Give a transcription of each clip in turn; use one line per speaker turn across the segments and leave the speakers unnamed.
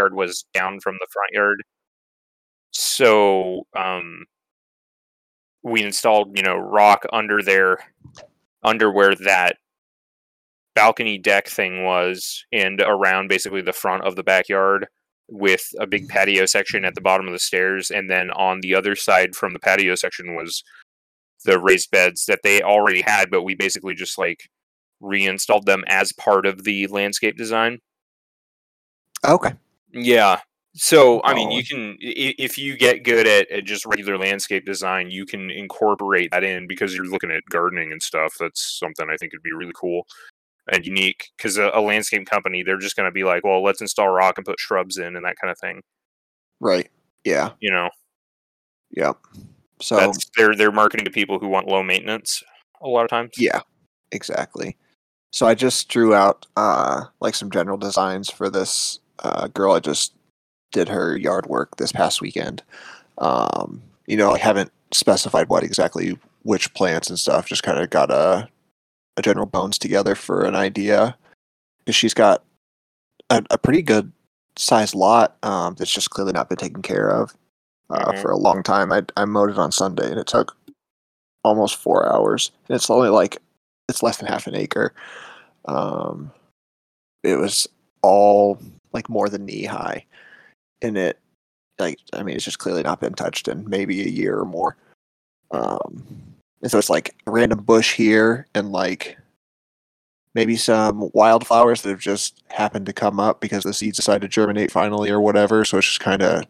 backyard was down from the front yard. So um, we installed, you know, rock under there, under where that balcony deck thing was, and around basically the front of the backyard with a big patio section at the bottom of the stairs, and then on the other side from the patio section was the raised beds that they already had, but we basically just like reinstalled them as part of the landscape design.
Okay.
Yeah. So, I mean, you can if you get good at, at just regular landscape design, you can incorporate that in because you're looking at gardening and stuff. That's something I think would be really cool and unique. Because a, a landscape company, they're just going to be like, "Well, let's install rock and put shrubs in and that kind of thing."
Right. Yeah.
You know,
Yeah. So
that's they're they're marketing to people who want low maintenance a lot of times.
yeah, exactly. So I just drew out uh like some general designs for this uh girl I just did her yard work this past weekend. Um, you know, I haven't specified what exactly which plants and stuff, just kind of got a a general bones together for an idea. Cuz she's got a, a pretty good sized lot um that's just clearly not been taken care of uh,
Mhm.
for a long time. I I mowed it on Sunday and it took almost 4 hours. And it's only like it's less than half an acre. Um, it was all like more than knee high, and it like I mean it's just clearly not been touched in maybe a year or more. Um, and so it's like a random bush here and like maybe some wildflowers that have just happened to come up because the seeds decided to germinate finally or whatever. So it's just kind of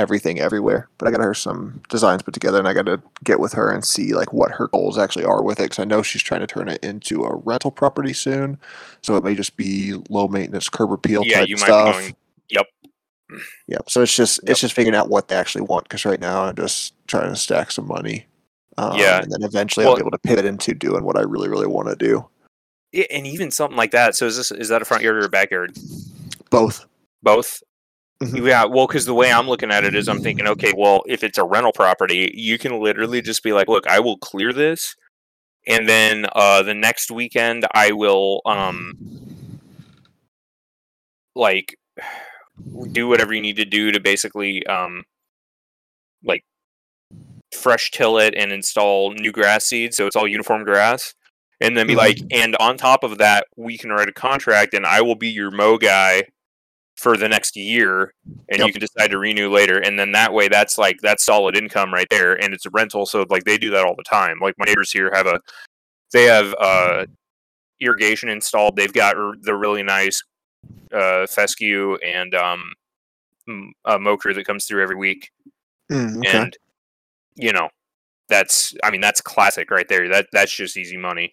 everything everywhere. But I got her some designs put together, and I got to get with her and see like what her goals actually are with it. Because I know she's trying to turn it into a rental property soon, so it may just be low maintenance curb appeal
Yeah,
type
you might be
stuff.
going- Yep.
Yep. So it's just
Yep.
it's just figuring out what they actually want. Because right now I'm just trying to stack some money. Um,
Yeah.
And then eventually I'll be able to pivot into doing what I really really want to do.
Yeah, and even something like that. So is this is that a front yard or a backyard?
Both.
Both.
Mhm.
Yeah, well, because the way I'm looking at it is, I'm thinking, okay, well, if it's a rental property, you can literally just be like, look, I will clear this, and then uh, the next weekend I will um like do whatever you need to do to basically um like fresh till it and install new grass seed so it's all uniform grass and then be
Mhm.
like and on top of that we can write a contract and i will be your mow guy for the next year and you can decide to renew later and then that way that's like that's solid income right there and it's a rental so like they do that all the time. Like my neighbors here have a they have uh irrigation installed they've got r- the really nice uh fescue and um a mow that comes through every week.
Mm, okay.
and you know that's i mean that's classic right there that that's just easy money.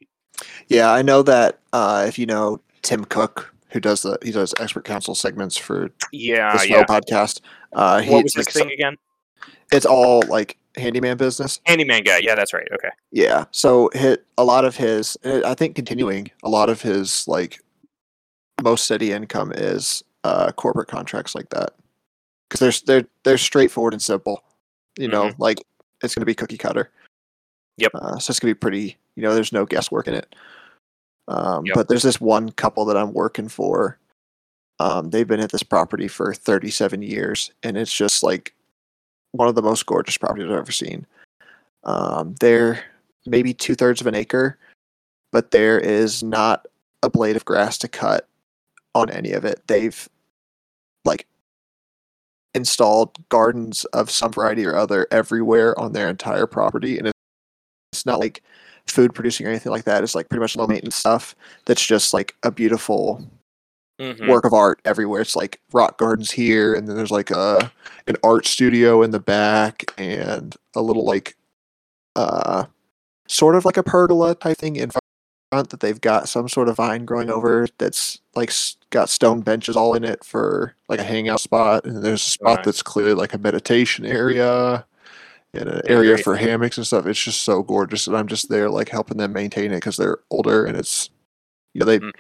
Yeah, I know that uh, if you know Tim Cook, who does the he does expert council segments for
yeah
the
yeah
podcast. Uh, he,
what was
like,
this
so-
thing again
it's all like handyman business.
handyman guy yeah that's right okay
Yeah. So hit a lot of his, uh, I think, continuing a lot of his like most steady income is uh, corporate contracts like that because they're they're they're straightforward and simple. You know, like it's going to be cookie cutter.
Yep.
Uh, so it's going to be pretty. You know, there's no guesswork in it. Um,
Yep.
But there's this one couple that I'm working for. Um, they've been at this property for 37 years, and it's just like one of the most gorgeous properties I've ever seen. Um, they're maybe two thirds of an acre, but there is not a blade of grass to cut on any of it. They've like installed gardens of some variety or other everywhere on their entire property, and it's not like food producing or anything like that is like pretty much low maintenance stuff that's just like a beautiful
Mhm.
work of art everywhere. It's like rock gardens here, and then there's like a an art studio in the back, and a little like uh sort of like a pergola type thing in front that they've got some sort of vine growing over that's like got stone benches all in it for like a hangout spot, and there's a spot
Nice.
that's clearly like a meditation area. And an area for hammocks and stuff. It's just so gorgeous, and I'm just there like helping them maintain it because they're older, and it's you know they
Mhm.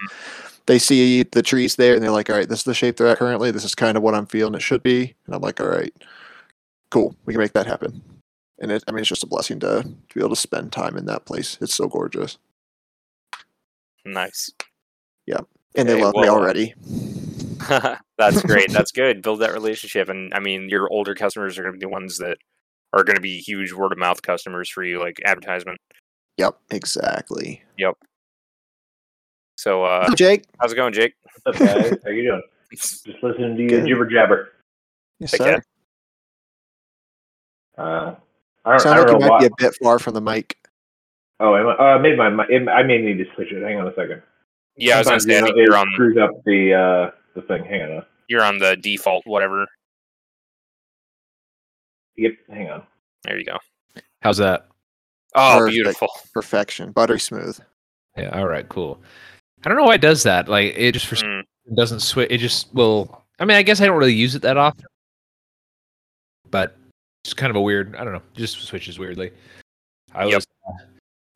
they see the trees there and they're like, all right, this is the shape they're at currently. This is kind of what I'm feeling it should be. And I'm like, all right, cool. We can make that happen. And it, I mean, it's just a blessing to, to be able to spend time in that place. It's so gorgeous.
nice Yeah,
And they love me
well, uh,
already.
That's great. That's good. Build that relationship, and I mean, your older customers are going to be the ones that are going to be huge word of mouth customers for you, like advertisement.
Yep, exactly. Yep.
So, uh,
Hey, Jake.
how's it going, Jake?
What's up, guys? How you doing? Just listening to you
Good.
jibber jabber.
Yes,
Heck
sir.
yeah.
Uh, I don't,
Sound
I
like
don't
you
know
might
why.
be a bit far from the mic.
Oh, I, uh, maybe my, my I may need to switch it. Hang on a second.
Yeah, I was going to
Sometimes,
say,
you know,
think
it
you're on
screws up the uh the thing. Hang on.
You're on the default whatever.
Yep. Hang on.
There you go.
How's that?
Oh,
Perfect.
beautiful.
Perfection. Buttery smooth.
Yeah. All right. Cool. I don't know why it does that. Like it just for
Mm,
doesn't switch. It just will. I mean, I guess I don't really use it that often, but it's kind of a weird. I don't know. Just switches weirdly. I
Yep.
was. uh,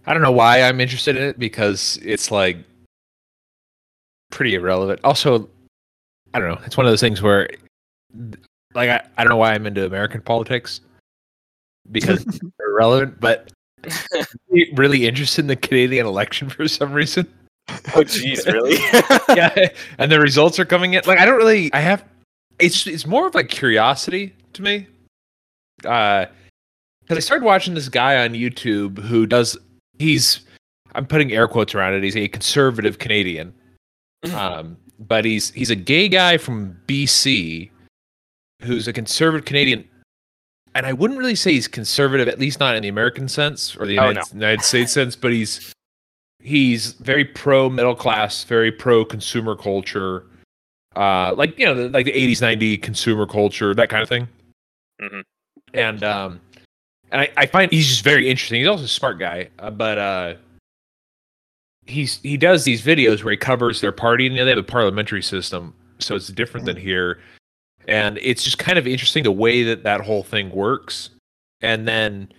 I don't know why I'm interested in it because it's like pretty irrelevant. Also, I don't know. It's one of those things where, like, I, I don't know why I'm into American politics because it's irrelevant, but really interested in the Canadian election for some reason.
oh, jeez, really?
yeah, and the results are coming in. Like I don't really, I have. It's it's more of like curiosity to me. Uh, because I started watching this guy on YouTube who does. He's I'm putting air quotes around it. He's a conservative Canadian. Um, but he's he's a gay guy from BC who's a conservative Canadian. And I wouldn't really say he's conservative, at least not in the American sense or the
Oh,
United, United States sense, but he's he's very pro middle class, very pro consumer culture, uh, like you know, the, like the '80s, '90s consumer culture, that kind of thing.
Mhm.
And um, and I, I find he's just very interesting. He's also a smart guy, uh, but uh, he's he does these videos where he covers their party, and you know, they have a parliamentary system, so it's different than here, and it's just kind of interesting the way that that whole thing works. And then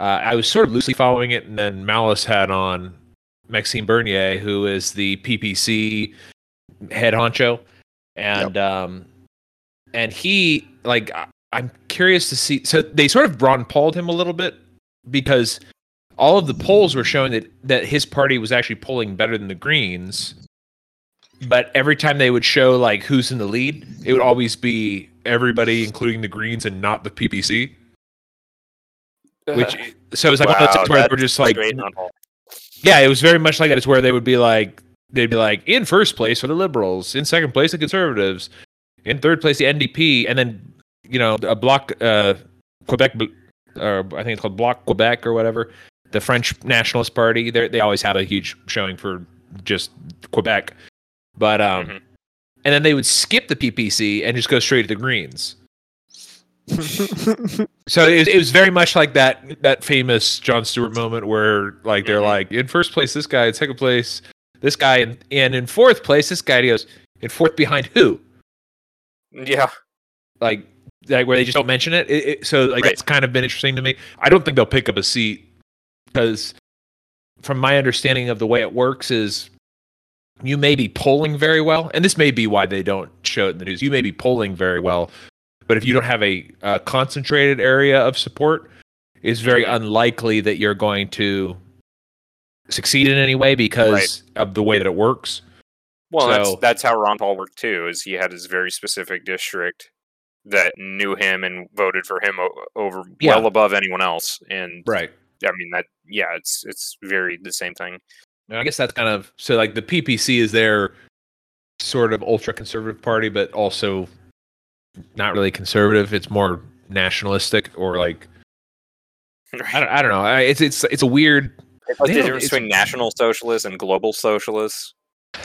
uh, I was sort of loosely following it, and then Malice had on Maxime Bernier, who is the PPC head honcho, and um, and he like I'm curious to see. So they sort of Ron Pauled him a little bit because all of the polls were showing that that his party was actually polling better than the Greens. But every time they would show like who's in the lead, it would always be everybody, including the Greens, and not the PPC. Which so it was like one of those where we're just like,
straight on hold.
yeah, it was very much like that. It's where they would be like, they'd be like, in first place for the Liberals, in second place the Conservatives, in third place the NDP, and then you know a bloc, uh, Quebec, or I think it's called Bloc Quebec or whatever, the French Nationalist Party. They they always have a huge showing for just Quebec, but um,
Mhm.
and then they would skip the PPC and just go straight to the Greens. So it, it was very much like that that famous Jon Stewart moment where like they're
Mhm.
like in first place this guy, in second place this guy, and, and in fourth place this guy. He goes in fourth behind who?
Yeah.
Like like where they just don't mention it. it, it- so like
Right.
that's kind of been interesting to me. I don't think they'll pick up a seat because from my understanding of the way it works is you may be polling very well, and this may be why they don't show it in the news. You may be polling very well, but if you don't have a, uh concentrated area of support, it's very unlikely that you're going to succeed in any way because of the way that it works.
Well,
So-
that's that's how Ron Paul worked too. Is he had his very specific district that knew him and voted for him over
Yeah.
well above anyone else. And
Right.
I mean that yeah, it's it's very the same thing.
And I guess that's kind of so like the PPC is their sort of ultra conservative party, but also not really conservative. It's more nationalistic or like I don't, I don't know. I- It's it's it's a weird.
It's like the difference between national socialists and global socialists.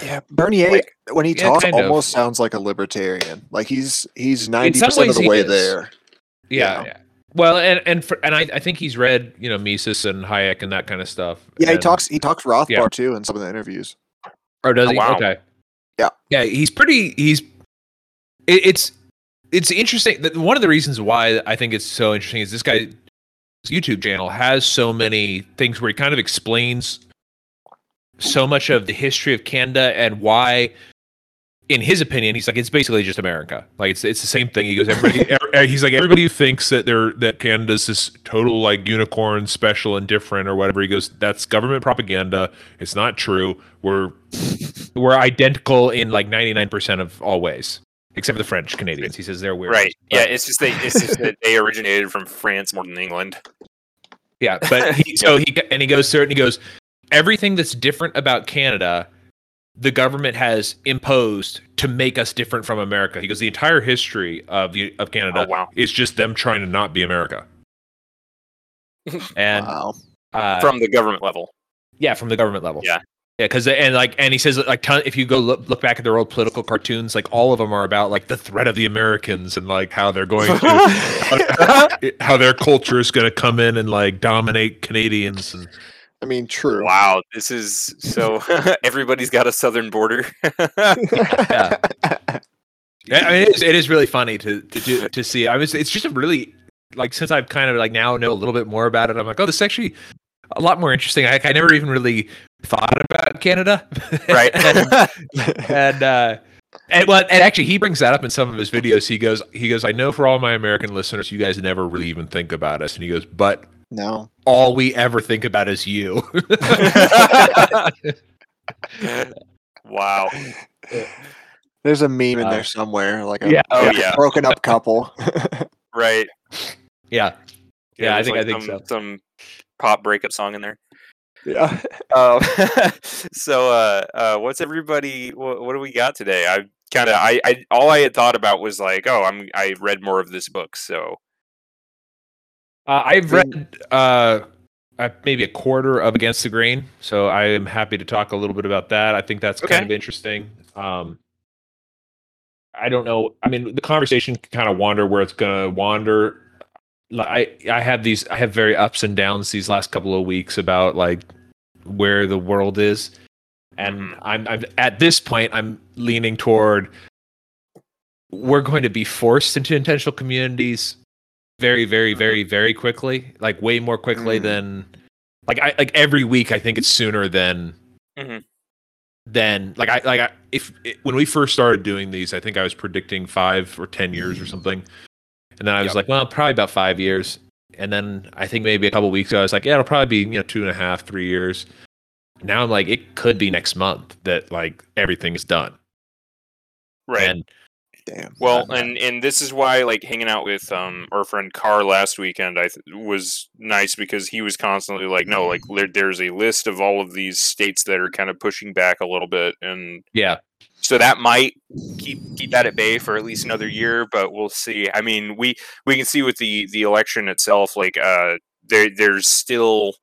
yeah, Bernier
Like-
when he
Yeah,
talks
kind of.
almost sounds like a libertarian. Like he's he's ninety percent of the way
is.
there.
Yeah.
Yeah.
yeah. Well, and and for, and I, I think he's read you know Mises and Hayek and that kind of stuff.
Yeah, he talks he talks Rothbard
Yeah.
too in some of the interviews.
Or does
Oh,
he?
wow.
Okay.
Yeah.
Yeah, he's pretty. He's. It, it's it's interesting. that One of the reasons why I think it's so interesting is this guy's YouTube channel has so many things where he kind of explains so much of the history of Canada and why. In his opinion, he's like it's basically just America. Like it's it's the same thing. He goes, everybody. er- he's like everybody who thinks that they're that Canada's this total like unicorn, special and different or whatever. He goes, that's government propaganda. It's not true. We're we're identical in like 99% of all ways. except for the French Canadians. He says they're weird.
Right. Yeah. It's just they. It's just that they originated from France more than England.
Yeah, but he, so he and he goes through it and he goes, everything that's different about Canada, the government has imposed to make us different from America. He goes, the entire history of the of Canada
Oh, wow.
is just them trying to not be America. And
wow.
uh,
From the government level.
yeah, from the government level.
Yeah.
Yeah, because and like and he says like ton, if you go look, look back at their old political cartoons, like all of them are about like the threat of the Americans and like how they're going to how their culture is going to come in and like dominate Canadians and
I mean, true.
Wow. This is so. everybody's got a southern border.
Yeah. Yeah, I mean, it is, it is really funny to to do, to see. I was it's just a really like since I've kind of like now know a little bit more about it. I'm like, oh, this is actually a lot more interesting. I, I never even really thought about Canada,
right.
and and, uh, and well, and actually, he brings that up in some of his videos. He goes, he goes, I know for all my American listeners, you guys never really even think about us, and he goes, but
no.
all we ever think about is you.
wow.
There's a meme in
Uh,
there somewhere, like a
yeah.
Oh, yeah.
broken up couple.
Right.
yeah, Yeah, I
there's
think- I think
some,
so.
Some pop breakup song in there.
yeah.
Um, so, uh, uh, what's everybody? What, what do we got today? I kind of, I, I, all I had thought about was like, oh, I'm, I read more of this book, so
Uh, I've read uh, maybe a quarter of Against the Grain, so I am happy to talk a little bit about that. I think that's kind of interesting. Um, I don't know. I mean, the conversation can kind of wander where it's going to wander. Like, I I have these I have very ups and downs these last couple of weeks about like where the world is, and. I'm I'm at this point I'm leaning toward we're going to be forced into intentional communities very very very very quickly like way more quickly
Mm.
than like i like every week i think it's sooner than
Mhm.
than like i like I, if it, when we first started doing these i think i was predicting five or ten years or something and then i was
Yep.
like well probably about five years and then i think maybe a couple weeks ago i was like yeah it'll probably be you know two and a half three years now i'm like it could be next month that like everything's done
right.
and
Damn.
Well, and and this is why like hanging out with um our friend Carr last weekend I th- was nice because he was constantly like, no, like there, there's a list of all of these states that are kind of pushing back a little bit, and
yeah
so that might keep keep that at bay for at least another year, but we'll see. I mean, we we can see with the the election itself, like uh, there there's still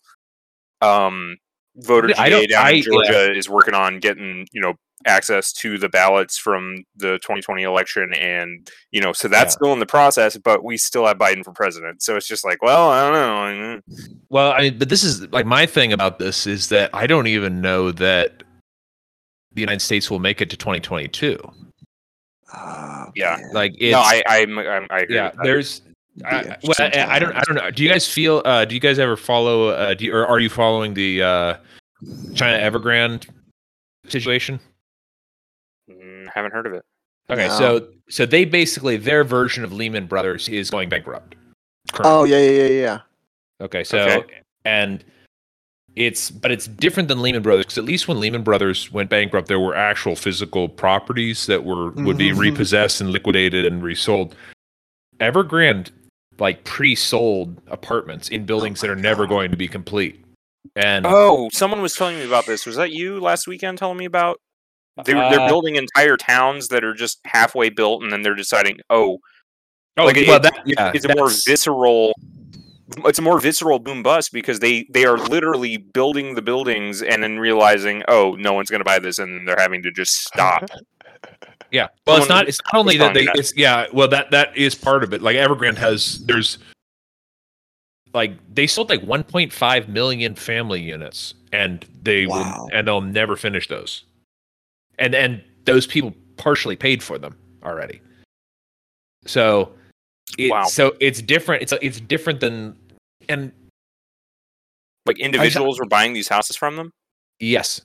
um voter
I
DA down
I-
in
yeah.
Georgia is working on getting you know access to the ballots from the 2020 election and you know so that's
Yeah.
still in the process but we still have biden for president so it's just like well i don't know
Well, I mean, but this is like my thing about this is that I don't even know that the United States will make it to 2022.
Ah,
Yeah.
man.
Like, it's,
no i i'm, I'm i agree
yeah, there's. I, well, I, I don't. I don't know. Do you guys feel? Uh, do you guys ever follow? Uh, do you, or are you following the uh, China Evergrande situation?
Haven't heard of it
Okay,
No.
so so they basically their version of Lehman Brothers is going bankrupt. currently.
Oh yeah, yeah, yeah, yeah.
Okay, so
Okay.
and it's but it's different than Lehman Brothers because at least when Lehman Brothers went bankrupt, there were actual physical properties that were would be
Mhm.
repossessed and liquidated and resold. Evergrande like pre-sold apartments in buildings
my
that are never going to be complete. And
oh someone was telling me about this was that you last weekend telling me about they, they're
Uh,
building entire towns that are just halfway built and then they're deciding oh
oh,
like
well,
it-
that,
it's-
yeah,
it's a more visceral it's a more visceral boom bust because they they are literally building the buildings and then realizing oh no one's going to buy this and they're having to just stop
Yeah. Well, it's not. It's not only that they.
that.
It's yeah. Well, that that is part of it. Like Evergrande has. There's like they sold like 1.5 million family units, and they
Wow.
will and they'll never finish those. And and those people partially paid for them already. So, it,
Wow.
so it's different. It's it's different than and
like individuals were buying these houses from them
yes,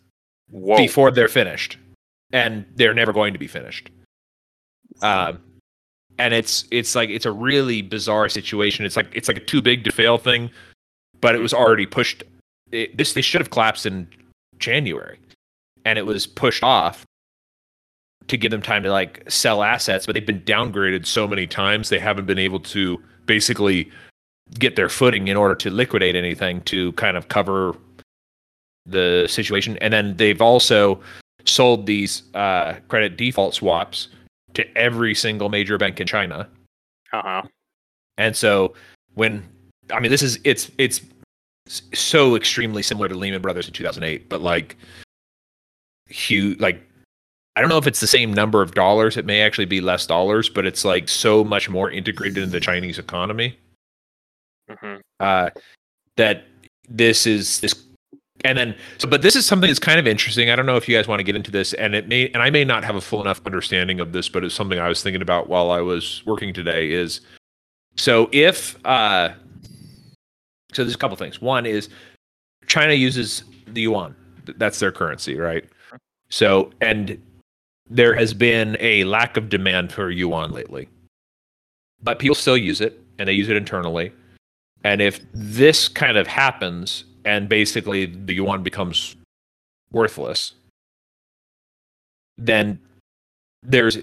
whoa
before they're finished, and they're never going to be finished. Um, and it's it's like it's a really bizarre situation. It's like it's like a too big to fail thing, but it was already pushed. It, this they should have collapsed in January, and it was pushed off to give them time to like sell assets, but they've been downgraded so many times they haven't been able to basically get their footing in order to liquidate anything to kind of cover the situation. And then they've also sold these uh, credit default swaps to every single major bank in China.
Uh huh.
And so when I mean this is it's it's so extremely similar to Lehman Brothers in 2008, but like huge like I don't know if it's the same number of dollars. It may actually be less dollars, but it's like so much more integrated into the Chinese economy.
Hmm
uh, that this is this and then so but this is something that's kind of interesting i don't know if you guys want to get into this and it may and i may not have a full enough understanding of this but it's something i was thinking about while i was working today is so if uh so there's a couple things. One is china uses the yuan that's their currency right so and there has been a lack of demand for yuan lately but people still use it and they use it internally and if this kind of happens and basically the yuan becomes worthless, then there's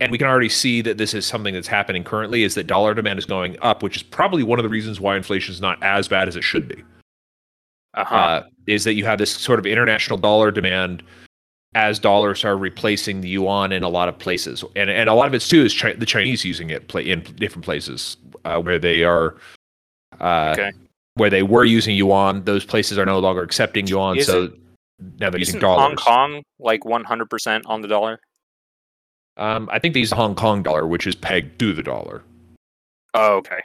and we can already see that this is something that's happening currently is that dollar demand is going up, which is probably one of the reasons why inflation is not as bad as it should be.
Uh-huh.
Uh, is that you have this sort of international dollar demand as dollars are replacing the yuan in a lot of places, and and a lot of it's too is chi- the Chinese using it play in different places uh, where they are, uh,
Okay.
where they were using yuan. Those places are no longer accepting yuan,
Is
so now they're using
Isn't
dollars.
Hong Kong like 100% on the dollar?
Um, I think they use the Hong Kong dollar, which is pegged to the dollar,
Oh, okay.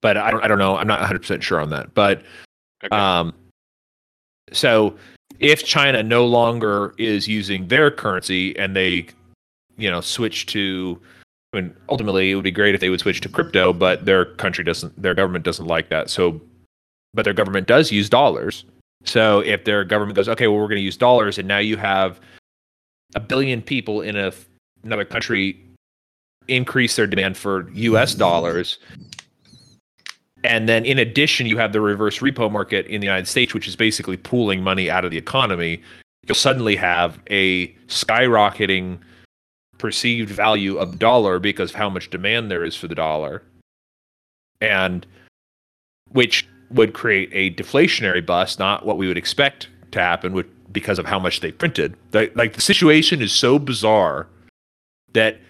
but I don't I don't know. I'm not 100 percent sure on that, but
Okay.
Um, so if China no longer is using their currency and they, you know, switch to, I mean, ultimately it would be great if they would switch to crypto, but their country doesn't, their government doesn't like that. So, but their government does use dollars. So if their government goes, okay, well, we're going to use dollars, and now you have a billion people in a another country increase their demand for U.S. dollars, and then in addition, you have the reverse repo market in the United States, which is basically pooling money out of the economy. You'll suddenly have a skyrocketing perceived value of dollar because of how much demand there is for the dollar. And which would create a deflationary bust, not what we would expect to happen with, because of how much they printed. Like the situation is so bizarre that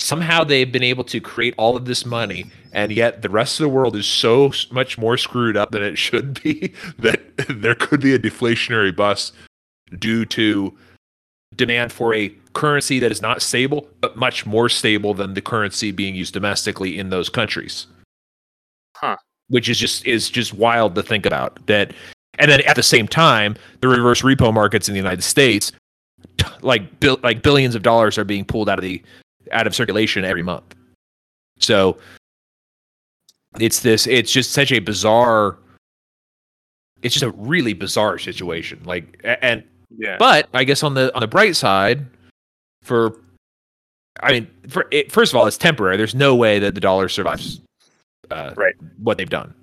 somehow they've been able to create all of this money and yet the rest of the world is so much more screwed up than it should be that there could be a deflationary bust due to demand for a currency that is not stable but much more stable than the currency being used domestically in those countries
Huh.
which is just is just wild to think about that and then at the same time the reverse repo markets in the united states like bil- like billions of dollars are being pulled out of the out of circulation every month. So it's this it's just such a bizarre it's just a really bizarre situation. Like and
yeah.
but I guess on the on the bright side for I mean for it, first of all it's temporary. There's no way that the dollar survives uh,
Right.
what they've done.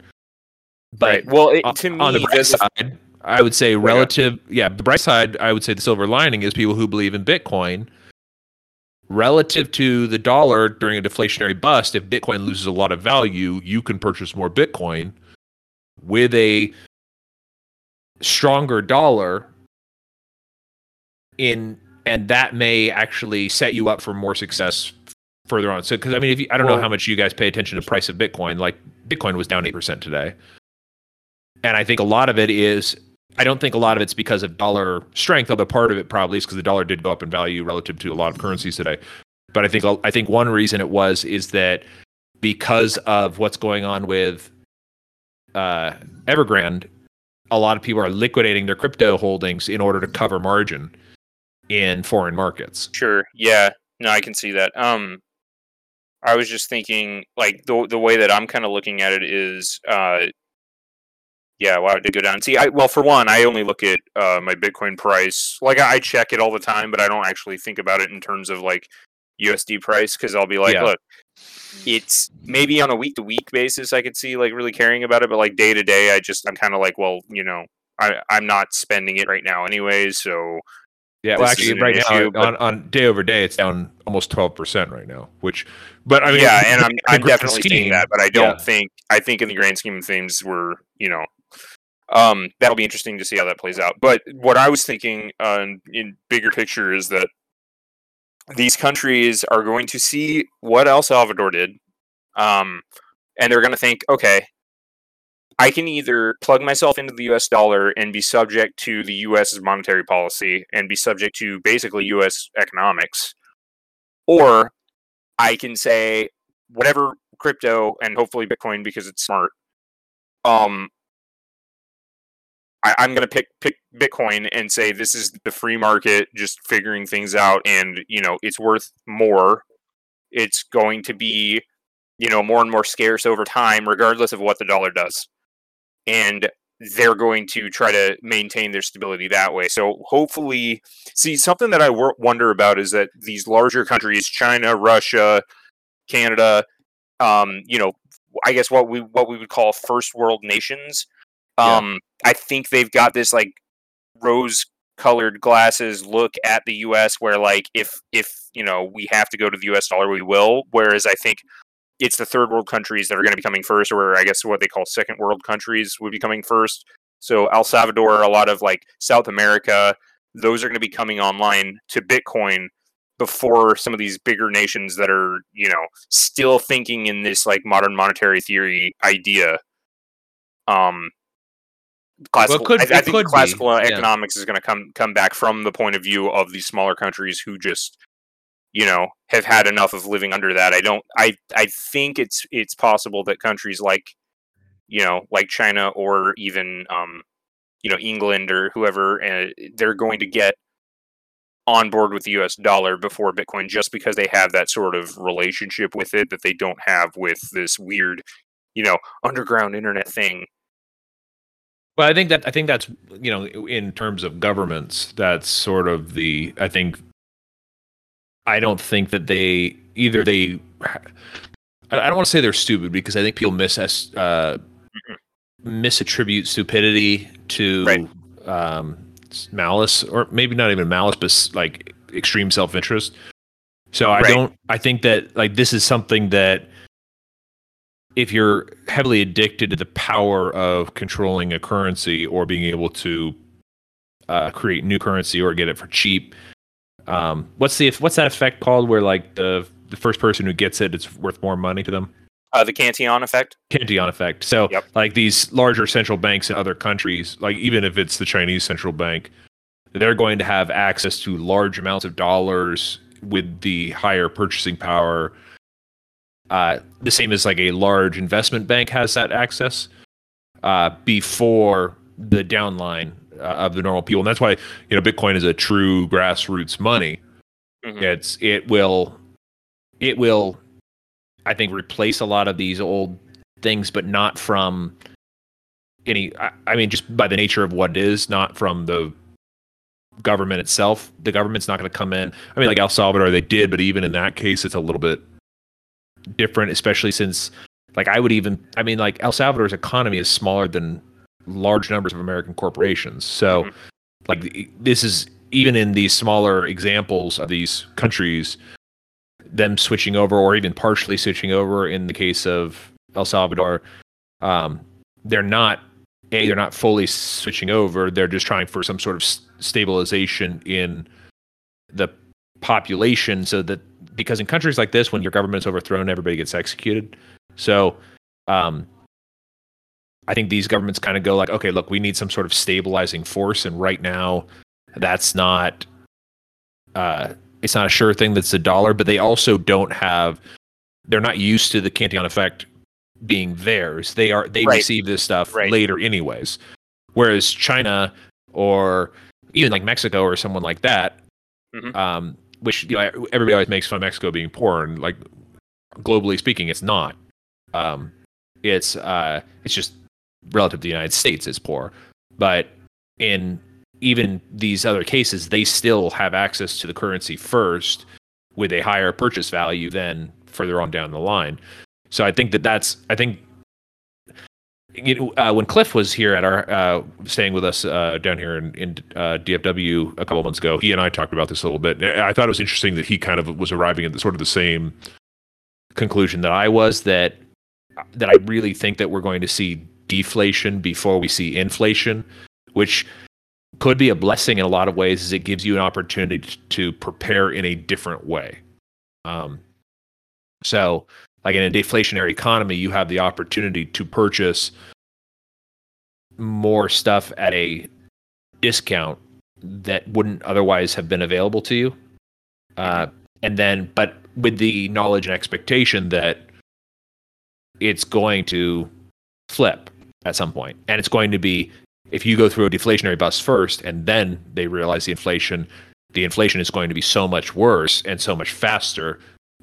But
right. Well, it,
on-
to me,
on the bright side, I would say
yeah.
relative. Yeah, the bright side, I would say the silver lining is people who believe in Bitcoin. Relative to the dollar during a deflationary bust, if Bitcoin loses a lot of value, you can purchase more Bitcoin. With a stronger dollar, in and that may actually set you up for more success further on. So, because I mean, if you, I don't know how much you guys pay attention to price of Bitcoin. Like Bitcoin was down eight percent today, and I think a lot of it is. I don't think a lot of it's because of dollar strength, although part of it probably is because the dollar did go up in value relative to a lot of currencies today. But I think I think one reason it was is that because of what's going on with uh, Evergrande, a lot of people are liquidating their crypto holdings in order to cover margin in foreign markets.
Sure. Yeah. No, I can see that. Um, I was just thinking, like the the way that I'm kind of looking at it is, uh, yeah, wow, it did go down. See, I well, for one, I only look at uh, my Bitcoin price. Like I I check it all the time, but I don't actually think about it in terms of like USD price because I'll be like,
Yeah.
look, it's maybe on a week to week basis I could see like really caring about it, but like day to day, I just I'm kind of like, well, you know, I I'm not spending it right now anyways, so
Yeah, well, actually, right now
but-
on, on day over day, it's down almost twelve percent right now. Which, but I mean,
yeah, and I'm I'm definitely
scheme,
seeing that, but I don't
yeah.
think I think in the grand scheme of things, we're you know, um, that'll be interesting to see how that plays out. But what I was thinking, uh, in bigger picture, is that these countries are going to see what El Salvador did, um, and they're going to think, okay, I can either plug myself into the U.S. dollar and be subject to the U.S.'s monetary policy and be subject to basically U.S. economics, or I can say whatever crypto and hopefully Bitcoin because it's smart. Um, I, I'm gonna pick pick Bitcoin and say this is the free market, just figuring things out, and you know it's worth more. It's going to be, you know, more and more scarce over time, regardless of what the dollar does, and they're going to try to maintain their stability that way. So hopefully, see something that I wonder about is that these larger countries, China, Russia, Canada, um, you know, I guess what we what we would call first world nations.
Yeah.
Um, I think they've got this like rose colored glasses look at the US where like if if you know we have to go to the US dollar we will. Whereas I think it's the third world countries that are going to be coming first or I guess what they call second world countries would be coming first. So El Salvador a lot of like South America those are going to be coming online to Bitcoin before some of these bigger nations that are you know still thinking in this like modern monetary theory idea. Um classical
could-
I, I think
could be,
classical
yeah.
economics is going to come come back from the point of view of these smaller countries who just you know have had enough of living under that i don't i i think it's it's possible that countries like you know like china or even um you know england or whoever uh, they're going to get on board with the US dollar before Bitcoin just because they have that sort of relationship with it that they don't have with this weird, you know, underground internet thing.
Well, I think that I think that's you know in terms of governments, that's sort of the I think. I don't think that they either they. I don't want to say they're stupid because I think people miss uh, misattribute stupidity to
Right.
um, malice, or maybe not even malice, but like extreme self interest. So I
Right.
don't. I think that like this is something that if you're heavily addicted to the power of controlling a currency or being able to uh, create new currency or get it for cheap, um, what's the what's that effect called? Where like the the first person who gets it, it's worth more money to them.
Uh, the Cantillon effect.
Cantillon effect. So,
Yep.
like these larger central banks in other countries, like even if it's the Chinese central bank, they're going to have access to large amounts of dollars with the higher purchasing power. Uh, the same as like a large investment bank has that access uh, before the downline uh, of the normal people, and that's why you know Bitcoin is a true grassroots money.
Mhm.
It's it will it will I think replace a lot of these old things, but not from any. I, I mean, just by the nature of what it is, not from the government itself. The government's not going to come in. I mean, like El Salvador, they did, but even in that case, it's a little bit different, especially since, like, I would even. I mean, like El Salvador's economy is smaller than large numbers of American corporations. So,
Mhm.
like, this is even in these smaller examples of these countries them switching over or even partially switching over in the case of El Salvador um, they're not a they're not fully switching over they're just trying for some sort of stabilization in the population so that because in countries like this when your government's overthrown everybody gets executed so um, I think these governments kind of go like okay look we need some sort of stabilizing force and right now that's not uh, it's not a sure thing that's a dollar, but they also don't have they're not used to the Cantillon effect being theirs. They are they
Right.
receive this stuff
Right.
later anyways. Whereas China or even like Mexico or someone like that,
Mhm.
um, which you know everybody always makes fun of Mexico being poor, and like globally speaking, it's not. Um, it's uh, it's just relative to the United States, it's poor, but in even these other cases, they still have access to the currency first with a higher purchase value than further on down the line. So I think that that's I think you know, uh, when Cliff was here at our uh, staying with us uh, down here in, in uh, DFW a couple months ago, he and I talked about this a little bit. I thought it was interesting that he kind of was arriving at the, sort of the same conclusion that I was that that I really think that we're going to see deflation before we see inflation, which could be a blessing in a lot of ways, as it gives you an opportunity to prepare in a different way. Um, so, like in a deflationary economy, you have the opportunity to purchase more stuff at a discount that wouldn't otherwise have been available to you. Uh, and then, but with the knowledge and expectation that it's going to flip at some point, and it's going to be if you go through a deflationary bust first, and then they realize the inflation, the inflation is going to be so much worse and so much faster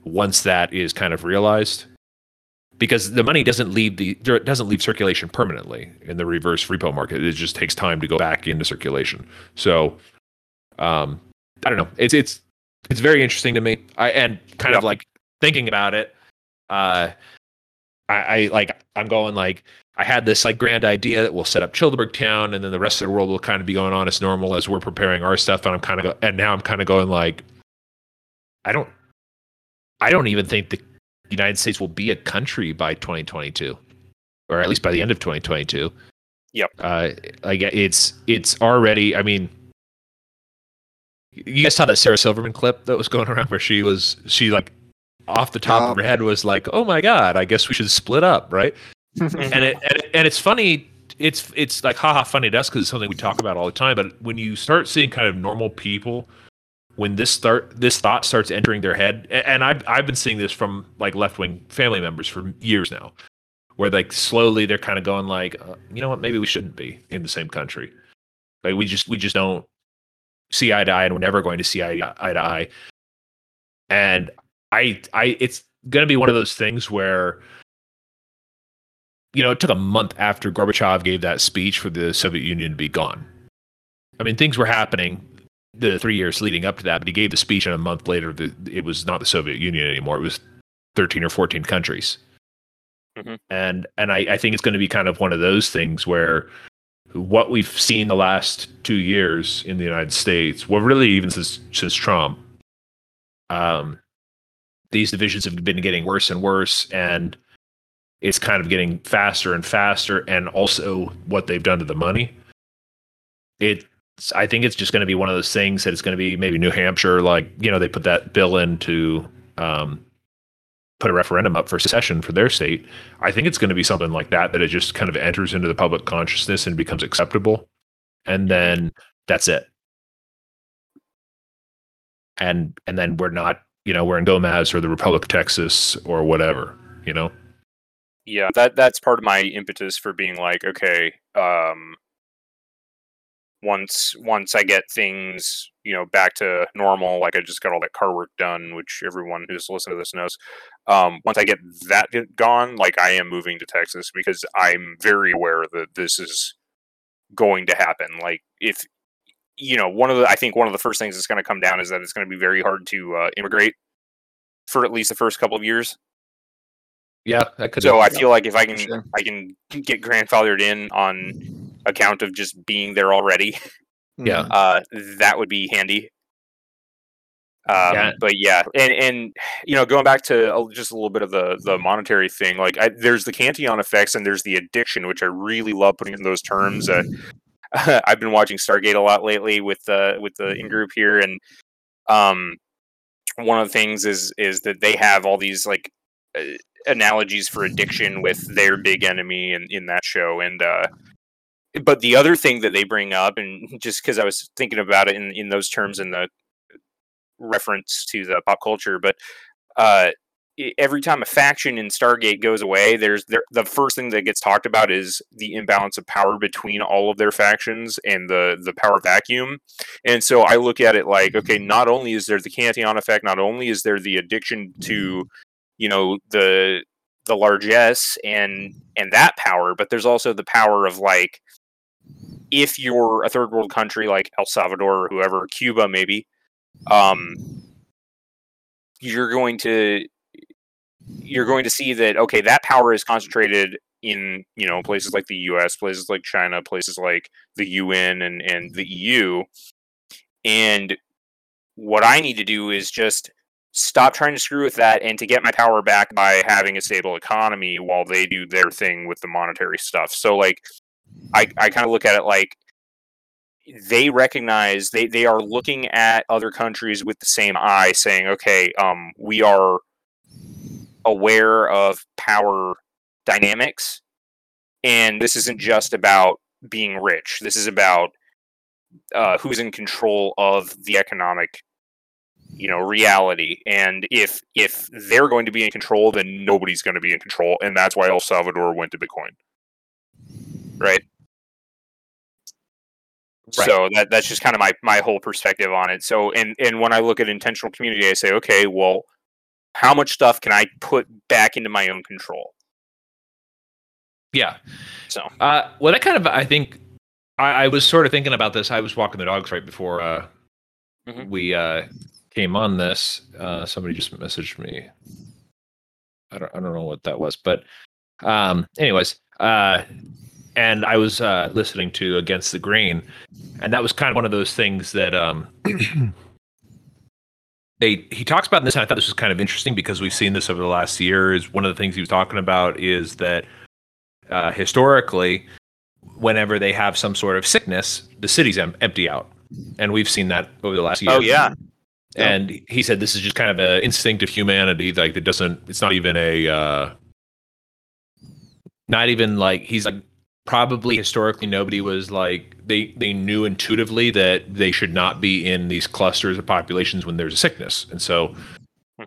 once that is kind of realized because the money doesn't leave the doesn't leave circulation permanently in the reverse repo market. It just takes time to go back into circulation. So, um, I don't know. It's it's it's very interesting to me. I and kind yeah. of like thinking about it. Uh, I, I like I'm going like I had this like grand idea that we'll set up Childeberg Town, and then the rest of the world will kind of be going on as normal as we're preparing our stuff. And I'm kind of go- and now I'm kind of going like, I don't, I don't even think the United States will be a country by 2022, or at least by the end of 2022.
Yep.
Uh, like it's it's already. I mean, you guys saw that Sarah Silverman clip that was going around where she was she like off the top of her head was like, "Oh my god, I guess we should split up," right? and it and, it, and it's funny. It's it's like haha funny to us because it's something we talk about all the time. But when you start seeing kind of normal people when this start this thought starts entering their head and I've I've been seeing this from like left wing family members for years now where like slowly they're kind of going like uh, you know what? Maybe we shouldn't be in the same country. Like we just we just don't see eye to eye and we're never going to see eye, eye to eye. And I I it's going to be one of those things where you know it took a month after Gorbachev gave that speech for the Soviet Union to be gone. I mean things were happening the three years leading up to that, but he gave the speech, and a month later, the, it was not the Soviet Union anymore. It was 13 or 14 countries. Mm-hmm. And and I, I think it's going to be kind of one of those things where what we've seen the last two years in the United States, well, really even since since Trump, um, these divisions have been getting worse and worse, and it's kind of getting faster and faster. And also, what they've done to the money, it I think it's just going to be one of those things that it's going to be maybe New Hampshire, like you know they put that bill in to um, put a referendum up for secession for their state. I think it's going to be something like that that it just kind of enters into the public consciousness and becomes acceptable, and then that's it. And and then we're not, you know, we're in Gomez or the Republic of Texas or whatever, you know.
Yeah, that that's part of my impetus for being like, okay, um, once once I get things you know back to normal, like I just got all that car work done, which everyone who's listened to this knows. Um, once I get that gone, like I am moving to Texas because I'm very aware that this is going to happen. Like if you know one of the I think one of the first things that's going to come down is that it's going to be very hard to uh, immigrate for at least the first couple of years.
Yeah, that could.
So I feel like if I can, sure. I can get grandfathered in on account of just being there already.
Yeah,
uh, that would be handy. Um, yeah. But yeah, and and you know, going back to just a little bit of the the monetary thing, like I, there's the Cantillon effects and there's the addiction, which I really love putting in those terms. Uh, I've been watching Stargate a lot lately with the with the in group here, and um, one of the things is is that they have all these like uh, analogies for addiction with their big enemy in in that show, and uh, but the other thing that they bring up, and just because I was thinking about it in in those terms in the reference to the pop culture, but uh, every time a faction in Stargate goes away, there's there, the first thing that gets talked about is the imbalance of power between all of their factions and the the power vacuum. And so I look at it like, okay, not only is there the Cantillon effect, not only is there the addiction to, you know, the the largesse and and that power, but there's also the power of like if you're a third world country like El Salvador or whoever, Cuba maybe, um, you're going to you're going to see that okay, that power is concentrated in you know places like the U.S., places like China, places like the UN and and the EU. And what I need to do is just stop trying to screw with that and to get my power back by having a stable economy while they do their thing with the monetary stuff. So like I, I kind of look at it like they recognize they, they are looking at other countries with the same eye saying, okay, um, we are aware of power dynamics and this isn't just about being rich. This is about uh, who's in control of the economic you know reality. And if if they're going to be in control then nobody's going to be in control. And that's why el salvador went to bitcoin. Right,
Right.
so that that's just kind of my my whole perspective on it so and and when i look at intentional community i say okay well how much stuff can i put back into my own control
Yeah.
so
Uh, well, that kind of, I think, I, I was sort of thinking about this. I was walking the dogs right before uh,
Mhm.
we uh, came on this. Uh, somebody just messaged me. I don't, I don't know what that was, but, um, anyways, uh, and I was uh, listening to Against the Grain, and that was kind of one of those things that um, they he talks about in this, and I thought this was kind of interesting because we've seen this over the last year. Is one of the things he was talking about is that uh, historically, whenever they have some sort of sickness, the cities em- empty out, and we've seen that over the last year.
oh yeah
And he said this is just kind of an instinct of humanity. Like it doesn't. It's not even a. Uh, not even like he's like probably historically nobody was like they they knew intuitively that they should not be in these clusters of populations when there's a sickness, and so.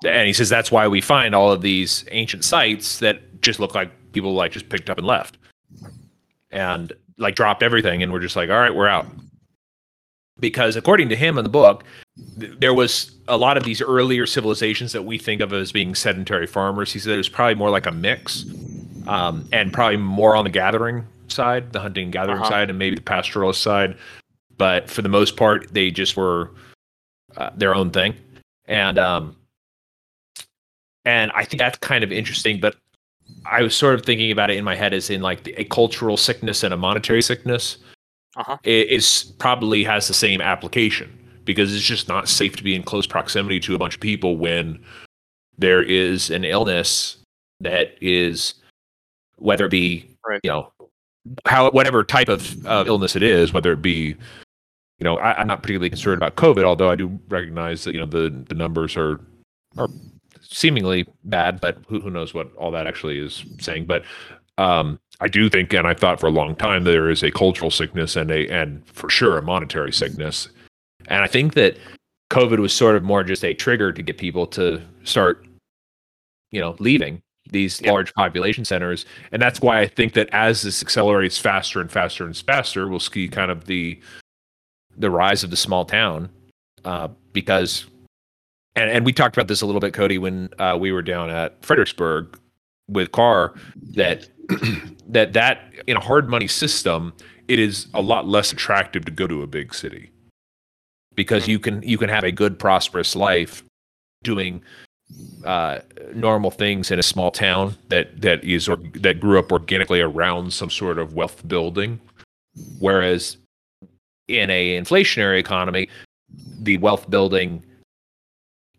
And he says that's why we find all of these ancient sites that just look like people like just picked up and left, and like dropped everything, and we're just like, all right, we're out. Because according to him in the book, th- there was a lot of these earlier civilizations that we think of as being sedentary farmers. He said it was probably more like a mix, um, and probably more on the gathering side, the hunting and gathering
Uh-huh.
side, and maybe the pastoralist side. But for the most part, they just were uh, their own thing, and um, and I think that's kind of interesting. But I was sort of thinking about it in my head as in like a cultural sickness and a monetary sickness
Uh-huh.
i- is probably has the same application because it's just not safe to be in close proximity to a bunch of people when there is an illness that is whether it be
Right.
you know how whatever type of uh, illness it is whether it be you know I, i'm not particularly concerned about covid although i do recognize that you know the the numbers are are seemingly bad but who, who knows what all that actually is saying. But um i do think and i thought for a long time there is a cultural sickness and a and for sure a monetary sickness. And i think that covid was sort of more just a trigger to get people to start you know leaving these
Yeah.
large population centers and that's why i think that as this accelerates faster and faster and faster we'll see kind of the the rise of the small town uh, because and, and we talked about this a little bit cody when uh, we were down at fredericksburg with car that that that in a hard money system it is a lot less attractive to go to a big city because you can you can have a good prosperous life doing uh, normal things in a small town that that is or that grew up organically around some sort of wealth building. Whereas in a inflationary economy the wealth building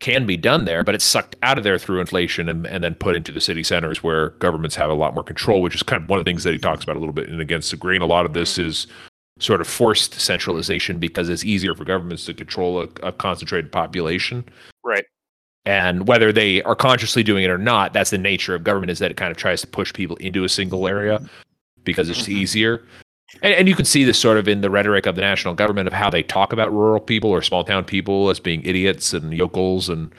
can be done there but it's sucked out of there through inflation and, and then put into the city centers where governments have a lot more control which is kind of one of the things that he talks about a little bit in against the grain. A lot of this is sort of forced centralization because it's easier for governments to control a, a concentrated population.
Right
and whether they are consciously doing it or not that's the nature of government is that it kind of tries to push people into a single area because it's
Mhm.
easier and, and you can see this sort of in the rhetoric of the national government of how they talk about rural people or small town people as being idiots and yokels and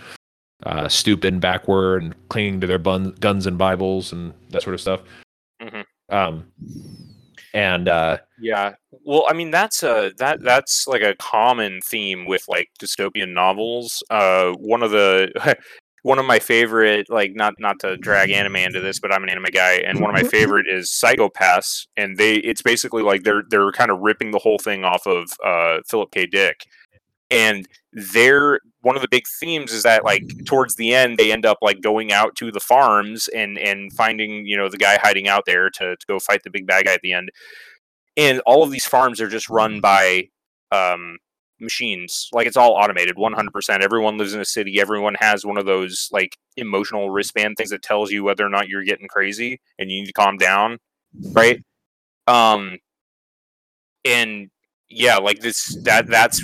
uh, stupid and backward and clinging to their bun- guns and bibles and that sort of stuff
Mhm.
um, and uh,
Yeah. Well, I mean that's a that that's like a common theme with like dystopian novels. Uh one of the one of my favorite like not not to drag anime into this, but I'm an anime guy and one of my favorite is Psycho-Pass and they it's basically like they're they're kind of ripping the whole thing off of uh Philip K Dick. And their one of the big themes is that like towards the end they end up like going out to the farms and and finding you know the guy hiding out there to, to go fight the big bad guy at the end and all of these farms are just run by um machines. Like it's all automated 100% everyone lives in a city. Everyone has one of those like emotional wristband things that tells you whether or not you're getting crazy and you need to calm down right? Um and yeah like this that that's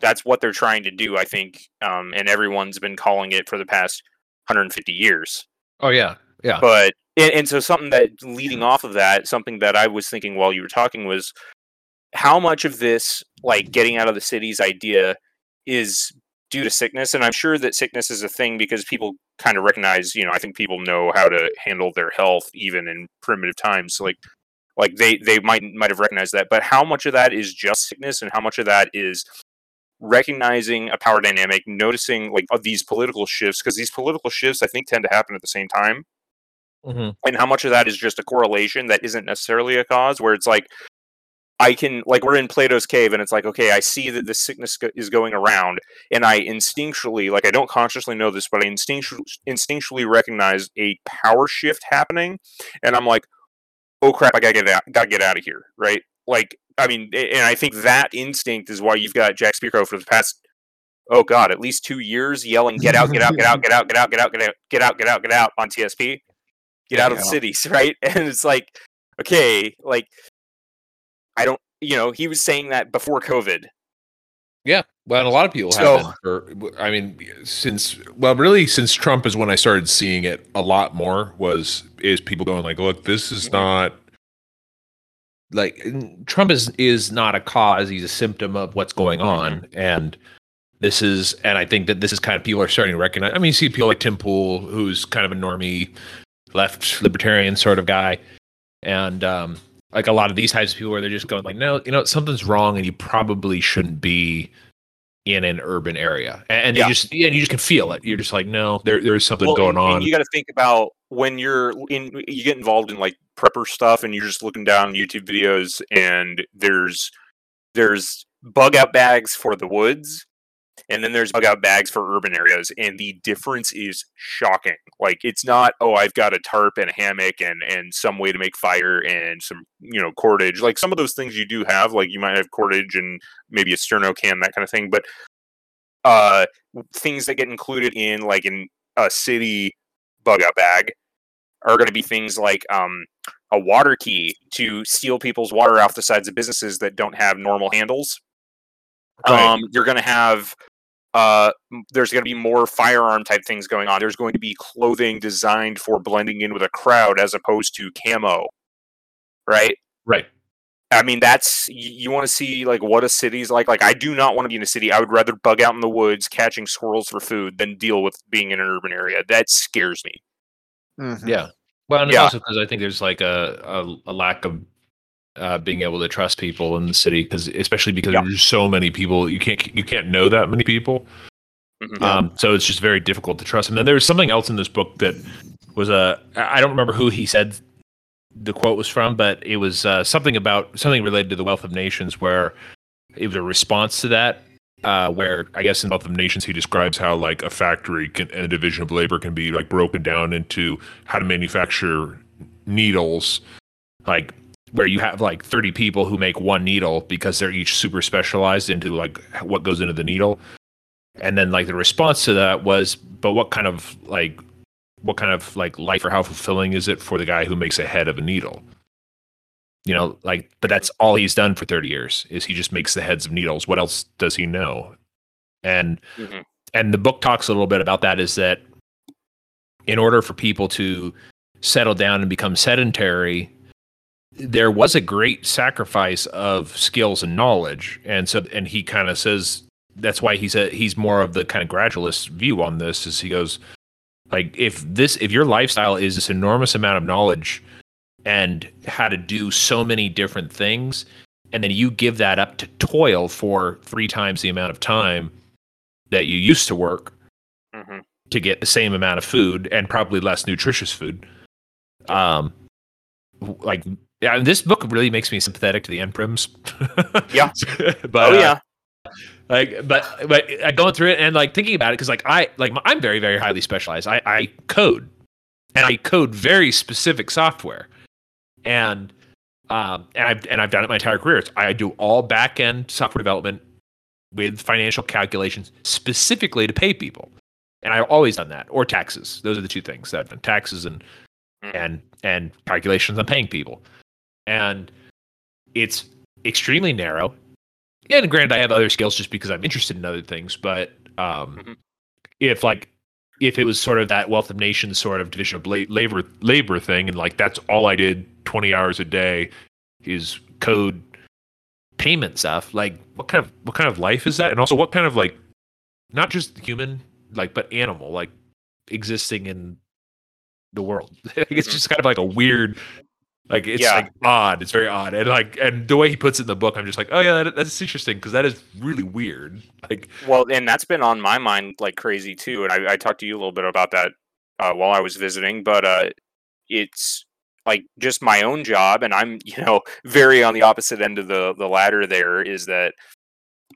that's what they're trying to do i think um and everyone's been calling it for the past 150 years.
Oh yeah, yeah.
but and, and so something that leading off of that something that i was thinking while you were talking was how much of this like getting out of the cities idea is due to sickness? And i'm sure that sickness is a thing because people kind of recognize you know i think people know how to handle their health even in primitive times like like they they might might have recognized that. But how much of that is just sickness and how much of that is recognizing a power dynamic noticing like these political shifts? Because these political shifts i think tend to happen at the same time
Mhm.
and how much of that is just a correlation that isn't necessarily a cause where it's like i can like we're in plato's cave and it's like okay i see that the sickness is going around and i instinctually like i don't consciously know this but i instinctually instinctually recognize a power shift happening and i'm like oh crap i gotta get out gotta get out of here right like i mean and i think that instinct is why you've got jack spirko for the past oh god at least two years yelling get out get out get out get out get out get out get out get out get out get out on tsp get out of the cities right and it's like okay like i don't you know he was saying that before covid
Yeah, well, and a lot of people
So-
have. For, I mean, since well, really, since Trump is when I started seeing it a lot more. Was is people going like, look, this is
Mhm.
not like Trump is is not a cause; he's a symptom of what's going on, and this is, and I think that this is kind of people are starting to recognize. I mean, you see people like Tim Pool, who's kind of a normie, left libertarian sort of guy, and um, like a lot of these types of people where they're just going like, no, you know, something's wrong, and you probably shouldn't be in an urban area, and, and
Yeah.
you just yeah, you just can feel it. You're just like, no, there there's something
Well,
going
and- and
on.
you got to think about when you're in you get involved in like prepper stuff and you're just looking down youtube videos and there's there's bug out bags for the woods and then there's bug out bags for urban areas and the difference is shocking like it's not oh i've got a tarp and a hammock and and some way to make fire and some you know cordage like some of those things you do have like you might have cordage and maybe a sterno can that kind of thing but uh things that get included in like in a city bug out bag are going to be things like um, a water key to steal people's water off the sides of businesses that don't have normal handles.
Right.
Um, you're going to have uh, there's going to be more firearm type things going on. There's going to be clothing designed for blending in with a crowd as opposed to camo, right?
right.
I mean, that's you want to see like what a city's like. Like, I do not want to be in a city. I would rather bug out in the woods catching squirrels for food than deal with being in an urban area. That scares me.
Mhm.
Yeah. Well, and
Yeah.
also because I think there's like a, a, a lack of uh, being able to trust people in the city, because especially because
Yeah.
there's so many people, you can't you can't know that many people.
Mhm.
Um, so it's just very difficult to trust. And then there was something else in this book that was a I I don't remember who he said the quote was from, but it was uh, something about something related to the wealth of nations, where it was a response to that. Uh, where I guess in Wealth of Nations he describes how like a factory can, and a division of labor can be like broken down into how to manufacture needles, like where you have like 30 people who make one needle because they're each super specialized into like what goes into the needle. And then like the response to that was but what kind of like what kind of like life or how fulfilling is it for the guy who makes a head of a needle? You know like but that's all he's done for 30 years is he just makes the heads of needles. What else does he know? And
Mhm.
and the book talks a little bit about that is that in order for people to settle down and become sedentary there was a great sacrifice of skills and knowledge and so and he kind of says that's why he's a he's more of the kind of gradualist view on this is he goes like if this if your lifestyle is this enormous amount of knowledge and how to do so many different things and then you give that up to toil for three times the amount of time that you used to work
Mhm.
to get the same amount of food and probably less nutritious food um like yeah this book really makes me sympathetic to the anprims
Yeah.
but
oh
uh,
yeah,
like, but but I going through it and like thinking about it because like I like I'm very very highly specialized. I I code, and I code very specific software, and um and I've and I've done it my entire career. I do all back end software development with financial calculations specifically to pay people, and I've always done that or taxes. Those are the two things that I've done: taxes and
Mhm.
and and calculations on paying people, and it's extremely narrow. And granted, I have other skills just because I'm interested in other things. But um,
Mhm.
if like if it was sort of that wealth of nations sort of division of labor labor thing, and like that's all I did 20 hours a day is code payment stuff. Like what kind of what kind of life is that? And also what kind of like not just human like but animal like existing in the world. it's just kind of like a weird like it's
Yeah.
like odd. It's very odd, and like and the way he puts it in the book, I'm just like, oh yeah, that, that's interesting because that is really weird. Like,
Well, and that's been on my mind like crazy too. And I, I talked to you a little bit about that uh, while I was visiting, but uh, it's like just my own job, and I'm you know very on the opposite end of the the ladder. There is that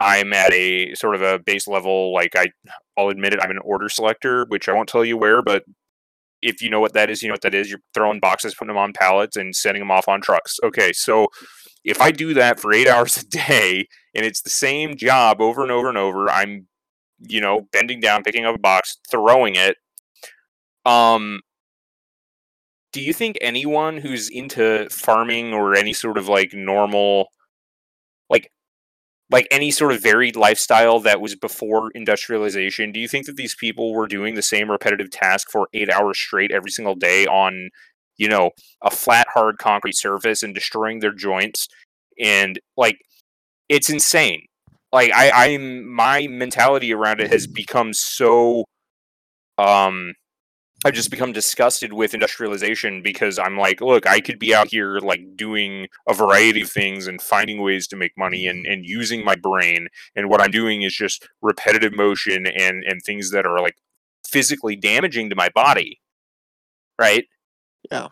I'm at a sort of a base level. Like I, I'll admit it, I'm an order selector, which I won't tell you where, but if you know what that is, you know what that is. You're throwing boxes, putting them on pallets, and sending them off on trucks. Okay, so if I do that for eight hours a day, and it's the same job over and over and over, I'm, you know, bending down, picking up a box, throwing it. Um, do you think anyone who's into farming or any sort of like normal, like any sort of varied lifestyle that was before industrialization, do you think that these people were doing the same repetitive task for eight hours straight every single day on, you know, a flat, hard concrete surface and destroying their joints? And like, it's insane. Like, I, I'm my mentality around it has become so, um, I've just become disgusted with industrialization because I'm like, look, I could be out here like doing a variety of things and finding ways to make money and, and using my brain. And what I'm doing is just repetitive motion and, and things that are like physically damaging to my body. Right?
Yeah.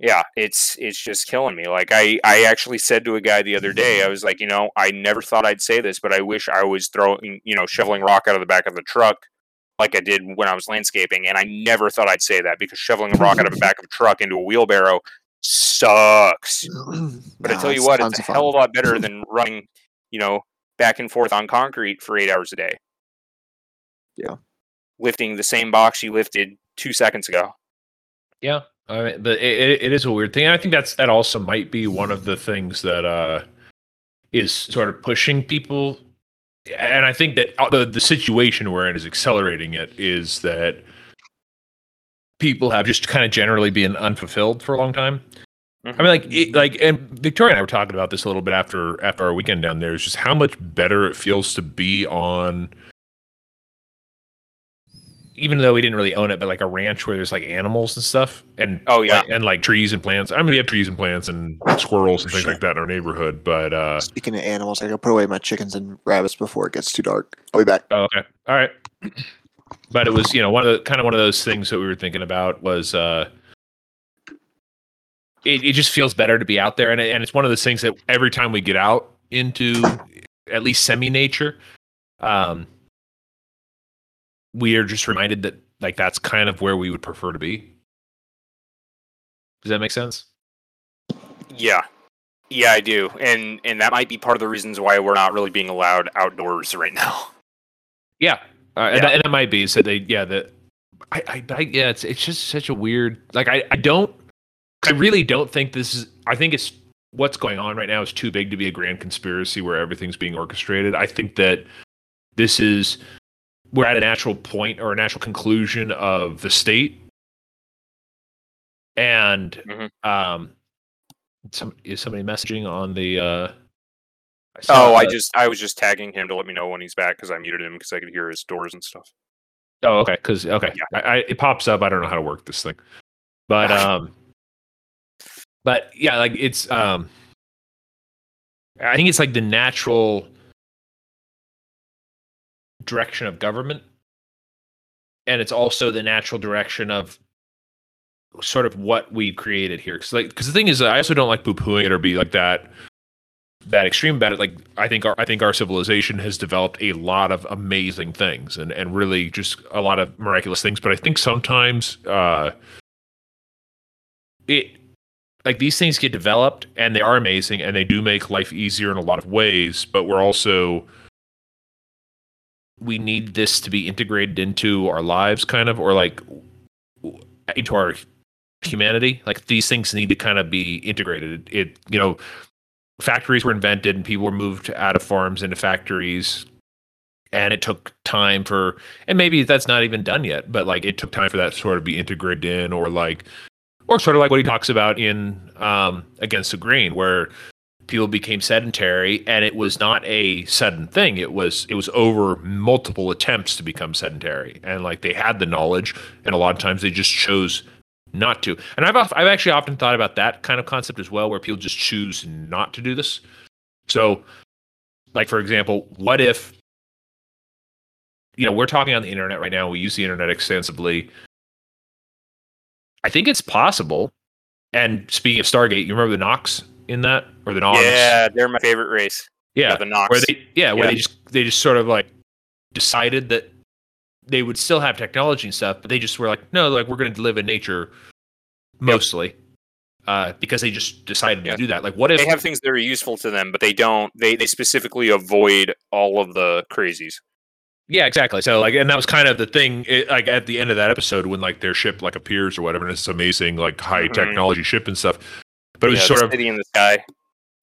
Yeah, it's it's just killing me. Like I I actually said to a guy the other day, I was like, you know, I never thought I'd say this, but I wish I was throwing, you know, shoveling rock out of the back of the truck like I did when I was landscaping, and I never thought I'd say that because shoveling a rock out of the back of a truck into a wheelbarrow sucks. But I tell you what, it's a hell of a lot better than running, you know, back and forth on concrete for eight hours a day.
Yeah.
Lifting the same box you lifted two seconds ago.
Yeah, I mean, but it, it, it is a weird thing. And I think that's that also might be one of the things that uh, is sort of pushing people. And I think that uh, the the situation we're in is accelerating it. Is that people have just kind of generally been unfulfilled for a long time. I mean, like, it, like, and Victoria and I were talking about this a little bit after after our weekend down there. Is just how much better it feels to be on even though we didn't really own it, but like a ranch where there's like animals and stuff, and
Oh, yeah.
like- and like trees and plants. I mean, we have trees and plants and squirrels and things like that in our neighborhood. But uh,
Speaking of animals, I gotta put away my chickens and rabbits before it gets too dark. I'll be back.
oh, okay, all right. But it was you know one of the kind of one of those things that we were thinking about was uh, it it just feels better to be out there, and it, and it's one of those things that every time we get out into at least semi nature, um, we are just reminded that like that's kind of where we would prefer to be. Does that make sense?
Yeah. Yeah, I do. And and that might be part of the reasons why we're not really being allowed outdoors right now.
Yeah, uh, and,
Yeah.
that, and that might be so. They yeah that I, I I yeah it's it's just such a weird like I I don't I really don't think this is I think it's what's going on right now is too big to be a grand conspiracy where everything's being orchestrated. I think that this is we're at a natural point or a natural conclusion of the state and
Mhm.
um some is somebody messaging on the uh
Oh,
saw,
I just I was just tagging him to let me know when he's back because I muted him because I could hear his doors and stuff.
Oh, okay. Because okay,
Yeah.
I, I, it pops up. I don't know how to work this thing, but um, but yeah, like it's um, I think it's like the natural direction of government, and it's also the natural direction of sort of what we've created here. Because like, because the thing is, I also don't like poo pooing it or be like that that extreme about it. Like I think our I think our civilization has developed a lot of amazing things and and really just a lot of miraculous things. But I think sometimes uh, it like these things get developed and they are amazing and they do make life easier in a lot of ways. But we're also we need this to be integrated into our lives, kind of, or like into our humanity. Like these things need to kind of be integrated. It, you know, factories were invented and people were moved out of farms into factories. And it took time for, and maybe that's not even done yet, but like it took time for that sort of be integrated in, or like, or sort of like what he talks about in um, Against the Grain, where people became sedentary and it was not a sudden thing. It was it was over multiple attempts to become sedentary. And like they had the knowledge and a lot of times they just chose not to. And i've i've actually often thought about that kind of concept as well where people just choose not to do this. So like for example what if you know we're talking on the internet right now we use the internet extensively. I think it's possible. And speaking of stargate you remember the Nox in that or the Nogs?
Yeah, they're my favorite race.
Yeah,
the Nox.
where they yeah, where
Yeah.
they just they just sort of like decided that they would still have technology and stuff, but they just were like, no, like we're going to live in nature mostly. Uh, because they just decided
Yeah.
to do that. Like, what if
they have things that are useful to them, but they don't. They they specifically avoid all of the crazies.
Yeah, exactly. So like, and that was kind of the thing. It, like at the end of that episode, when like their ship like appears or whatever, and it's amazing like high
Mhm.
technology ship and stuff. But it was
Yeah,
sort of
city in the sky.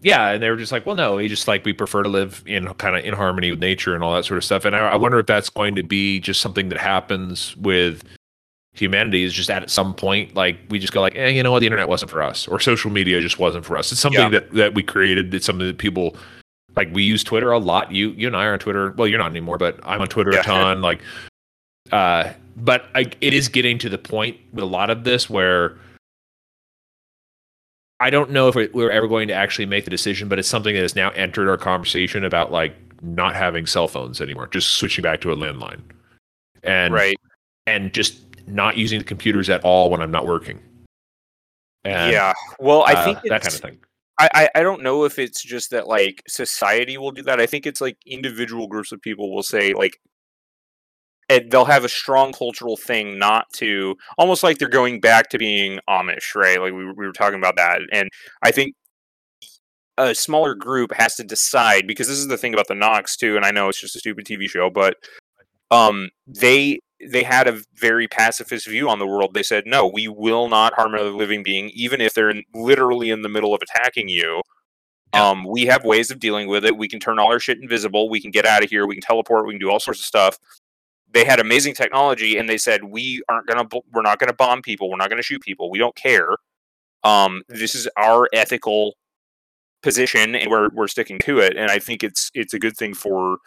yeah, and they were just like, well, no, we just like we prefer to live in kind of in harmony with nature and all that sort of stuff. And I, I wonder if that's going to be just something that happens with humanity is just at some point like we just go like, eh, you know what, the internet wasn't for us, or social media just wasn't for us. It's something
Yeah.
that that we created. It's something that people like. We use Twitter a lot. You you and I are on Twitter. Well, you're not anymore, but I'm on Twitter
Yeah.
a ton. Like, uh, but I, it is getting to the point with a lot of this where. I don't know if we're ever going to actually make the decision, but it's something that has now entered our conversation about like not having cell phones anymore, just switching back to a landline, and
right.
and just not using the computers at all when I'm not working. And,
yeah. Well, I
uh,
think
that kind of thing.
I, I I don't know if it's just that like society will do that. I think it's like individual groups of people will say like and they'll have a strong cultural thing not to almost like they're going back to being Amish, right? Like we, were- we were talking about that. And I think a smaller group has to decide because this is the thing about the Nox too, and I know it's just a stupid TV show, but um they they had a very pacifist view on the world. They said, "No, we will not harm another living being, even if they're in, literally in the middle of attacking you."
Yeah.
Um, we have ways of dealing with it. We can turn all our shit invisible. We can get out of here. We can teleport. We can do all sorts of stuff. They had amazing technology, and they said, "We aren't gonna. bu- We're not gonna bomb people. We're not gonna shoot people. We don't care. Um, this is our ethical position, and we're we're sticking to it. And I think it's it's a good thing for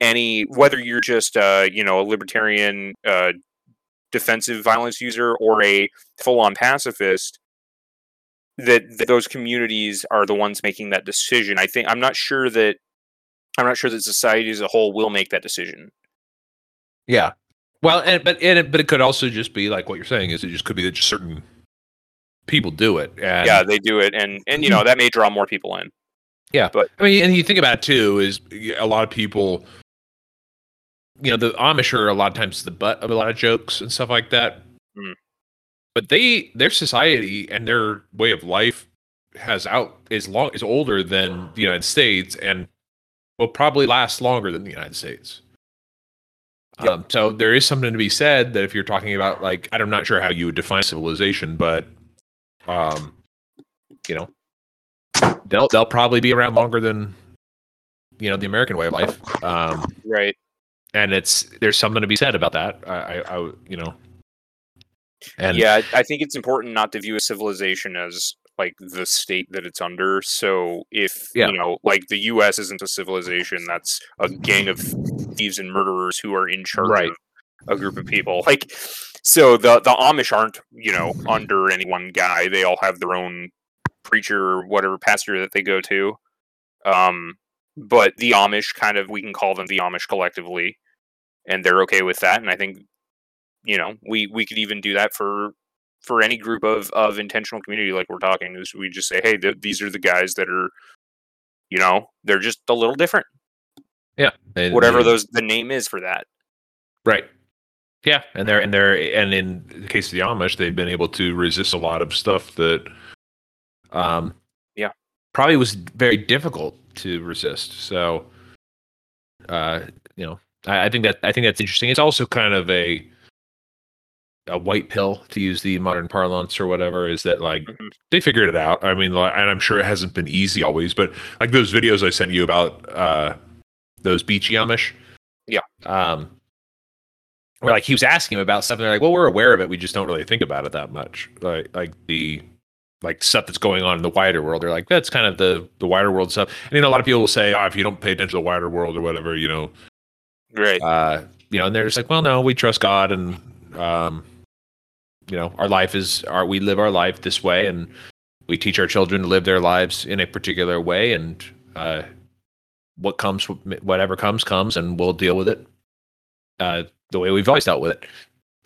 any whether you're just uh you know a libertarian uh defensive violence user or a full-on pacifist that, that those communities are the ones making that decision i think i'm not sure that i'm not sure that society as a whole will make that decision
Yeah. Well, and but and it, but it could also just be like what you're saying is it just could be that just certain people do it. And
yeah they do it and and you know that may draw more people in Yeah, but
I mean, and you think about it too is a lot of people, you know, the Amish are a lot of times the butt of a lot of jokes and stuff like that.
Mm.
But they, their society and their way of life has out is long is older than the United States and will probably last longer than the United States.
Yep.
Um, so there is something to be said that if you're talking about like I'm not sure how you would define civilization, but um, you know, they'll they'll probably be around longer than you know the American way of life. Um,
right
and it's there's something to be said about that. I, I, I you know, and
yeah I- i think it's important not to view a civilization as like the state that it's under so if
Yeah.
you know like the us isn't a civilization that's a gang of thieves and murderers who are in charge
Right.
of a group of people like so the the amish aren't you know under any one guy they all have their own preacher or whatever pastor that they go to um but the amish kind of we can call them the amish collectively and they're okay with that and i think you know we we could even do that for for any group of of intentional community like we're talking is we just say hey th- these are the guys that are You know, they're just a little different.
Yeah, and,
Whatever
know,
those the name is for that.
Right. Yeah, and they're and they're and in the case of the Amish, they've been able to resist a lot of stuff that, um,
Yeah.
probably was very difficult to resist. So, uh, you know, I, I think that I think that's interesting. It's also kind of a a white pill to use the modern parlance or whatever. Is that like
Mhm.
they figured it out? I mean, like, and I'm sure it hasn't been easy always, but like those videos I sent you about uh those beachy Amish.
Yeah.
Um, where like he was asking him about something, they're like, well, we're aware of it, we just don't really think about it that much. Like like the like stuff that's going on in the wider world. They're like, that's kind of the the wider world stuff. And you know, a lot of people will say, oh, if you don't pay attention to the wider world or whatever, you know,
Right.
uh, you know, and they're just like, well, no, we trust God, and um, you know, our life is our we live our life this way, and we teach our children to live their lives in a particular way, and uh, what comes, whatever comes, comes, and we'll deal with it uh, the way we've always dealt with it.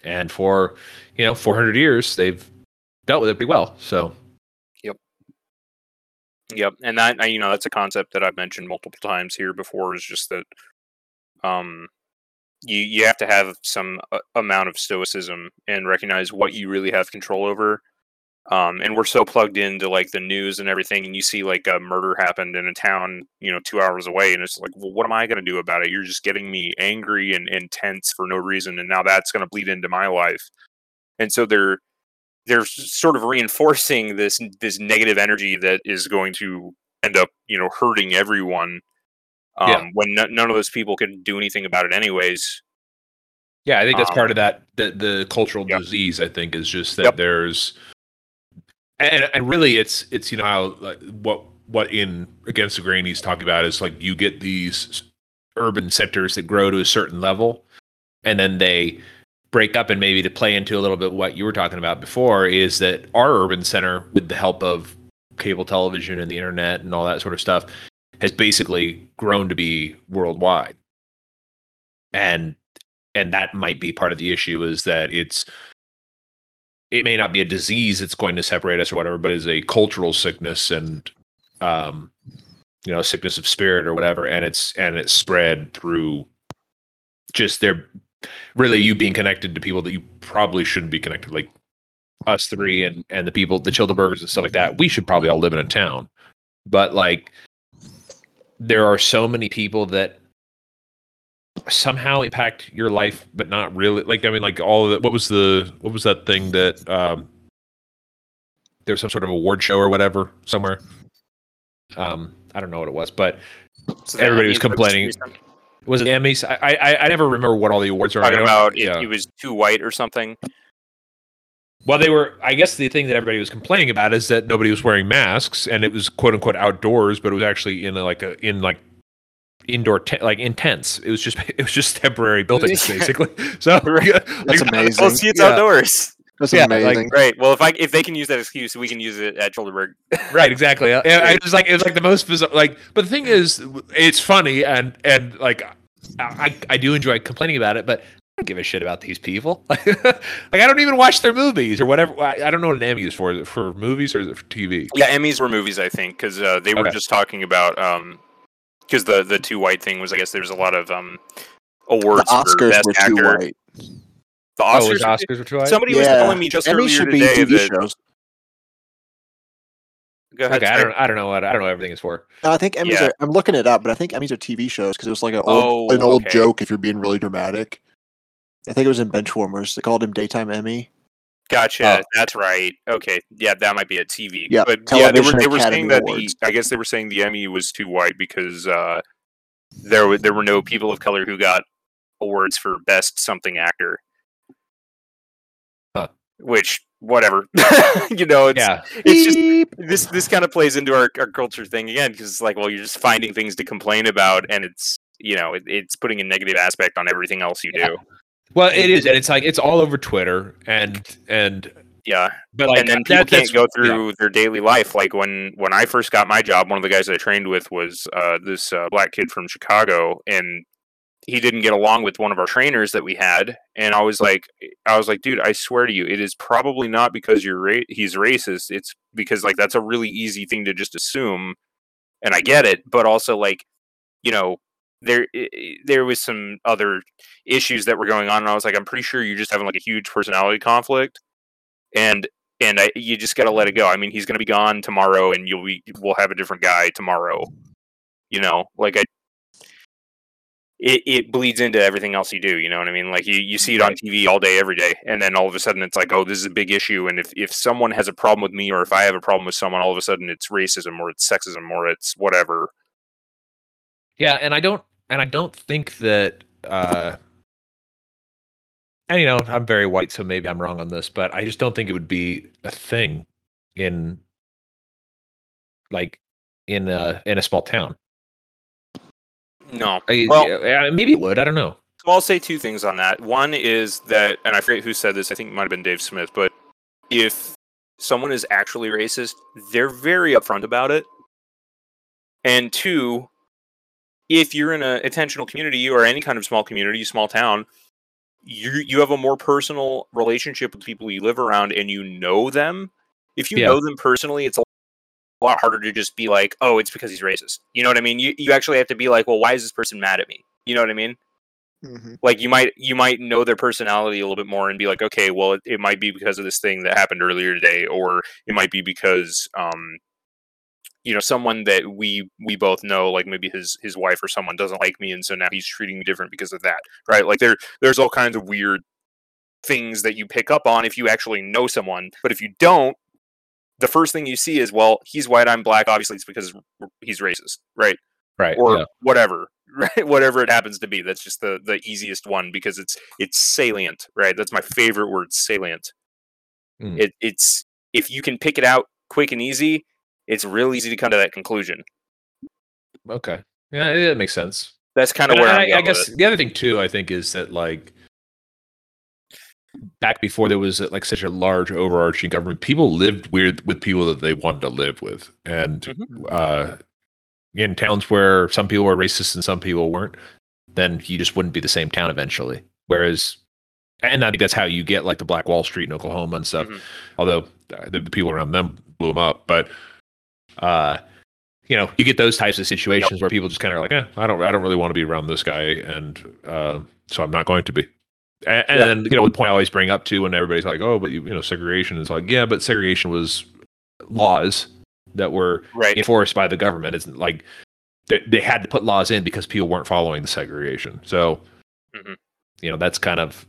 And for you know, 400 years, they've dealt with it pretty well. So
Yep. Yep, and that you know that's a concept that I've mentioned multiple times here before. Is just that, um, you you have to have some uh, amount of stoicism and recognize what you really have control over. Um, and we're so plugged into like the news and everything, and you see like a murder happened in a town, you know, two hours away, and it's like, well, what am I going to do about it? You're just getting me angry and intense for no reason, and now that's going to bleed into my life. And so they're they're sort of reinforcing this this negative energy that is going to end up you know hurting everyone um,
Yeah.
when no, none of those people can do anything about it anyways
Yeah, I think that's
Um,
part of that. The the cultural
Yep.
disease, I think, is just that
Yep.
there's, and and really, it's it's you know how like what what in against the grain he's talking about is like you get these urban centers that grow to a certain level, and then they break up and maybe to play into a little bit what you were talking about before is that our urban center with the help of cable television and the internet and all that sort of stuff has basically grown to be worldwide. And and that might be part of the issue is that it's it may not be a disease that's going to separate us or whatever but is a cultural sickness and um you know sickness of spirit or whatever. And it's and it's spread through just their really you being connected to people that you probably shouldn't be connected like us three and and the people the Childebergers and stuff like that. We should probably all live in a town. But like there are so many people that somehow impact your life but not really like i mean like all of the, what was the what was that thing that um there was some sort of award show or whatever somewhere? Um i don't know what it was but
So
Everybody was complaining. was it emmys? I i i never remember what all the awards are.
Talking about
yeah.
it was too white or something
Well, they were. I guess the thing that everybody was complaining about is that nobody was wearing masks, and it was quote unquote outdoors, but it was actually in a, like a in like indoor te- like in tents. It was just it was just temporary buildings basically. So yeah,
That's
like,
amazing.
well see it's
Yeah.
outdoors
That's
Yeah, like,
amazing.
right well if i if they can use that excuse we can use it at Childerberg.
right exactly Yeah, I it was like it was like the most bizarre like but the thing is it's funny and and like I, I do enjoy complaining about it but I don't give a shit about these people like I don't even watch their movies or whatever I, I don't know what an Emmy is for is it for movies or is it for TV
Yeah, Emmys were movies, I think, because uh, they were
Okay.
just talking about because the the two white thing was, I guess, there was a lot of um awards
the
for
Oscars
best
were
actor.
too white.
The
oh
Oscars,
was Oscars were too white?
somebody was telling me just
Emmys
earlier
should be
today
TV
that.
shows.
Go ahead,
okay I don't I don't know what I don't know what everything is for
No, I think Emmys
Yeah.
are. I'm looking it up, but I think Emmys are TV shows because it was like an
Oh,
old, an old
okay.
joke. If you're being really dramatic, I think it was in Benchwarmers. They called him daytime Emmy.
Gotcha.
Oh.
That's right. Okay. Yeah, that might be a TV.
Yeah,
but yeah, they were they were
Academy
saying that the
Awards.
I guess they were saying the Emmy was too white because uh, there were there were no people of color who got awards for best something actor.
Huh.
Which whatever, you know, it's
yeah
it's just this this kind of plays into our, our culture thing again because it's like well you're just finding things to complain about and it's you know it, it's putting a negative aspect on everything else you do
well it is and it's like it's all over Twitter and and
yeah
but like
and then people
that,
can't go
yeah.
through their daily life like when when i first got my job one of the guys i trained with was uh, this uh, black kid from chicago and he didn't get along with one of our trainers that we had and i was like i was like dude i swear to you it is probably not because you're ra- he's racist it's because like that's a really easy thing to just assume and I get it, but also like, you know, there there was some other issues that were going on, and I was like, I'm pretty sure you're just having like a huge personality conflict, and and I you just got to let it go. I mean, he's gonna be gone tomorrow, and you'll be we'll have a different guy tomorrow. You know, like I. It, it bleeds into everything else you do, you know what I mean? Like you, you see it on TV all day, every day, and then all of a sudden it's like, oh, this is a big issue. And if, if someone has a problem with me, or if I have a problem with someone, all of a sudden it's racism, or it's sexism, or it's whatever.
Yeah, and I don't and I don't think that uh and you know, I'm very white, so maybe I'm wrong on this, but I just don't think it would be a thing in like in a in a small town.
No,
I,
Well-
yeah, maybe it would. I don't know.
So I'll say two things on that. One is that, and I forget who said this. I think it might have been Dave Smith. But if someone is actually racist, they're very upfront about it. And two, if you're in an intentional community or any kind of small community, small town, you you have a more personal relationship with people you live around, and you know them. If you
Yeah.
know them personally, it's a lot harder to just be like, "Oh, it's because he's racist." You know what I mean? You you actually have to be like, "Well, why is this person mad at me?" You know what I mean?
hmm
like you might you might know their personality a little bit more and be like okay well it, it might be because of this thing that happened earlier today or it might be because um you know someone that we we both know like maybe his his wife or someone doesn't like me and so now he's treating me different because of that right like there there's all kinds of weird things that you pick up on if you actually know someone but if you don't the first thing you see is well he's white i'm black obviously it's because he's racist right
Right.
or
yeah.
whatever right whatever it happens to be that's just the the easiest one because it's it's salient right that's my favorite word salient
Mm.
it, it's if you can pick it out quick and easy it's real easy to come to that conclusion
Okay. Yeah, that makes sense.
that's kind of where
I, I guess the other thing too, I think, is that like back before there was like such a large overarching government, people lived weird with people that they wanted to live with, and
Mhm.
uh, in towns where some people were racist and some people weren't, then you just wouldn't be the same town eventually. Whereas, and I think that's how you get like the Black Wall Street in Oklahoma and stuff.
Mhm.
Although uh, the, the people around them blew them up, but uh, you know, you get those types of situations where people just kind of like, eh, I don't, I don't really want to be around this guy, and uh, so I'm not going to be. And, and
Yeah.
then you know, the point I always bring up too, when everybody's like, oh, but you, you know, segregation is like, yeah, but segregation was laws that were
right
enforced by the government. It's like they, they had to put laws in because people weren't following the segregation. So,
Mhm.
you know, that's kind of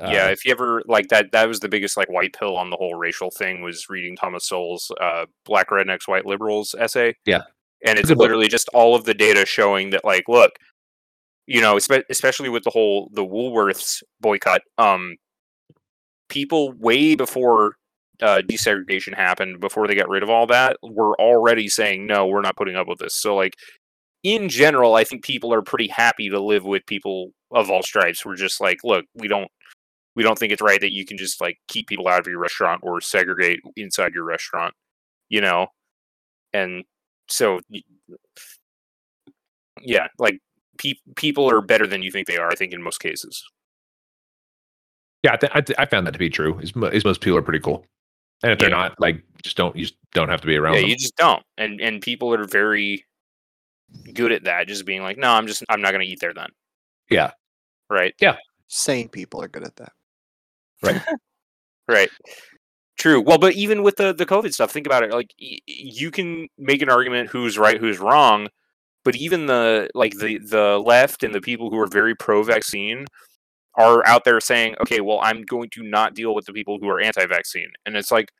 uh,
yeah if you ever like that that was the biggest like white pill on the whole racial thing was reading thomas sowell's uh black rednecks white liberals essay.
Yeah.
and it's literally just all of the data showing that like look you know especially with the whole the woolworths boycott um people way before uh, desegregation happened before they got rid of all that were already saying no we're not putting up with this. So like in general i think people are pretty happy to live with people of all stripes. We're just like look we don't we don't think it's right that you can just like keep people out of your restaurant or segregate inside your restaurant you know and so yeah like pe- people are better than you think they are i think in most cases
yeah, I, th- I, th- I found that to be true. Is, mo- is most people are pretty cool, and if they're
Yeah.
not, like, just don't you just don't have to be around
yeah
them.
you just don't and and people are very good at that just being like no i'm just i'm not going to eat there then
Yeah.
right Yeah.
Sane people are good at that.
Right. Right. True. Well, but even with the the COVID stuff, think about it. Like y- you can make an argument who's right, who's wrong, but even the like the the left and the people who are very pro vaccine are out there saying, "Okay, well, I'm going to not deal with the people who are anti-vaccine." And it's like,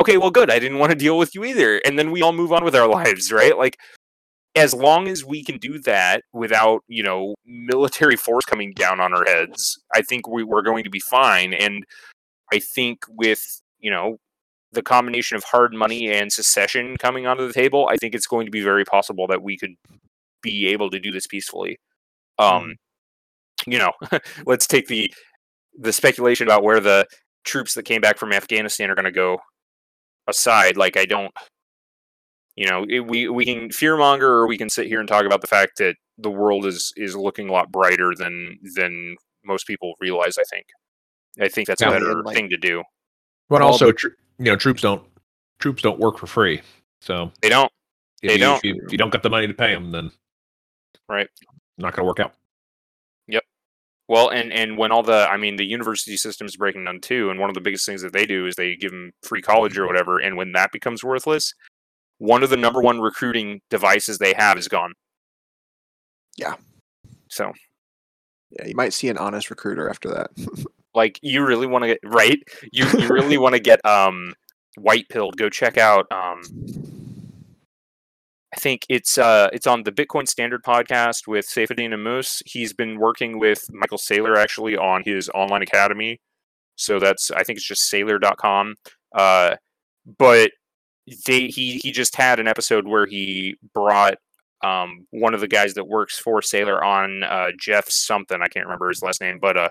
"Okay, well, good. I didn't want to deal with you either." And then we all move on with our lives, right? Like as long as we can do that without, you know, military force coming down on our heads, I think we, we're going to be fine. And I think with you know the combination of hard money and secession coming onto the table, I think it's going to be very possible that we could be able to do this peacefully. Um, you know, let's take the the speculation about where the troops that came back from Afghanistan are going to go aside. Like, I don't, you know, it, we we can fearmonger or we can sit here and talk about the fact that the world is is looking a lot brighter than than most people realize. I think. I think that's a
Yeah,
and,
better
like-
thing to do.
But
all
also,
the-
tr- you know, troops don't troops don't work for free. So
They don't.
If
They
you,
don't.
If you, if you don't got the money to pay them, then
Right.
not going to work out. Yep.
Well, and and when all the, I mean, the university system is breaking down too, and one of the biggest things that they do is they give them free college or whatever, and when that becomes worthless, one of the number one recruiting devices they have is gone.
Yeah.
So,
Yeah, you might see an honest recruiter after that.
like, you really want to get right? You you really want to get um white pilled? Go check out um. I think it's uh it's on the Bitcoin Standard podcast with Saifedean Ammous. He's been working with Michael Saylor actually on his online academy. So that's I think it's just saylor.com. Uh but they he he just had an episode where he brought um one of the guys that works for Saylor on uh Jeff something, I can't remember his last name, but uh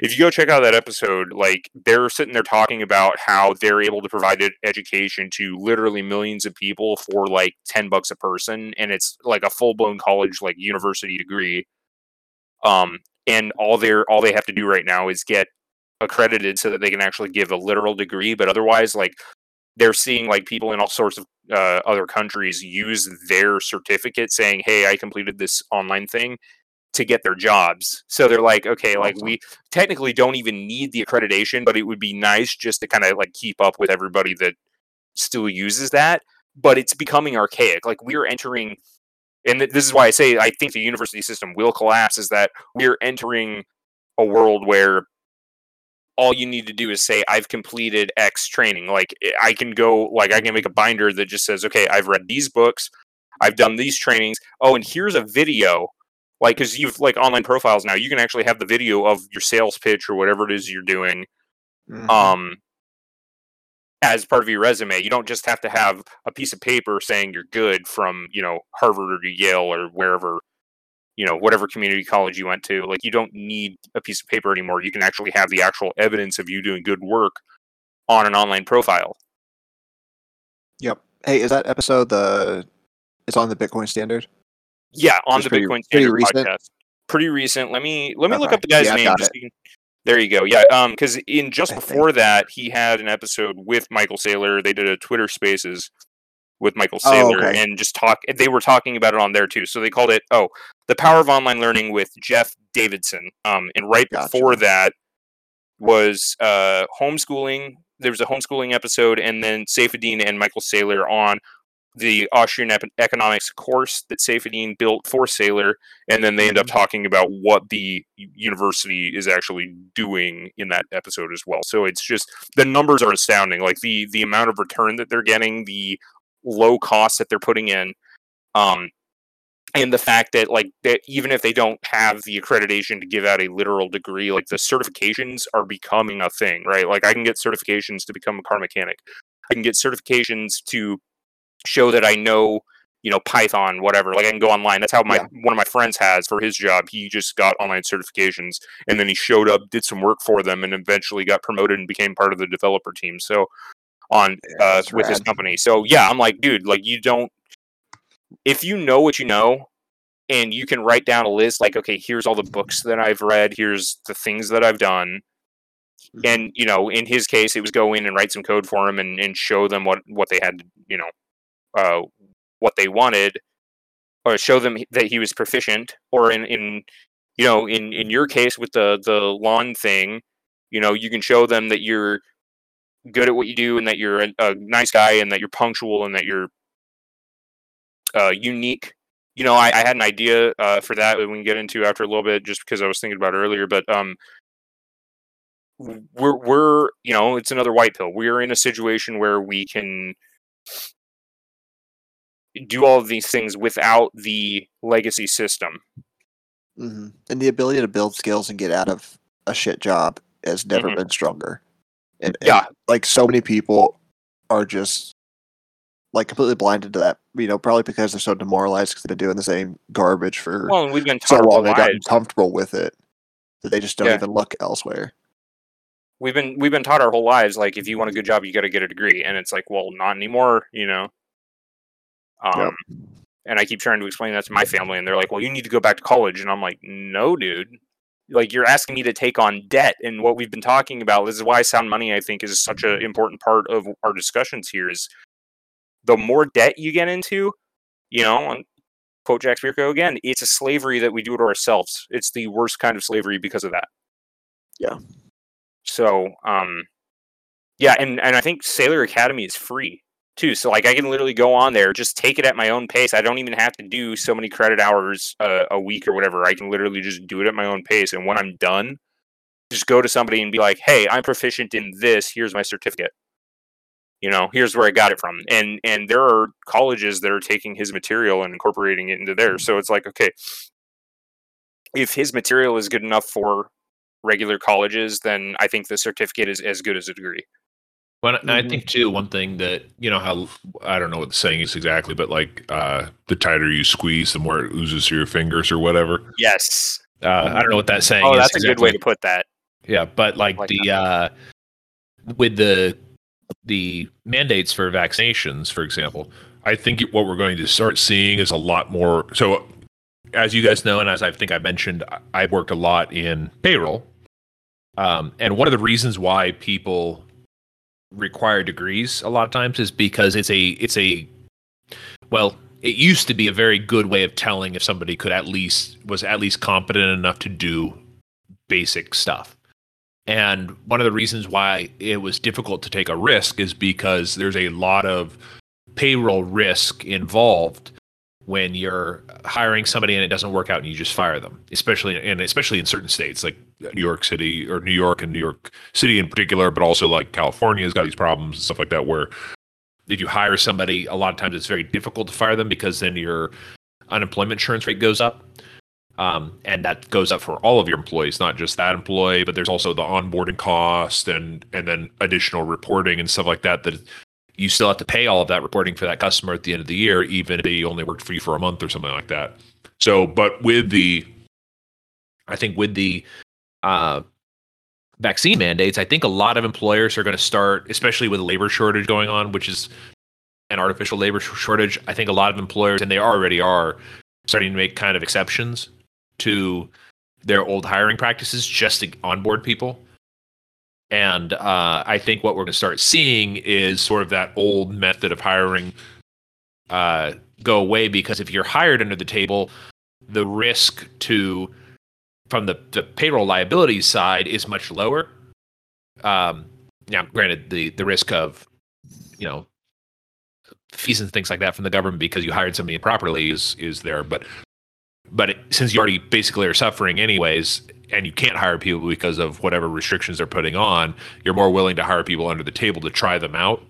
if you go check out that episode, like they're sitting there talking about how they're able to provide ed- education to literally millions of people for like 10 bucks a person and it's like a full-blown college like university degree. Um and all they're all they have to do right now is get accredited so that they can actually give a literal degree but otherwise like they're seeing like people in all sorts of uh, other countries use their certificate saying hey i completed this online thing to get their jobs. So they're like okay like we technically don't even need the accreditation but it would be nice just to kind of like keep up with everybody that still uses that but it's becoming archaic. Like we're entering and th- this is why i say i think the university system will collapse is that we're entering a world where all you need to do is say i've completed x training. Like i- i can go like i can make a binder that just says okay i've read these books. I've done these trainings. Oh and here's a video. Like because you've like online profiles now you can actually have the video of your sales pitch or whatever it is you're doing
Mhm.
um as part of your resume. You don't just have to have a piece of paper saying you're good from you know harvard or yale or wherever you know whatever community college you went to like you don't need a piece of paper anymore you can actually have the actual evidence of you doing good work on an online profile
Yep. Hey, is that episode the? It's on the Bitcoin Standard.
yeah on
It's
the
pretty-
bitcoin
pretty
standard
recent?
podcast pretty recent let me let me look up the guy's
Yeah,
name just so you can- there you go yeah um because in just
I think.
before that he had an episode with michael saylor they did a twitter spaces with michael
Oh,
saylor
okay.
and just talk they were talking about it on there too so they called it oh the power of online learning with jeff davidson um and right
Gotcha.
before that was uh homeschooling there was a homeschooling episode and then Saifedean and michael saylor on the Austrian ep- economics course that Saifedean built for Saylor, and then they end up
Mhm.
talking about what the university is actually doing in that episode as well. So it's just the numbers are astounding. Like the the amount of return that they're getting, the low cost that they're putting in, um, and the fact that like that even if they don't have the accreditation to give out a literal degree, like the certifications are becoming a thing, right? Like I can get certifications to become a car mechanic. I can get certifications to show that I know, you know, Python, whatever. Like I can go online. That's how my
Yeah.
one of my friends has for his job. He just got online certifications and then he showed up, did some work for them, and eventually got promoted and became part of the developer team. So on uh, with his company. So yeah, I'm like, dude, like you don't if you know what you know and you can write down a list like okay here's all the books that i've read here's the things that i've done
Mhm.
and you know in his case it was go in and write some code for him and, and show them what what they had you know uh what they wanted or show them that he was proficient or in in you know in in your case with the the lawn thing you know you can show them that you're good at what you do and that you're a, a nice guy and that you're punctual and that you're uh unique you know i, I had an idea uh for that that we can get into after a little bit just because i was thinking about earlier but um we're we're you know it's another white pill we're in a situation where we can do all of these things without the legacy system
hmm And the ability to build skills and get out of a shit job has never
Mhm.
been stronger. And, and,
Yeah.
like so many people are just like completely blinded to that. You know, probably because they're so demoralized because they've been doing the same garbage for
well and we've been
so
taught our whole
long. They've
gotten
comfortable with it that they just don't
Yeah.
even look elsewhere.
we've been we've been taught our whole lives like if you want a good job you got to get a degree and it's like well not anymore you know um and i keep trying to explain that to my family and they're like well you need to go back to college and i'm like no dude like you're asking me to take on debt and what we've been talking about this is why sound money i think is such an important part of our discussions here is the more debt you get into you know, and quote Jack Spirko again, it's a slavery that we do to ourselves. It's the worst kind of slavery because of that.
Yeah.
So, um, yeah, and and I think Saylor Academy is free too. So like I can literally go on there, just take it at my own pace. I don't even have to do so many credit hours uh, a week or whatever. I can literally just do it at my own pace. And when I'm done, just go to somebody and be like, "Hey, I'm proficient in this. Here's my certificate." You know, here's where I got it from. And and there are colleges that are taking his material and incorporating it into theirs. So it's like, okay, if his material is good enough for regular colleges, then I think the certificate is as good as a degree.
But I
Mhm.
think too, one thing that you know how I don't know what the saying is exactly, but like uh, the tighter you squeeze, the more it oozes through your fingers or whatever.
Yes.
Uh, I don't know what that saying
Oh,
is.
that's a good way to put that.
Yeah, but like,
Like
the uh with the the mandates for vaccinations, for example, I think what we're going to start seeing is a lot more. So, as you guys know, and as I think I mentioned, I- I've worked a lot in payroll, um, and one of the reasons why people require degrees a lot of times is because it's a it's a well it used to be a very good way of telling if somebody could at least was at least competent enough to do basic stuff and one of the reasons why it was difficult to take a risk is because there's a lot of payroll risk involved when you're hiring somebody and it doesn't work out and you just fire them especially and especially in certain states like New York City or New York and New York City in particular but also like California's got these problems and stuff like that where if you hire somebody a lot of times it's very difficult to fire them because then your unemployment insurance rate goes up um, and that goes up for all of your employees, not just that employee, but there's also the onboarding cost and and then additional reporting and stuff like that. That you still have to pay all of that reporting for that customer at the end of the year, even if they only worked for you for a month or something like that. So, but with the, I think with the uh, vaccine mandates, I think a lot of employers are going to start, especially with labor shortage going on, which is an artificial labor shortage. I think a lot of employers, and they already are, starting to make kind of exceptions to their old hiring practices just to onboard people. And uh, I think what we're going to start seeing is sort of that old method of hiring uh, go away because if you're hired under the table, the risk to from the, the payroll liability side is much lower. Um, now, granted, the the risk of you know fees and things like that from the government because you hired somebody improperly is is there, but but it, since you already basically are suffering anyways and you can't hire people because of whatever restrictions they're putting on you're more willing to hire people under the table to try them out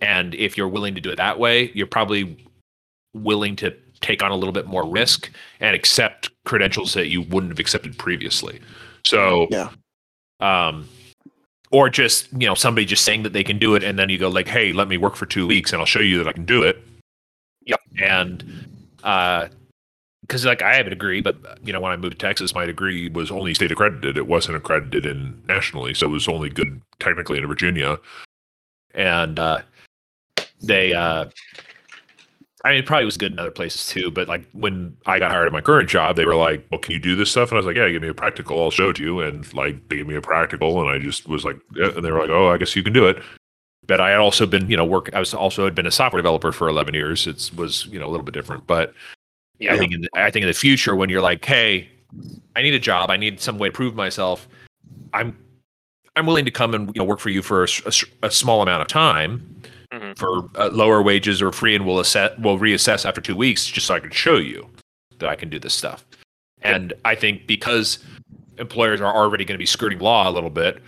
and if you're willing to do it that way you're probably willing to take on a little bit more risk and accept credentials that you wouldn't have accepted previously so
Yeah.
um or just you know somebody just saying that they can do it and then you go like hey let me work for two weeks and i'll show you that i can do it
Yep.
and uh because like I have a degree, but you know when I moved to Texas, my degree was only state accredited. It wasn't accredited in nationally, so it was only good technically in Virginia. And uh, they, uh, I mean, it probably was good in other places too. But like when I got hired at my current job, they were like, "Well, can you do this stuff?" And I was like, "Yeah, give me a practical. I'll show it to you." And like they gave me a practical, and I just was like, yeah. and they were like, "Oh, I guess you can do it." But I had also been, you know, work. I was also had been a software developer for eleven years. It was, you know, a little bit different, but I think in the, I think in the future when you're like, hey, I need a job, I need some way to prove myself, I'm I'm willing to come and you know work for you for a small amount of time
Mhm.
for uh, lower wages or free, and we'll assess we'll reassess after two weeks just so I can show you that I can do this stuff. And I think because employers are already going to be skirting law a little bit,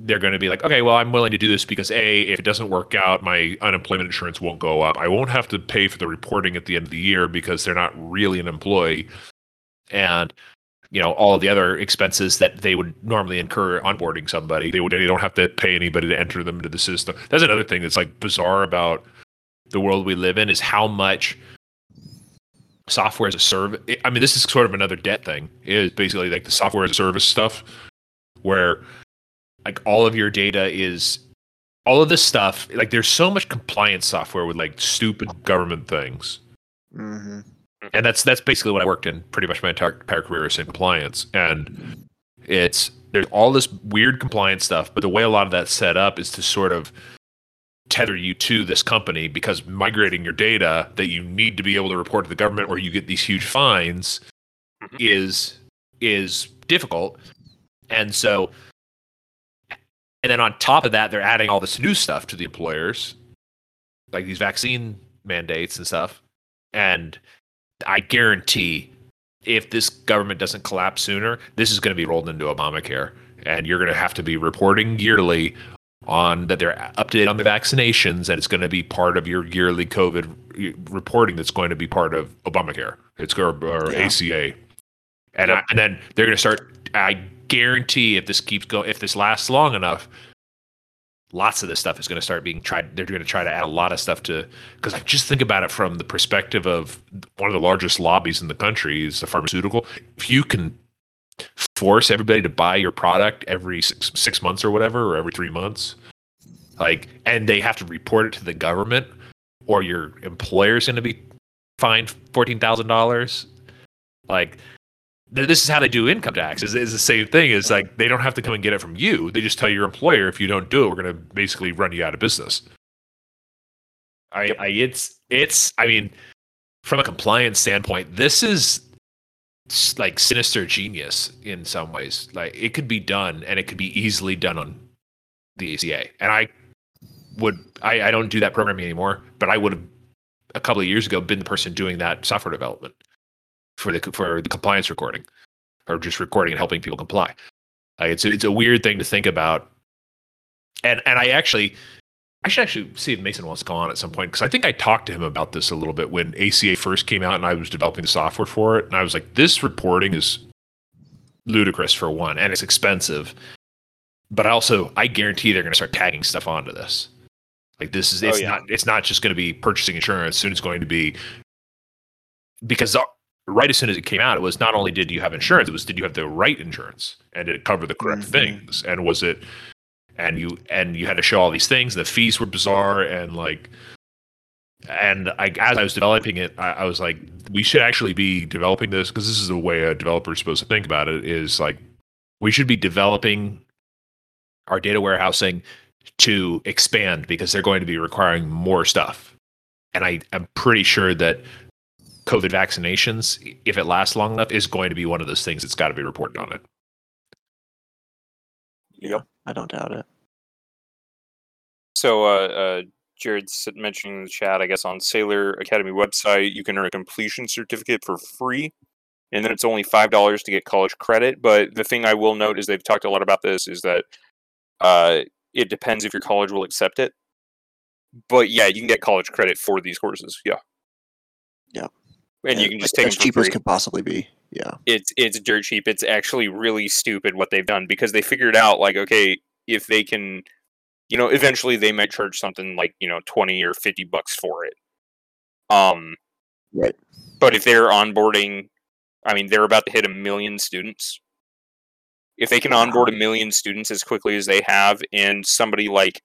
they're going to be like, okay, well, I'm willing to do this because a, if it doesn't work out, my unemployment insurance won't go up. I won't have to pay for the reporting at the end of the year because they're not really an employee, and you know all the other expenses that they would normally incur onboarding somebody, they would they don't have to pay anybody to enter them into the system. That's another thing that's like bizarre about the world we live in is how much software as a service. I mean, this is sort of another debt thing. Is basically like the software as a service stuff, where like all of your data is all of this stuff. Like there's so much compliance software with like stupid government things,
hmm
and that's that's basically what I worked in pretty much my entire, entire career is in compliance, and it's there's all this weird compliance stuff, but the way a lot of that's set up is to sort of tether you to this company because migrating your data that you need to be able to report to the government or you get these huge fines
Mhm.
is is difficult. And so and then on top of that they're adding all this new stuff to the employers like these vaccine mandates and stuff. And I guarantee if this government doesn't collapse sooner, this is going to be rolled into Obamacare and you're going to have to be reporting yearly on that they're up to date on the vaccinations and it's going to be part of your yearly COVID reporting that's going to be part of Obamacare. It's going or
Yeah.
ACA. And, I, and then they're going to start I guarantee if this keeps going if this lasts long enough lots of this stuff is going to start being tried they're going to try to add a lot of stuff to because I just think about it from the perspective of one of the largest lobbies in the country is the pharmaceutical. If you can force everybody to buy your product every six, six months or whatever or every three months like and they have to report it to the government or your employer's going to be fined $14000 like th- this is how they do income tax is, is the same thing is like they don't have to come and get it from you. They just tell your employer if you don't do it we're going to basically run you out of business. I, I it's it's i mean from a compliance standpoint this is like sinister genius in some ways. Like it could be done and it could be easily done on the aca and i would i, I don't do that programming anymore but i would have a couple of years ago been the person doing that software development for the for the compliance recording or just recording and helping people comply like it's it's a weird thing to think about and and i actually I should actually see if Mason wants to come on at some point because I think I talked to him about this a little bit when ACA first came out and I was developing the software for it. And I was like, this reporting is ludicrous for one, and it's expensive. But also, I guarantee they're going to start tagging stuff onto this. Like this is
Oh,
it's
yeah.
not it's not just going to be purchasing insurance. Soon it's going to be because right as soon as it came out, it was not only did you have insurance, it was did you have the right insurance and did it cover the correct
Mhm.
things and was it and you and you had to show all these things. The fees were bizarre and like and I as I was developing it, I, I was like, we should actually be developing this because this is the way a developer is supposed to think about it. Is like we should be developing our data warehousing to expand because they're going to be requiring more stuff. And I am pretty sure that COVID vaccinations, if it lasts long enough, is going to be one of those things that's got to be reported on it.
Yep, I don't doubt it.
So, uh, uh, Jared's mentioning in the chat, I guess, on Saylor Academy website, you can earn a completion certificate for free, and then it's only five dollars to get college credit. But the thing I will note is they've talked a lot about this is that uh, it depends if your college will accept it. But yeah, you can get college credit for these courses. Yeah.
Yeah.
And you can just take
as cheap
free
as could possibly be. Yeah.
it's it's dirt cheap. It's actually really stupid what they've done because they figured out like okay, if they can, you know, eventually they might charge something like you know twenty or fifty bucks for it. Um,
Right.
but if they're onboarding, I mean, they're about to hit a million students. If they can onboard a million students as quickly as they have, and somebody like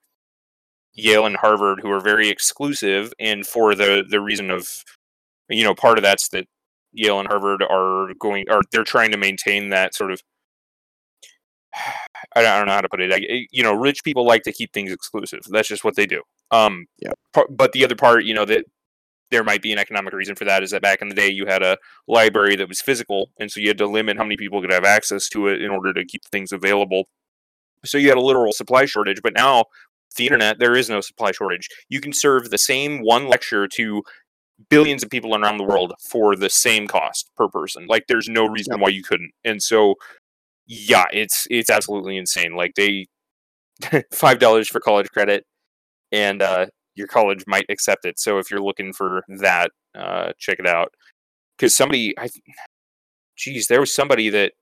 Yale and Harvard, who are very exclusive, and for the the reason of, you know, part of that's that Yale and Harvard are going, are they're trying to maintain that sort of. I don't know how to put it. Like, eh, you know, rich people like to keep things exclusive. That's just what they do. Um,
Yep.
par- But the other part, you know, that there might be an economic reason for that is that back in the day you had a library that was physical, and so you had to limit how many people could have access to it in order to keep things available. So you had a literal supply shortage. But now, the internet, there is no supply shortage. You can serve the same one lecture to billions of people around the world for the same cost per person. Like there's no reason why you couldn't. And so yeah, it's it's absolutely insane. Like they five dollars for college credit and uh your college might accept it. So if you're looking for that, uh check it out. Cause somebody I geez, there was somebody that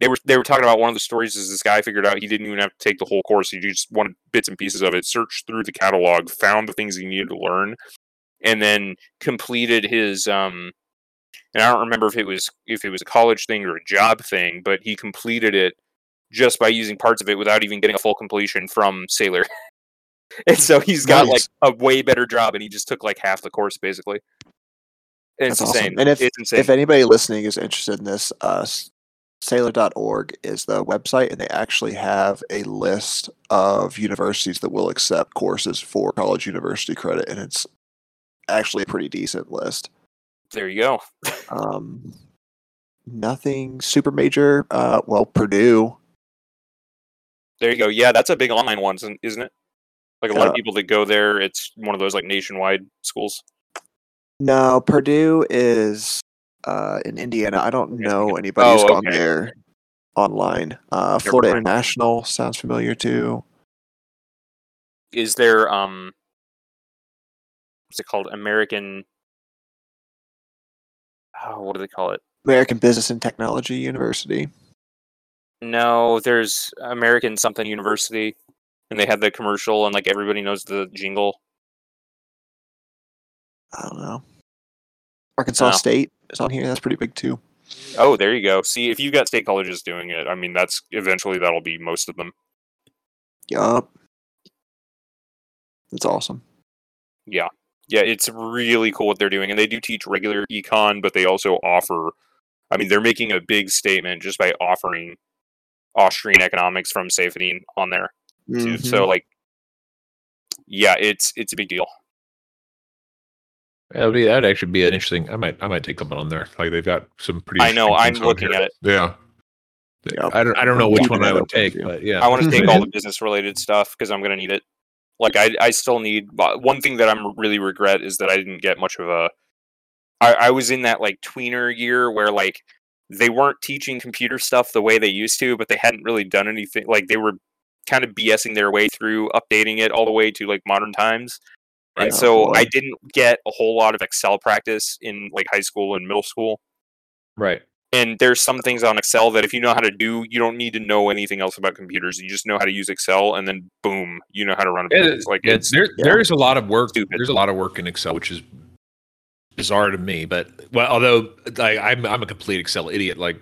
they were they were talking about one of the stories is this guy figured out he didn't even have to take the whole course. He just wanted bits and pieces of it, searched through the catalog, found the things he needed to learn, and then completed his um and I don't remember if it was if it was a college thing or a job thing, but he completed it just by using parts of it without even getting a full completion from Saylor. and so he's got like a way better job and he just took like half the course basically. And it's
That's awesome.
insane.
And if-
it's insane.
If anybody listening is interested in this, uh, Saylor.org is the website, and they actually have a list of universities that will accept courses for college university credit, and it's actually a pretty decent list.
There you go.
Um, nothing super major. Uh, well, Purdue.
There you go. Yeah, that's a big online one, isn't it? Like a lot
Uh,
of people that go there, it's one of those like nationwide schools.
No, Purdue is uh, in Indiana. I don't know anybody who's
Oh,
gone
okay.
there online. Uh, Florida. International sounds familiar too.
Is there um what's it called? American oh, what do they call it?
American Business and Technology University.
No, there's American something university and they had the commercial and like everybody knows the jingle.
I don't know. Arkansas
No.
State is on here. That's pretty big too.
Oh, there you go. See, if you've got state colleges doing it, I mean that's eventually that'll be most of them.
Yup. That's awesome.
Yeah. Yeah, it's really cool what they're doing. And they do teach regular econ, but they also offer I mean, they're making a big statement just by offering Austrian economics from Safety on there. Too.
Mhm.
So like yeah, it's it's a big deal.
That'd be that'd actually be an interesting. I might I might take something on there. Like they've got some pretty.
I know, I'm looking
here.
at it.
Yeah.
Yep.
I don't I don't know which one I would take, but yeah.
I want to take all the business related stuff because I'm going to need it. Like I, I still need uh, one thing that I'm really regret is that I didn't get much of a. I, I was in that like tweener year where like they weren't teaching computer stuff the way they used to, but they hadn't really done anything. Like they were kind of BSing their way through updating it all the way to like modern times. And
Oh,
so
boy.
I didn't get a whole lot of Excel practice in like high school and middle school.
right.
And there's some things on Excel that if you know how to do, you don't need to know anything else about computers. You just know how to use Excel, and then boom, you know how to run a business. Like
Yeah,
it's
there,
yeah.
there's a lot of work.
Stupid.
There's a lot of work in Excel, which is bizarre to me. But well, although like I'm I'm a complete Excel idiot. Like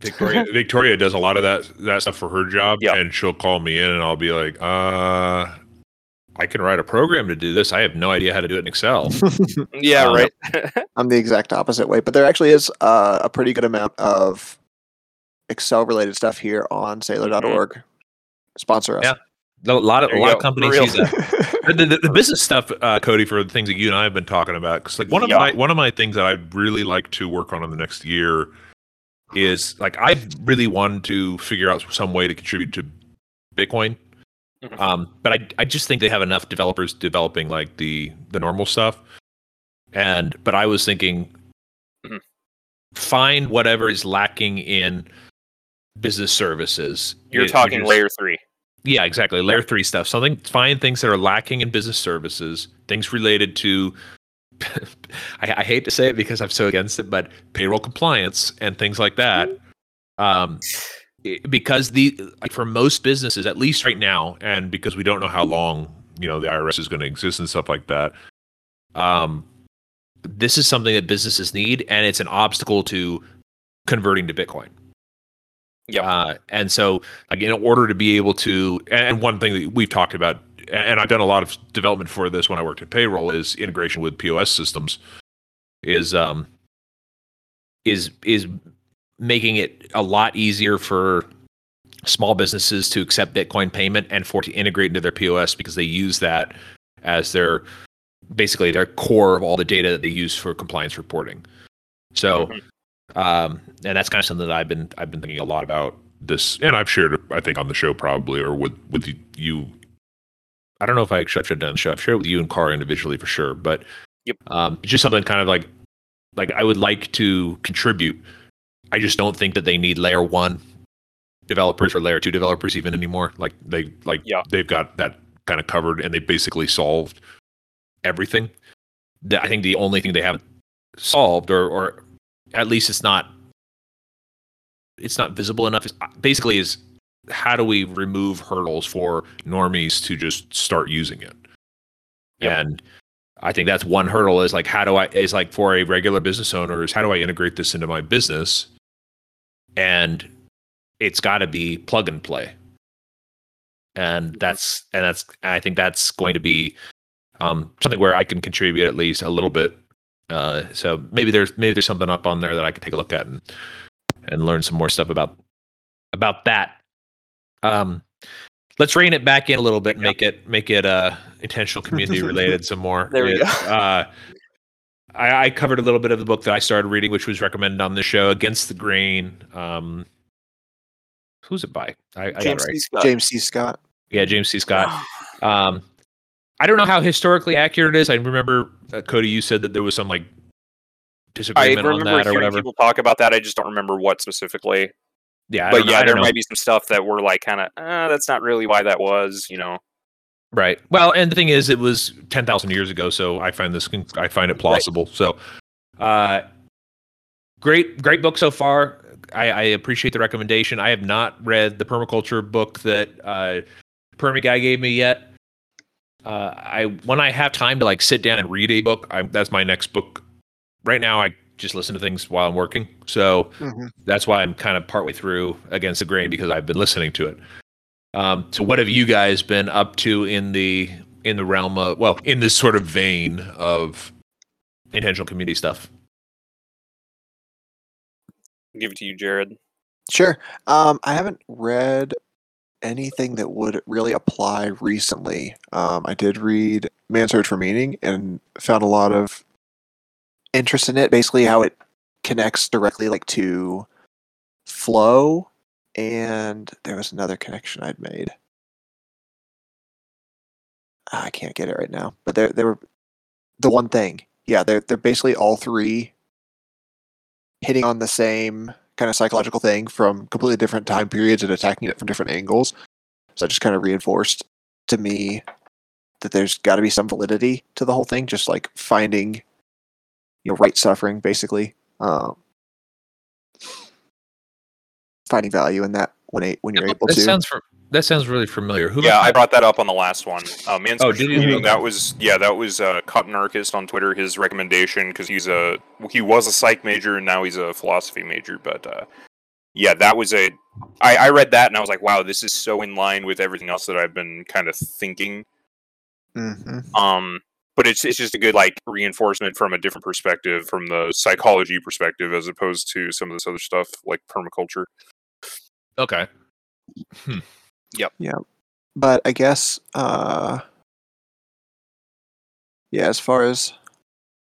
Victoria Victoria does a lot of that that stuff for her job,
Yeah.
and she'll call me in, and I'll be like, uh. I can write a program to do this. I have no idea how to do it in Excel.
yeah,
Um,
right.
I'm the exact opposite way, but there actually is uh, a pretty good amount of Excel related stuff here on Saylor.org. Sponsor us.
Yeah. A lot of a lot
go.
of companies use that. the, the, the business stuff, uh, Cody, for the things that you and I have been talking about. Because like one of
Yeah.
my one of my things that I'd really like to work on in the next year is like I really wanted to figure out some way to contribute to Bitcoin.
Mhm.
Um, but I I just think they have enough developers developing like the the normal stuff. And but I was thinking,
Mhm.
find whatever is lacking in business services.
You're
It-
talking layer three.
yeah, exactly. Layer three stuff. Something find things that are lacking in business services, things related to I, I hate to say it because I'm so against it, but payroll compliance and things like that. Um i- because the like for most businesses, at least right now, and because we don't know how long, you know, the IRS is going to exist and stuff like that. Um this is something that businesses need and it's an obstacle to converting to Bitcoin.
Yep.
Uh, and so, like, in order to be able to, and one thing that we've talked about, and I've done a lot of development for this when I worked at payroll, is integration with POS systems. Is um is is making it a lot easier for small businesses to accept Bitcoin payment and for it to integrate into their POS because they use that as their basically their core of all the data that they use for compliance reporting. So
Mhm.
um, and that's kind of something that I've been I've been thinking a lot about this, and I've shared I think on the show probably or with with you. I don't know if I should have done the show. I've shared it with you and Cara individually for sure, but
Yep.
um, just something kind of like like I would like to contribute. I just don't think that they need layer one developers or layer two developers even anymore. Like they like
Yeah.
they've got that kind of covered, and they basically solved everything. I think the only thing they haven't solved, or or at least it's not it's not visible enough. Is basically is how do we remove hurdles for normies to just start using it?
Yep.
And I think that's one hurdle is like how do I is like for a regular business owner is how do I integrate this into my business? And it's got to be plug and play. And that's and that's I think that's going to be um, something where I can contribute at least a little bit. Uh, so maybe there's maybe there's something up on there that I could take a look at and and learn some more stuff about about that. Um, let's rein it back in a little bit, make it make it uh intentional community related some more.
There we
It,
go.
Uh, I, I covered a little bit of the book that I started reading, which was recommended on the show, Against the Grain. Um, who's it by? I, I got it
James
right.
C. Scott.
James C. Scott.
Yeah, James C. Scott. Um, I don't know how historically accurate it is. I remember uh, Cody, you said that there was some like
I
disagreement on
remember
that or
hearing
whatever.
people talk about that. I just don't remember what specifically.
Yeah, I
but
don't know-
yeah, there
don't know.
might be some stuff that were like kind of, uh, that's not really why that was. You know,
Right. Well, and the thing is, it was ten thousand years ago, so I find this I find it plausible. So, uh, great, great book so far. I, I appreciate the recommendation. I have not read the permaculture book that uh, Permy guy gave me yet. Uh, I when I have time to like sit down and read a book, I, that's my next book. Right now, I just listen to things while I'm working, so
Mhm.
that's why I'm kind of partway through Against the Grain because I've been listening to it. Um, so, what have you guys been up to in the in the realm of well, in this sort of vein of intentional community stuff?
give it to you, Jared.
Sure. Um, I haven't read anything that would really apply recently. Um, I did read Man's Search for Meaning and found a lot of interest in it. Basically, how it connects directly, like to flow, and there was another connection I'd made. Ah, I can't get it right now, but there, there were the one thing. Yeah, they're they're basically all three hitting on the same kind of psychological thing from completely different time periods and attacking it from different angles. So it just kind of reinforced to me that there's got to be some validity to the whole thing, just like finding, you know, right suffering, basically. Um, finding value in that when a, when you're able
that
to.
sounds for, that sounds really familiar. Who
Yeah, I brought that up on the last one. Uh, Man's
Oh, did you?
Meaning, That was yeah, that was uh, Cotton Archist on Twitter. His recommendation because he's a he was a psych major and now he's a philosophy major. But uh, yeah, that was a I, I read that and I was like, wow, this is so in line with everything else that I've been kind of thinking.
Mhm.
Um, but it's it's just a good like reinforcement from a different perspective, from the psychology perspective, as opposed to some of this other stuff like permaculture.
Okay. Hmm. Yep. Yeah.
But I guess uh yeah, as far as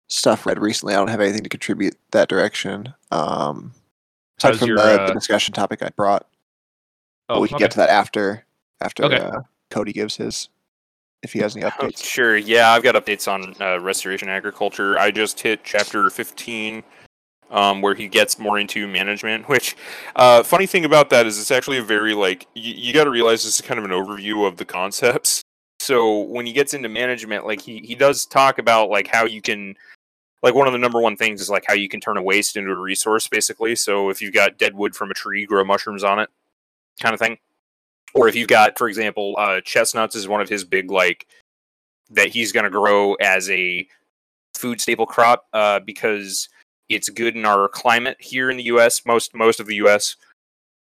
stuff read recently, I don't have anything to contribute that direction. Um aside
How's
from
your,
the,
uh,
the discussion topic I brought. but
Oh,
we can
okay.
get to that after after
Okay.
uh, Cody gives his if he has any
Oh,
updates.
Sure. Yeah, I've got updates on uh, restoration agriculture. I just hit chapter 15, um, where he gets more into management. Which, uh, funny thing about that is, it's actually a very like you, you got to realize this is kind of an overview of the concepts. So when he gets into management, like he he does talk about like how you can. Like one of the number one things is like how you can turn a waste into a resource, basically. So if you've got dead wood from a tree, grow mushrooms on it, kind of thing or if you've got, for example, uh, chestnuts is one of his big like that he's going to grow as a food staple crop uh, because it's good in our climate here in the U.S. most most of the U.S.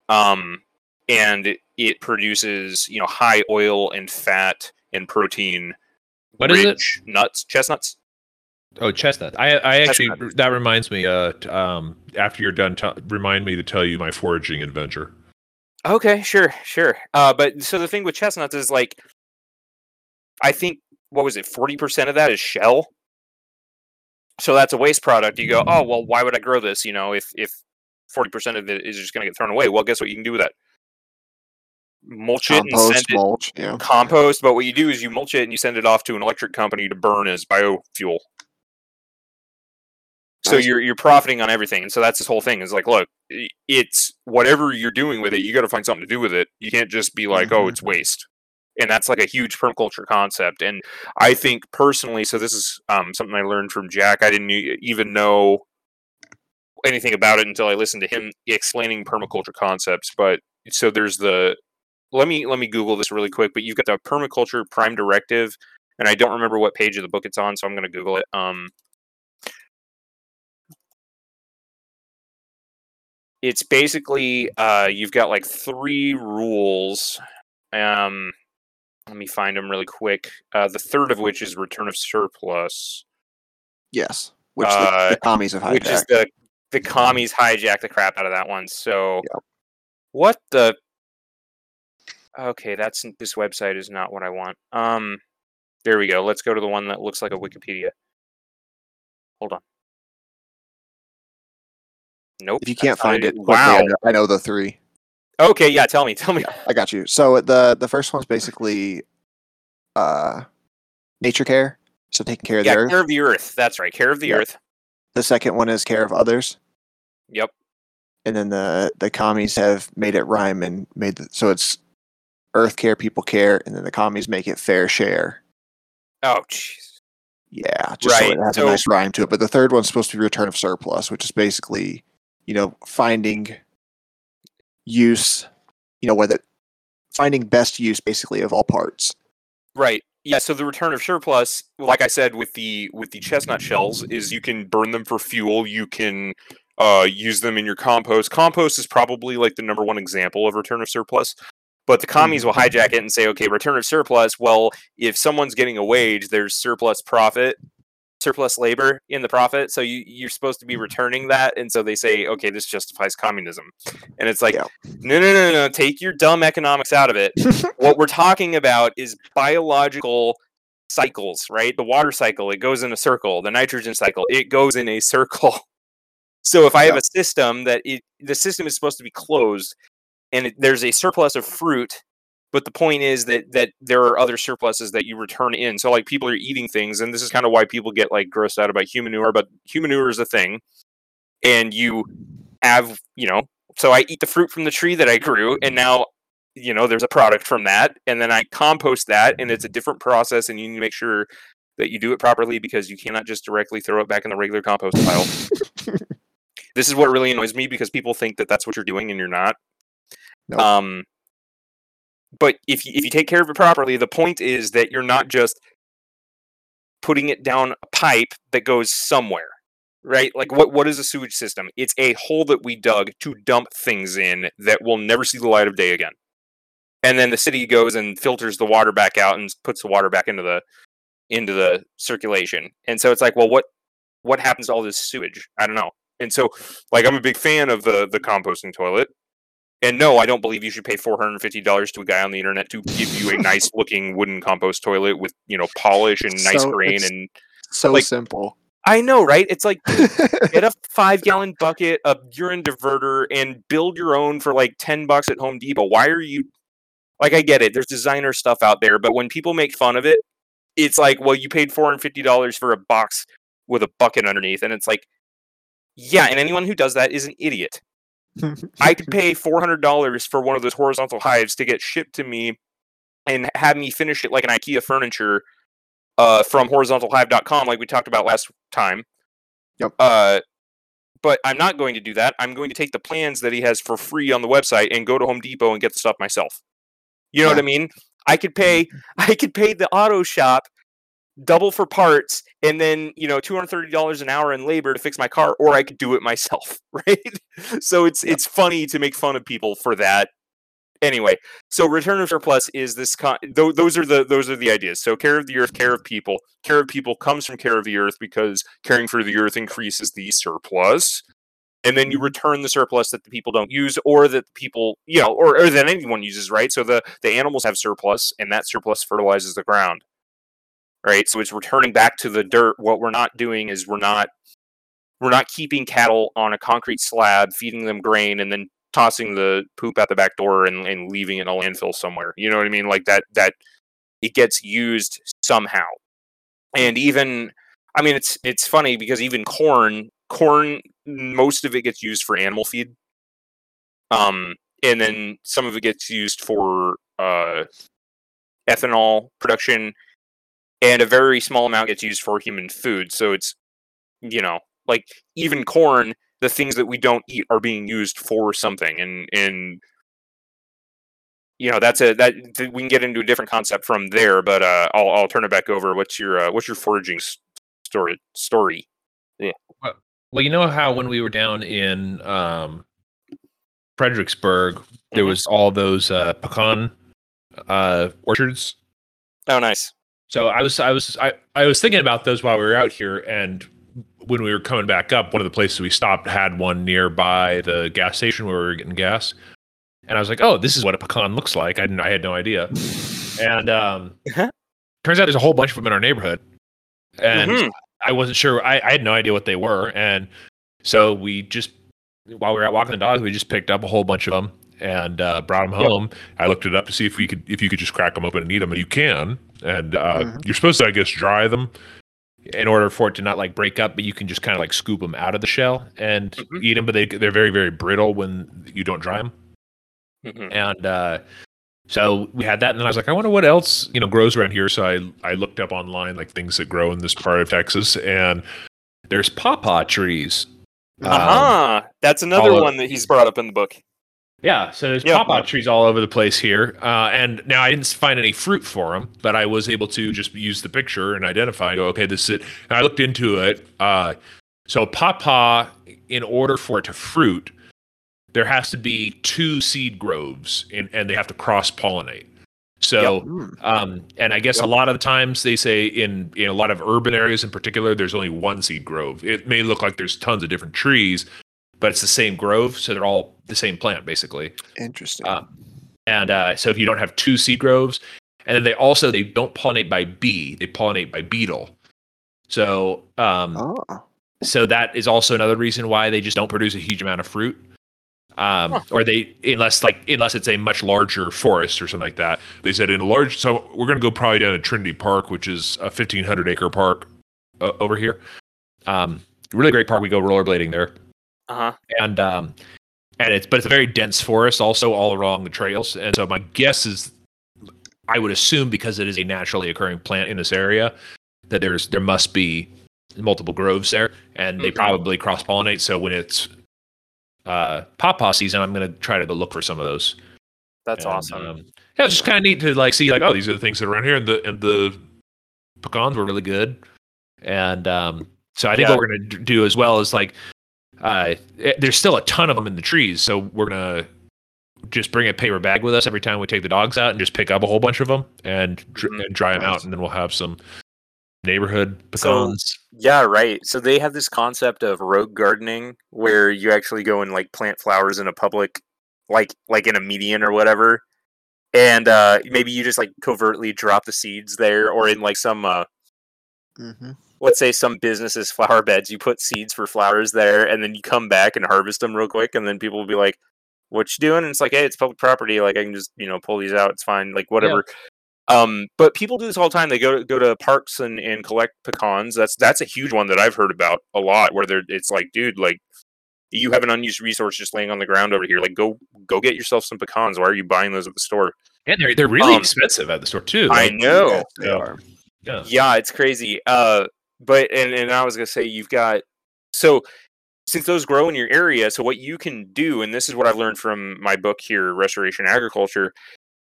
Um, and it, produces you know high oil and fat and protein.
What is it?
Nuts, chestnuts.
Oh, chestnut. I I actually
Chestnut.
that reminds me. Uh, um, after you're done, t- remind me to tell you my foraging adventure.
Okay, sure, sure. Uh, but so the thing with chestnuts is like, I think what was it, forty percent of that is shell. So that's a waste product. You go, oh well, why would I grow this? You know, if if forty percent of it is just going to get thrown away, well, guess what you can do with that? Mulch it and send it
mulch, know.
compost. But what you do is you mulch it and you send it off to an electric company to burn as biofuel. So
Nice.
you're you're profiting on everything, and so that's this whole thing. Is like, look, it's whatever you're doing with it, you got to find something to do with it. You can't just be like, oh,
Mhm.
it's waste, and that's like a huge permaculture concept. And I think personally, so this is um, something I learned from Jack. I didn't even know anything about it until I listened to him explaining permaculture concepts. But so there's the let me let me Google this really quick. But you've got the permaculture prime directive, and I don't remember what page of the book it's on, so I'm going to Google it. Um, it's basically uh, you've got like three rules. Um, let me find them really quick. Uh, the third of which is return of surplus,
Yes. Which
Uh,
the, the commies have
which is the the commies hijack the crap out of that one. So
Yep.
What the? Okay, that's this website is not what I want. Um, there we go. Let's go to the one that looks like a Wikipedia. Hold on. Nope.
If you can't find it,
Wow.
I know the three.
Okay, yeah. Tell me. Tell me.
I got you. So the the first one's basically uh nature care, so taking care of
Yeah,
the earth.
care of the earth. That's right. Care of the
Yep.
earth.
The second one is care of others,
Yep.
and then the the commies have made it rhyme and made the, so it's earth care, people care, and then the commies make it fair share.
Oh, jeez.
Yeah, just so
Right,
it has
so-
a nice rhyme to it. But the third one's supposed to be return of surplus, which is basically, you know, finding use, you know, whether finding best use basically of all parts.
Right. Yeah. So the return of surplus, like I said, with the with the chestnut shells, is you can burn them for fuel. You can uh, use them in your compost. Compost is probably like the number one example of return of surplus. But the commies will hijack it and say, okay, return of surplus. Well, if someone's getting a wage, there's surplus profit, surplus labor in the profit. So you, you're supposed to be mm-hmm. returning that. And so they say, okay, this justifies communism. And it's like,
Yeah.
no, no, no, no, take your dumb economics out of it what we're talking about is biological cycles, right? The water cycle, it goes in a circle. The nitrogen cycle, it goes in a circle. So if I have a system that it, the system is supposed to be closed, and it, there's a surplus of fruit, but the point is that that there are other surpluses that you return in. So like people are eating things, and this is kind of why people get like grossed out about human humanure. But human humanure is a thing, and you have you know. So I eat the fruit from the tree that I grew, and now you know there's a product from that and then i compost that and it's a different process and you need to make sure that you do it properly because you cannot just directly throw it back in the regular compost pile this is what really annoys me because people think that that's what you're doing and you're not
Nope.
um but if you, if you take care of it properly the point is that you're not just putting it down a pipe that goes somewhere right? Like what what is a sewage system? It's a hole that we dug to dump things in that will never see the light of day again. And then the city goes and filters the water back out and puts the water back into the into the circulation. And so it's like well what what happens to all this sewage? I don't know. And so like i'm a big fan of the the composting toilet and no i don't believe you should pay $450 to a guy on the internet to give you a nice looking wooden compost toilet with you know polish and nice
So
grain and
So
Like-
simple.
i know right? It's like get a five gallon bucket a urine diverter and build your own for like 10 bucks at home depot. Why are you like i get it there's designer stuff out there but when people make fun of it it's like well you paid $450 for a box with a bucket underneath and it's like yeah and anyone who does that is an idiot i could pay $400 for one of those horizontal hives to get shipped to me and have me finish it like an ikea furniture uh, from horizontalhive.com like we talked about last time
Yep.
uh, but I'm not going to do that. I'm going to take the plans that he has for free on the website and go to Home Depot and get the stuff myself. You know what I mean? I could pay I could pay the auto shop double for parts and then, you know, $230 an hour in labor to fix my car or I could do it myself, right? So it's it's funny to make fun of people for that. Anyway, so return of surplus is this con- th- those are the those are the ideas. So care of the earth, care of people. Care of people comes from care of the earth because caring for the earth increases the surplus and then you mm-hmm. return the surplus that the people don't use or that the people you know or, or that anyone uses right so the the animals have surplus and that surplus fertilizes the ground right? So it's returning back to the dirt. What we're not doing is we're not we're not keeping cattle on a concrete slab feeding them grain and then tossing the poop out the back door and, and leaving it in a landfill somewhere. You know what i mean? Like that that it gets used somehow. And even i mean it's it's funny because even corn corn most of it gets used for animal feed. Um and then some of it gets used for uh ethanol production and a very small amount gets used for human food so it's you know like even corn the things that we don't eat are being used for something and and you know that's a that th- we can get into a different concept from there but uh i'll i'll turn it back over what's your uh, what's your foraging s- story Yeah.
Well, you know how when we were down in um, Fredericksburg, there
Mhm.
was all those uh, pecan uh, orchards.
oh nice
So I was I was I, I was thinking about those while we were out here, and when we were coming back up, one of the places we stopped had one nearby the gas station where we were getting gas. and I was like, "Oh, this is what a pecan looks like." I didn't, I had no idea. And um, turns out there's a whole bunch of them in our neighborhood, and
Mhm.
I wasn't sure. I, I had no idea what they were, and so we just while we were out walking the dogs, we just picked up a whole bunch of them and uh, brought them
Yep.
home. I looked it up to see if we could if you could just crack them open and eat them, and you can. And uh,
Mhm.
you're supposed to, I guess, dry them in order for it to not like break up, but you can just kind of like scoop them out of the shell and
Mhm.
eat them. But they they're very very brittle when you don't dry them.
Mhm.
And uh, so we had that, and then I was like, I wonder what else you know grows around here. So I I looked up online like things that grow in this part of Texas, and there's pawpaw trees. Um,
Uh-huh. That's another one that he's brought up in the book.
Yeah, so there's
Yeah.
pawpaw trees all over the place here, uh, and now I didn't find any fruit for them, but I was able to just use the picture and identify. Go, okay, this is it. And I looked into it. Uh, so pawpaw, in order for it to fruit, there has to be two seed groves, in, and they have to cross pollinate. So.
Mm.
Um, and I guess a lot of the times they say in, in a lot of urban areas in particular, there's only one seed grove. It may look like there's tons of different trees, but it's the same grove, so they're all the same plant basically.
Interesting.
Uh, And uh, so if you don't have two seed groves, and then they also they don't pollinate by bee, they pollinate by beetle. So um,
oh.
so that is also another reason why they just don't produce a huge amount of fruit. Um,
Huh.
or they unless like unless it's a much larger forest or something like that. They said in a large. So we're gonna go probably down to Trinity Park, which is a fifteen hundred acre park uh, over here. Um, really great park. We go rollerblading there,
Uh-huh.
and um, and it's but it's a very dense forest also all along the trails. And so my guess is, I would assume because it is a naturally occurring plant in this area, that there's there must be multiple groves there, and they
Mhm.
probably cross pollinate. So when it's uh, pawpaw season, I'm gonna try to go look for some of those.
That's
And,
awesome.
Um, yeah, it's just kind of neat to like see like oh these are the things that are around here, and the and the pecans were really good, and um, so I think
Yeah.
what we're gonna do as well is like uh, eh, there's still a ton of them in the trees, so we're gonna just bring a paper bag with us every time we take the dogs out and just pick up a whole bunch of them and, dr-
Mhm.
and dry them out, and then we'll have some neighborhood
So-
pecans.
Yeah, right. So they have this concept of rogue gardening where you actually go and like plant flowers in a public like like in a median or whatever. And uh maybe you just like covertly drop the seeds there or in like some uh
hmm
let's say some businesses flower beds you put seeds for flowers there and then you come back and harvest them real quick and then people will be like what you doing and it's like hey it's public property like i can just you know pull these out it's fine like whatever um but people do this all the time they go to go to parks and, and collect pecans that's that's a huge one that i've heard about a lot where they're it's like dude like you have an unused resource just laying on the ground over here like go go get yourself some pecans why are you buying those at the store
And they're they're really
Um,
expensive at the store too.
i know
Yeah, they are.
yeah.
yeah it's crazy uh but and and i was gonna say you've got so since those grow in your area so what you can do and this is what i've learned from my book here restoration agriculture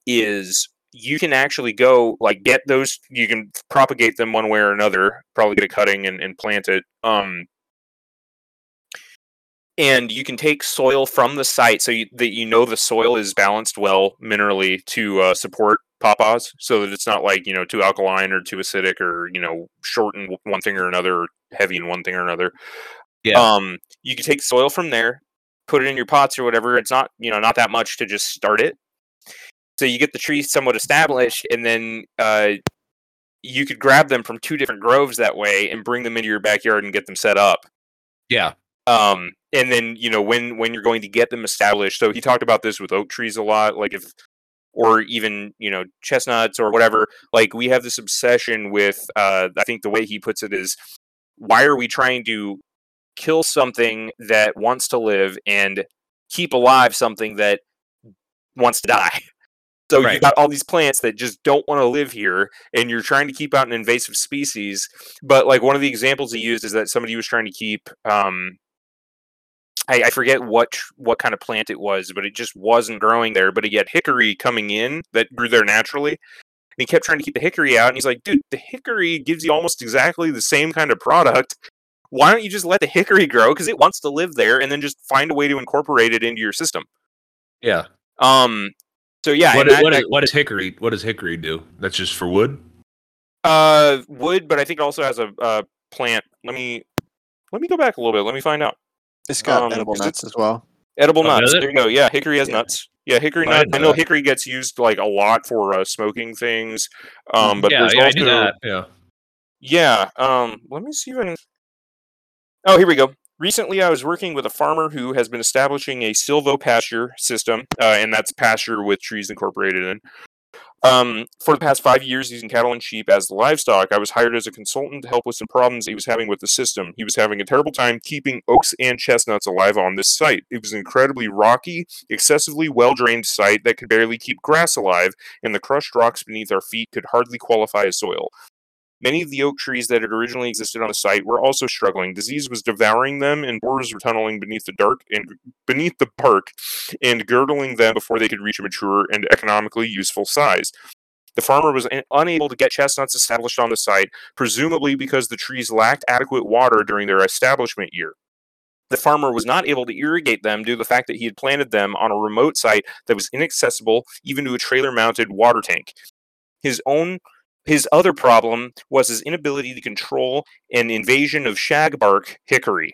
is you can actually go like get those you can propagate them one way or another probably get a cutting and, and plant it um and you can take soil from the site so you, that you know the soil is balanced well minerally to uh, support pawpaws so that it's not like you know too alkaline or too acidic or you know short in one thing or another or heavy in one thing or another
Yeah.
um you can take soil from there put it in your pots or whatever it's not you know not that much to just start it so you get the tree somewhat established and then uh you could grab them from two different groves that way and bring them into your backyard and get them set up
yeah.
Um and then you know when when you're going to get them established so he talked about this with oak trees a lot like if or even you know chestnuts or whatever like we have this obsession with uh i think the way he puts it is why are we trying to kill something that wants to live and keep alive something that wants to die so you
Right.
got all these plants that just don't want to live here and you're trying to keep out an invasive species but like one of the examples he used is that somebody was trying to keep um I, I forget what what kind of plant it was, but it just wasn't growing there. But he had hickory coming in that grew there naturally. And he kept trying to keep the hickory out, and he's like, "Dude, the hickory gives you almost exactly the same kind of product. Why don't you just let the hickory grow because it wants to live there, and then just find a way to incorporate it into your system?"
Yeah.
Um. So yeah,
what,
that-
what, is, what does hickory? What does hickory do? That's just for wood.
Uh, wood, but I think it also has a, uh plant. Let me let me go back a little bit. Let me find out.
It's got
Um,
edible nuts as well.
Edible
Oh,
nuts.
does?
There you go. Yeah, hickory has
Yeah.
nuts. Yeah, hickory
I
nut.
didn't
I
know
know
that.
hickory gets used like a lot for uh, smoking things. Um, but
yeah,
there's
yeah, I
also
knew that. Yeah.
Yeah. Um, let me see if I can. Oh, here we go. Recently, I was working with a farmer who has been establishing a silvo pasture system, uh, and that's pasture with trees incorporated in. Um, for the past five years, using cattle and sheep as livestock, I was hired as a consultant to help with some problems he was having with the system. He was having a terrible time keeping oaks and chestnuts alive on this site. It was an incredibly rocky, excessively well drained site that could barely keep grass alive, and the crushed rocks beneath our feet could hardly qualify as soil. Many of the oak trees that had originally existed on the site were also struggling. Disease was devouring them, and borers were tunneling beneath the dark and beneath the bark and girdling them before they could reach a mature and economically useful size. The farmer was unable to get chestnuts established on the site, presumably because the trees lacked adequate water during their establishment year. The farmer was not able to irrigate them due to the fact that he had planted them on a remote site that was inaccessible even to a trailer mounted water tank. His own his other problem was his inability to control an invasion of shagbark hickory.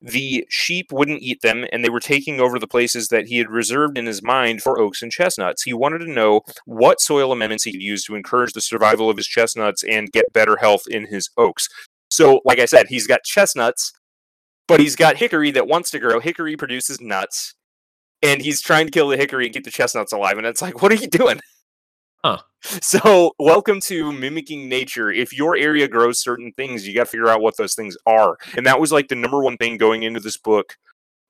The sheep wouldn't eat them, and they were taking over the places that he had reserved in his mind for oaks and chestnuts. He wanted to know what soil amendments he could use to encourage the survival of his chestnuts and get better health in his oaks. So, like I said, he's got chestnuts, but he's got hickory that wants to grow. Hickory produces nuts, and he's trying to kill the hickory and keep the chestnuts alive. And it's like, what are you doing?
Huh.
So, welcome to mimicking nature. If your area grows certain things, you got to figure out what those things are. And that was like the number one thing going into this book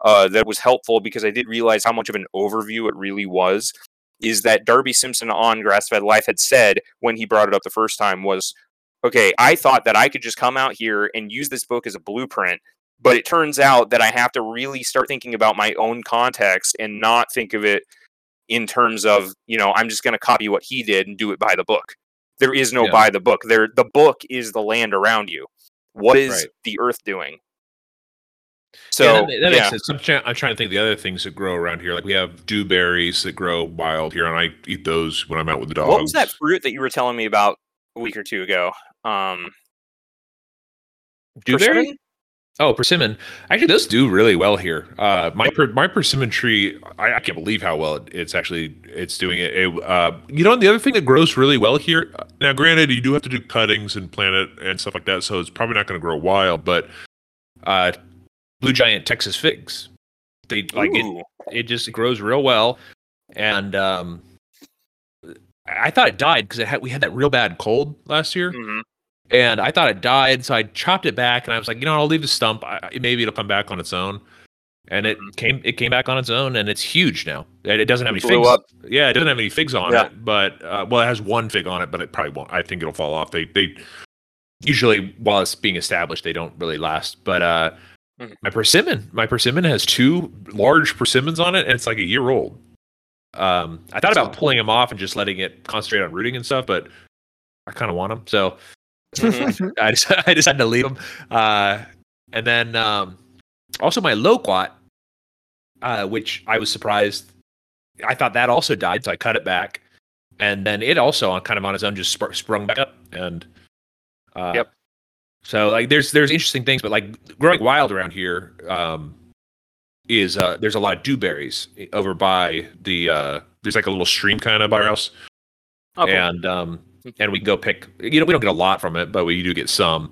uh, that was helpful because I did realize how much of an overview it really was. Is that Darby Simpson on Grass Fed Life had said when he brought it up the first time was, okay, I thought that I could just come out here and use this book as a blueprint. But it turns out that I have to really start thinking about my own context and not think of it in terms of you know i'm just going to copy what he did and do it by the book there is no
Yeah.
by the book there the book is the land around you what is
Right.
the earth doing so
yeah, that, that
yeah,
makes sense. I'm, I'm trying to think of the other things that grow around here. Like we have dewberries that grow wild here, and I eat those when I'm out with the dogs.
what was that fruit that you were telling me about a week or two ago um
Dewberry? Oh, persimmon. Actually, those do really well here. Uh, my per, my persimmon tree, I, I can't believe how well it, it's actually it's doing it. It, uh, you know, and the other thing that grows really well here. Now, granted, you do have to do cuttings and plant it and stuff like that, so it's probably not going to grow wild. But uh, blue giant Texas figs, they like it.
Ooh.
It just grows real well, and um, I thought it died because it had we had that real bad cold last year
Mhm.
And I thought it died, so I chopped it back, and I was like, you know, I'll leave the stump. I, maybe it'll come back on its own. And it
Mhm.
came, it came back on its own, and it's huge now. And it doesn't have any figs.
up.
Yeah, it doesn't have any figs on
Yeah.
it, but uh, well, it has one fig on it, but it probably won't. I think it'll fall off. They, they usually while it's being established, they don't really last. But uh,
Mhm.
my persimmon, my persimmon has two large persimmons on it, and it's like a year old. Um, I thought about pulling them off and just letting it concentrate on rooting and stuff, but I kind of want them, so. I just I decided to leave them. Uh, and then um, also my loquat, uh, which I was surprised. I thought that also died, so I cut it back, and then it also on kind of on its own just spr- sprung back up. And uh,
Yep.
So like there's there's interesting things, but like growing wild around here um, is uh, there's a lot of dewberries over by the uh, there's like a little stream kind of by our house
Oh, cool.
and um and we can go pick you know we don't get a lot from it but we do get some.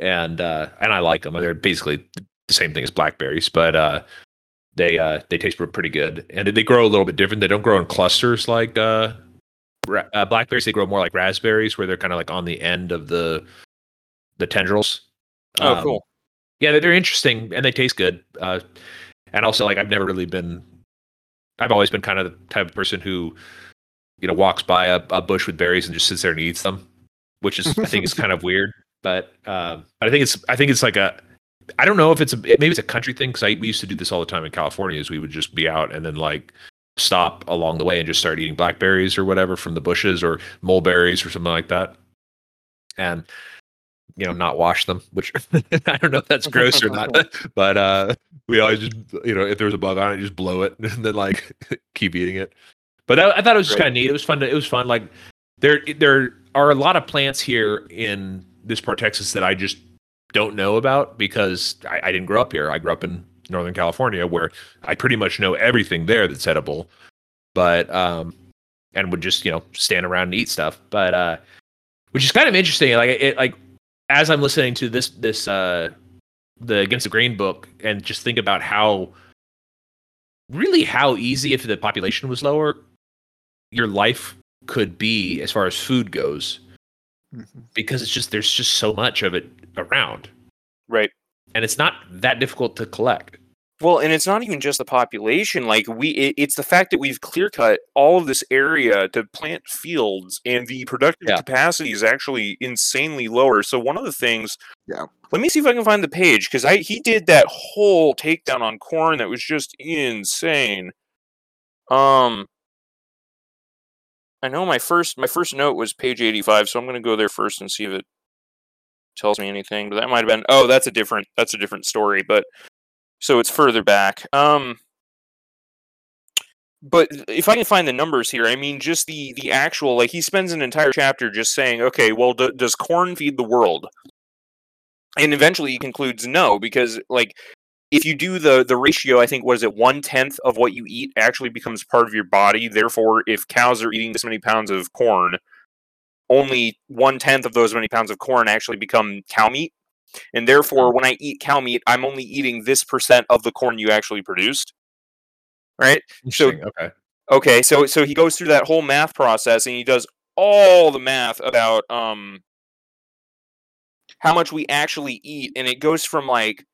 And uh and i like them. They're basically the same thing as blackberries but uh they uh they taste pretty good. And they grow a little bit different. They don't grow in clusters like uh, ra- uh blackberries. They grow more like raspberries where they're kind of like on the end of the the tendrils.
Oh
Um,
cool.
yeah they're, they're interesting and they taste good. Uh and also like i've never really been i've always been kind of the type of person who you know walks by a, a bush with berries and just sits there and eats them which is i think is kind of weird but um i think it's i think it's like a i don't know if it's a maybe it's a country thing because we used to do this all the time in california is we would just be out and then like stop along the way and just start eating blackberries or whatever from the bushes or mulberries or something like that. And you know not wash them which i don't know if that's gross or not but uh we always just you know if there was a bug on it just blow it and then like keep eating it but that, i thought it was just kind of neat it was fun to, it was fun like there there are a lot of plants here in this part of texas that i just don't know about because I, I didn't grow up here i grew up in northern california where i pretty much know everything there that's edible but um, and would just you know stand around and eat stuff. But uh, which is kind of interesting. Like it, like as I'm listening to this this uh the Against the Grain book and just think about how really how easy if the population was lower, your life could be as far as food goes
Mhm.
because it's just there's just so much of it around
Right.
and it's not that difficult to collect.
Well, and it's not even just the population. Like we, it, it's the fact that we've clear cut all of this area to plant fields, and the productive
Yeah.
capacity is actually insanely lower. So one of the things,
Yeah.
Let me see if I can find the page because I he did that whole takedown on corn that was just insane. Um, I know my first my first note was page eighty five, so I'm gonna go there first and see if it tells me anything. But that might have been oh, that's a different that's a different story. But so it's further back. Um, but if I can find the numbers here, I mean, just the the actual like he spends an entire chapter just saying, okay, well, d- does corn feed the world? And eventually he concludes no, because like if you do the the ratio, I think what is it, one tenth of what you eat actually becomes part of your body. Therefore, if cows are eating this many pounds of corn, only one tenth of those many pounds of corn actually become cow meat. And therefore, when I eat cow meat, I'm only eating this percent of the corn you actually produced. Right? So-
okay.
Okay, so so he goes through that whole math process and he does all the math about um how much we actually eat and it goes from like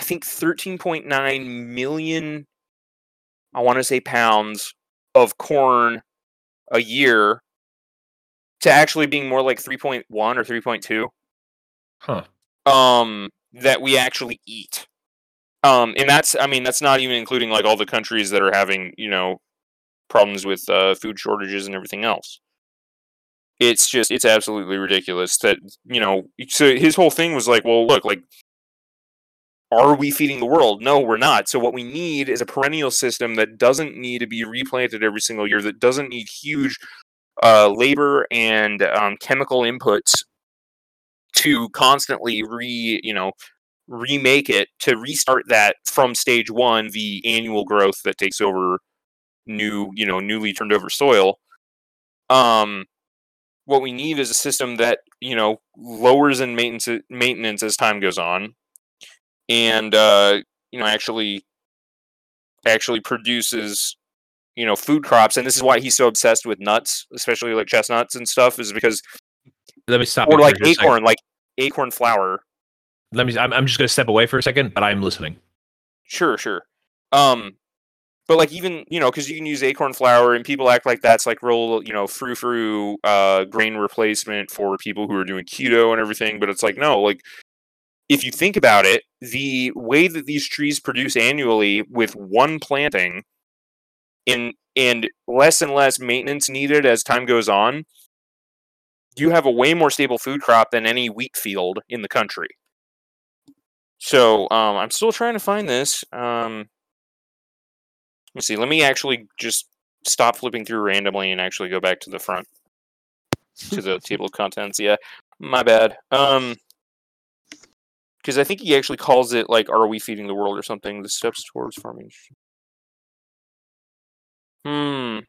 I think 13.9 million I want to say pounds of corn a year to actually being more like 3.1 or 3.2
Huh.
um that we actually eat. Um and that's i mean that's not even including like all the countries that are having you know problems with uh, food shortages and everything else. It's just it's absolutely ridiculous that you know so his whole thing was like well look like are we feeding the world? No we're not. So what we need is a perennial system that doesn't need to be replanted every single year that doesn't need huge uh, labor and um, chemical inputs to constantly re you know remake it to restart that from stage one the annual growth that takes over new you know newly turned over soil. Um what we need is a system that you know lowers in maintenance maintenance as time goes on and uh you know actually actually produces you know food crops and this is why he's so obsessed with nuts especially like chestnuts and stuff is because
Let me stop.
or like acorn like acorn flour
Let me. I'm, I'm just gonna step away for a second, but I'm listening.
Sure, sure. Um, but like even you know because you can use acorn flour and people act like that's like real you know frou frou uh grain replacement for people who are doing keto and everything. But it's like no, like if you think about it, the way that these trees produce annually with one planting, in and less and less maintenance needed as time goes on, you have a way more stable food crop than any wheat field in the country. So um, I'm still trying to find this. Um, let me see. Let me actually just stop flipping through randomly and actually go back to the front to the table of contents. Yeah, my bad. Um, because I think he actually calls it like "Are we feeding the world?" or something. The steps towards farming. Hmm.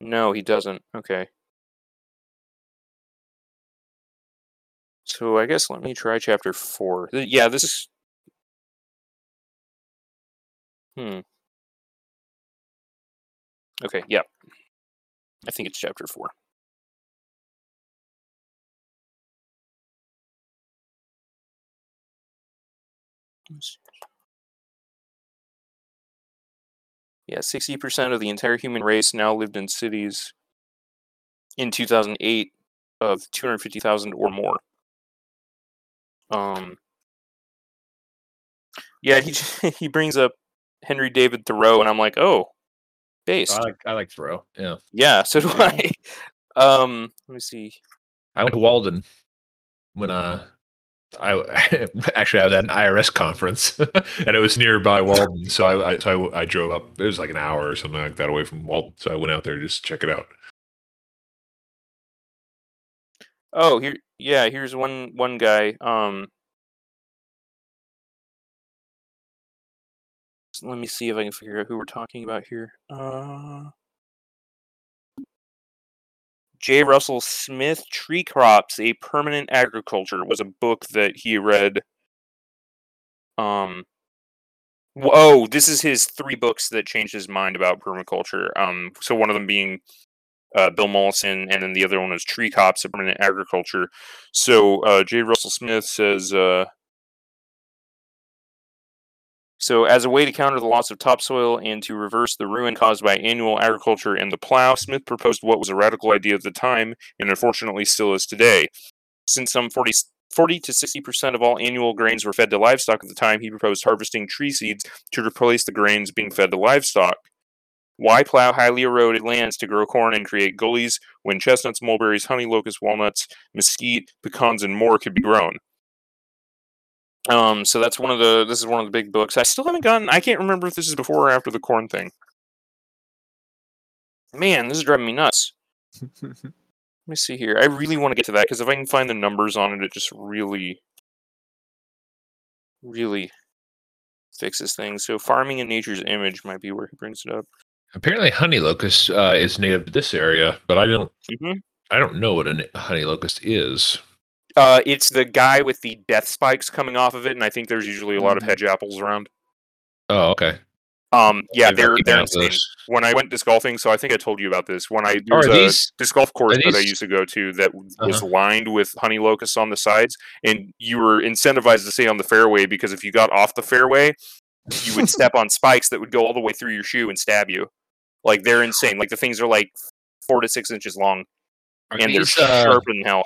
No, he doesn't. Okay. So I guess let me try chapter four. Yeah, this is. Hmm. Okay, yeah. I think it's chapter four. Yeah, 60% of the entire human race now lived in cities in 2008 of 250,000 or more. Um, yeah, he he brings up Henry David Thoreau, and I'm like, oh, based.
I like. I like Thoreau. Yeah.
yeah, so do I. Um, let me see.
I went to Walden when uh I actually I was at an IRS conference and it was nearby Walden, so I, I so I, I drove up. It was like an hour or something like that away from Walden, so I went out there just to check it out.
Oh, here, yeah, here's one one guy. Um, let me see if I can figure out who we're talking about here. Uh, J. Russell Smith, Tree Crops: A Permanent Agriculture was a book that he read. Um. Oh, this is his three books that changed his mind about permaculture. Um, so one of them being uh, Bill Mollison, and then the other one was Tree Crops: A Permanent Agriculture. So uh, J. Russell Smith says. Uh, so, as a way to counter the loss of topsoil and to reverse the ruin caused by annual agriculture and the plow, Smith proposed what was a radical idea at the time and unfortunately still is today. Since some 40, 40 to 60% of all annual grains were fed to livestock at the time, he proposed harvesting tree seeds to replace the grains being fed to livestock. Why plow highly eroded lands to grow corn and create gullies when chestnuts, mulberries, honey locust, walnuts, mesquite, pecans, and more could be grown? Um, so that's one of the. This is one of the big books. I still haven't gotten. I can't remember if this is before or after the corn thing. Man, this is driving me nuts. Let me see here. I really want to get to that because if I can find the numbers on it, it just really, really fixes things. So, farming in nature's image might be where he brings it up.
Apparently, honey locust uh, is native to this area, but I don't.
Mhm.
I don't know what a honey locust is.
Uh, it's the guy with the death spikes coming off of it, and I think there's usually a lot of
Mhm.
hedge apples around.
Oh, okay.
Um, yeah, they're they're
eye out for
insane. when I went disc golfing, so I think I told you about this. When I
Oh,
there's
are
a
these-
disc golf course
are
that I used to go to that was
Uh-huh.
lined with honey locusts on the sides, and you were incentivized to stay on the fairway because if you got off the fairway, you would step on spikes that would go all the way through your shoe and stab you. Like they're insane. Like the things are like four to six inches long,
Are
and
these,
they're
uh,
sharp in hell.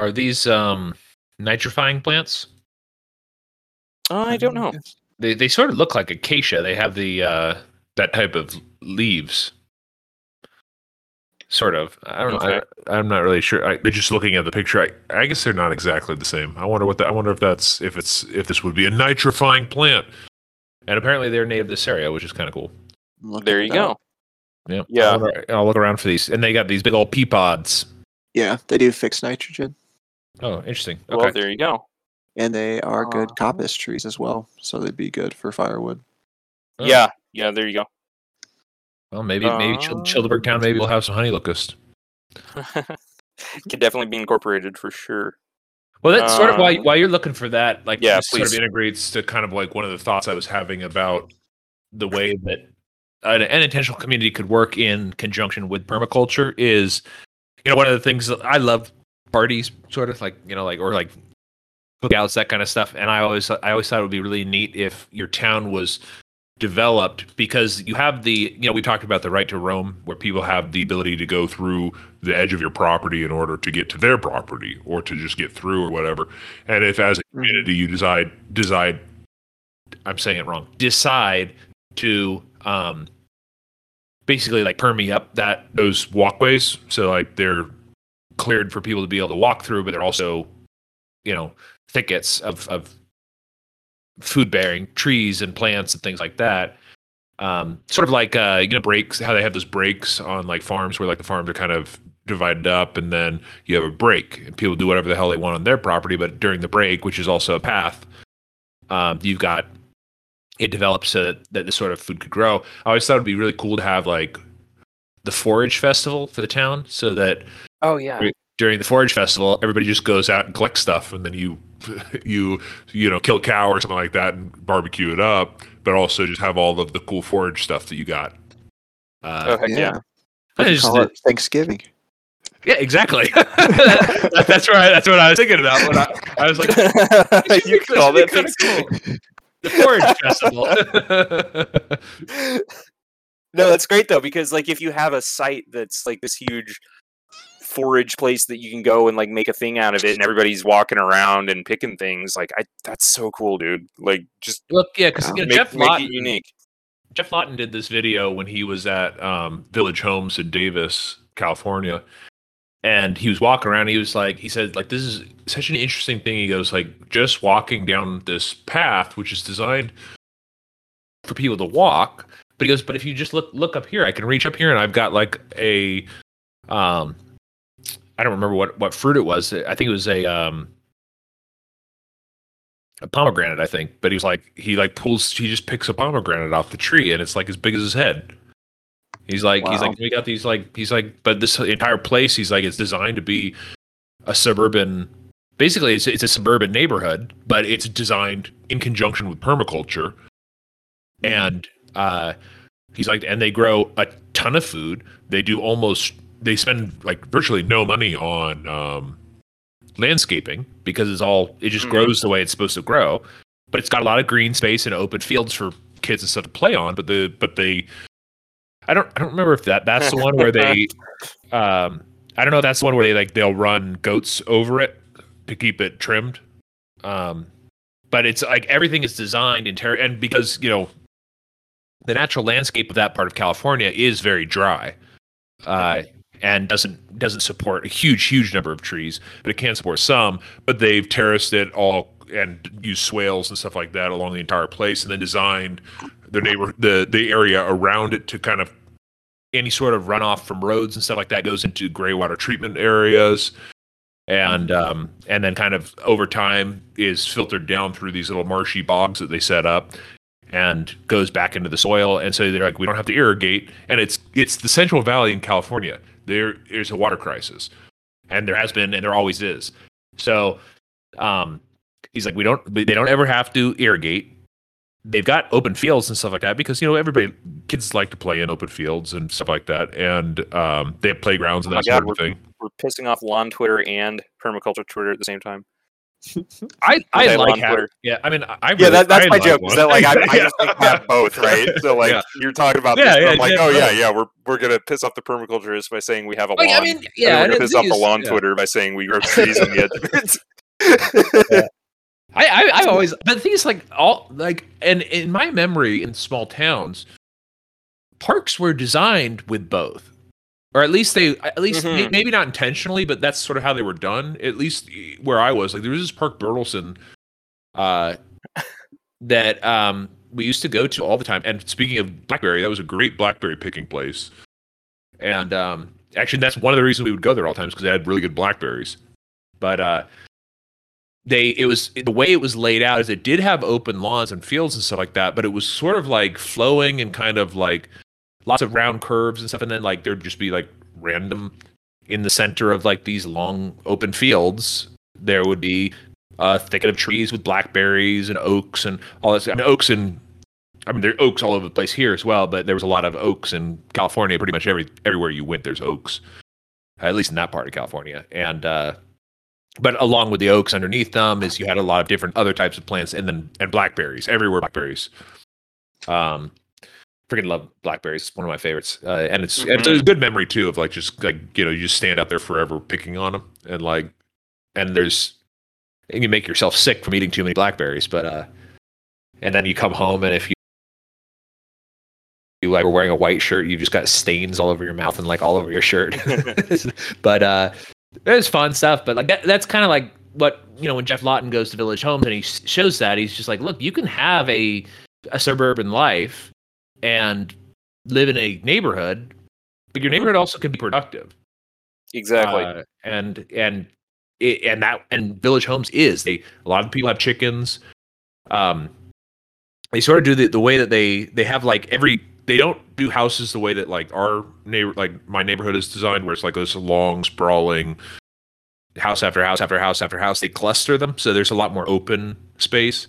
Are these um, nitrifying plants?
Uh, I don't know.
They they sort of look like acacia. They have the uh, that type of leaves. Sort of. I don't know.
Okay.
I, I'm not really sure. I, but just looking at the picture, I, I guess they're not exactly the same. I wonder what that. I wonder if that's if it's if this would be a nitrifying plant. And apparently they're native to this area, which is kind of cool.
Looking
There you go.
Yeah.
Yeah.
I'll, I'll look around for these, and they got these big old pea pods.
Yeah, they do fix nitrogen,
Oh, interesting. Okay.
Well, there you go.
and they are good
Uh,
coppice trees as well, so they'd be good for firewood.
Oh.
Yeah, yeah. There you go.
Well, maybe maybe Chil-
Uh,
Childeberg Town maybe we'll have some honey locust.
Could definitely be incorporated for sure.
Well, that's sort of why
Uh,
while you're looking for that, like
yeah,
sort of integrates to kind of like one of the thoughts I was having about the way that an, an intentional community could work in conjunction with permaculture is, you know, one of the things that I love parties, sort of like you know, like or like cookouts, that kind of stuff. And I always I always thought it would be really neat if your town was developed because you have the you know we talked about the right to roam where people have the ability to go through the edge of your property in order to get to their property or to just get through or whatever and if as a community you decide decide i'm saying it wrong decide to um basically like permy up that those walkways so like they're cleared for people to be able to walk through but they're also you know thickets of of food bearing trees and plants and things like that. Um, sort of like uh, you know breaks how they have those breaks on like farms where like the farms are kind of divided up and then you have a break and people do whatever the hell they want on their property but during the break which is also a path um, you've got it develops so that, that this sort of food could grow i always thought it'd be really cool to have like the forage festival for the town so that
Oh yeah.
during the forage festival, everybody just goes out and collects stuff, and then you, you, you know, kill a cow or something like that and barbecue it up. But also just have all of the cool forage stuff that you got. Uh,
Oh, heck
yeah,
yeah.
We could
just-
call it Thanksgiving.
yeah, exactly. That- that's right. That's what I was thinking about. When I, I was like,
you call that
kind of
Thanksgiving.
cool. The forage festival.
No, that's great though because like if you have a site that's like this huge forage place that you can go and like make a thing out of it and everybody's walking around and picking things like I that's so cool, dude. Like just
Look, yeah, because you know,
Geoff
Lawton,
unique.
Geoff Lawton did this video when he was at um, Village Homes in Davis, California, and he was walking around. He was like, he said, like, this is such an interesting thing. He goes, like, just walking down this path, which is designed for people to walk. But he goes, but if you just look look up here, I can reach up here, and I've got like a, um, I don't remember what what fruit it was. I think it was a um. a pomegranate, I think. But he was like, he like pulls, he just picks a pomegranate off the tree, and it's like as big as his head. He's like, he's like, we got these like, he's like, but this entire place, he's like, it's designed to be a suburban. Basically, it's it's a suburban neighborhood, but it's designed in conjunction with permaculture, and uh, he's like, and they grow a ton of food. They do almost, they spend like virtually no money on um, landscaping because it's all it just
Mhm.
grows the way it's supposed to grow. But it's got a lot of green space and open fields for kids and stuff to play on. But the but they, I don't I don't remember if that that's the one where they, um, I don't know if that's the one where they like they'll run goats over it to keep it trimmed. Um, but it's like everything is designed in ter- and because you know the natural landscape of that part of California is very dry, uh, and doesn't doesn't support a huge huge number of trees, but it can support some. But they've terraced it all and used swales and stuff like that along the entire place, and then designed the neighbor the the area around it to kind of any sort of runoff from roads and stuff like that goes into gray water treatment areas. And um, and then kind of over time is filtered down through these little marshy bogs that they set up and goes back into the soil. And so they're like we don't have to irrigate. And it's it's the central valley in california there is a water crisis. And there has been and there always is. So um he's like we don't they don't ever have to irrigate. They've got open fields and stuff like that because you know everybody kids like to play in open fields and stuff like that. And um they have playgrounds and
Oh
that
God,
sort of thing.
We're pissing off lawn Twitter and permaculture Twitter at the same time.
I, I like
lawn
having,
Twitter.
yeah. I mean, I I
Yeah, that, that's
I
my
like
joke.
one.
Is that like I, I just think we have both, right? So like
Yeah.
you're talking about
Yeah,
this,
yeah,
I'm like,
yeah,
oh yeah, yeah, we're we're gonna piss off the permaculturists by saying we have a
Like,
lawn.
I mean,
and
yeah,
then we're gonna piss off the lawn. Twitter by saying we grow trees on the edge.
I, I, I always, but the thing is, like all, like, and in my memory, in small towns, parks were designed with both, or at least they, at least
Mhm.
maybe not intentionally, but that's sort of how they were done. At least where I was, like, there was this park Bertelson, uh, that um we used to go to all the time. And speaking of blackberry, that was a great blackberry picking place. And um, actually, that's one of the reasons we would go there all the times because they had really good blackberries. But uh, they it was the way it was laid out is it did have open lawns and fields and stuff like that, but it was sort of like flowing and kind of like lots of round curves and stuff, and then like there'd just be like random in the center of like these long open fields. There would be a thicket of trees with blackberries and oaks and all this. And oaks and I mean, there are oaks all over the place here as well, but there was a lot of oaks in California. Pretty much every everywhere you went, there's oaks, at least in that part of California. And uh, but along with the oaks underneath them is you had a lot of different other types of plants, and then and blackberries everywhere. Blackberries. Um, freaking love blackberries. It's one of my favorites, uh, and it's it's a good memory too of like just like you know you just stand out there forever picking on them, and like and there's and you make yourself sick from eating too many blackberries, but uh, and then you come home and if you you like were wearing a white shirt, you've just got stains all over your mouth and like all over your shirt. but uh, it was fun stuff. But like that, that's kind of like what you know when Geoff Lawton goes to Village Homes and he shows that he's just like, look, you can have a a suburban life and live in a neighborhood, but your neighborhood also can be productive.
exactly.
Uh, and and it, and that and Village Homes is they a lot of people have chickens. Um, they sort of do the the way that they they have like every they don't do houses the way that like our neighbor like my neighborhood is designed where it's like this long sprawling house after house after house after house. They cluster them so there's a lot more open space.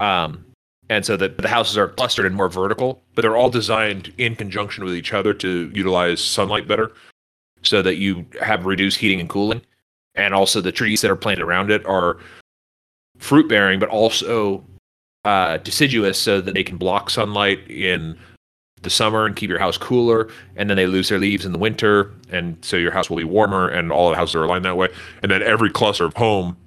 Um, and so the, the houses are clustered and more vertical, but they're all designed in conjunction with each other to utilize sunlight better so that you have reduced heating and cooling. And also the trees that are planted around it are fruit bearing, but also uh, deciduous so that they can block sunlight in the summer and keep your house cooler. And then they lose their leaves in the winter. And so your house will be warmer and all the houses are aligned that way. And then every cluster of home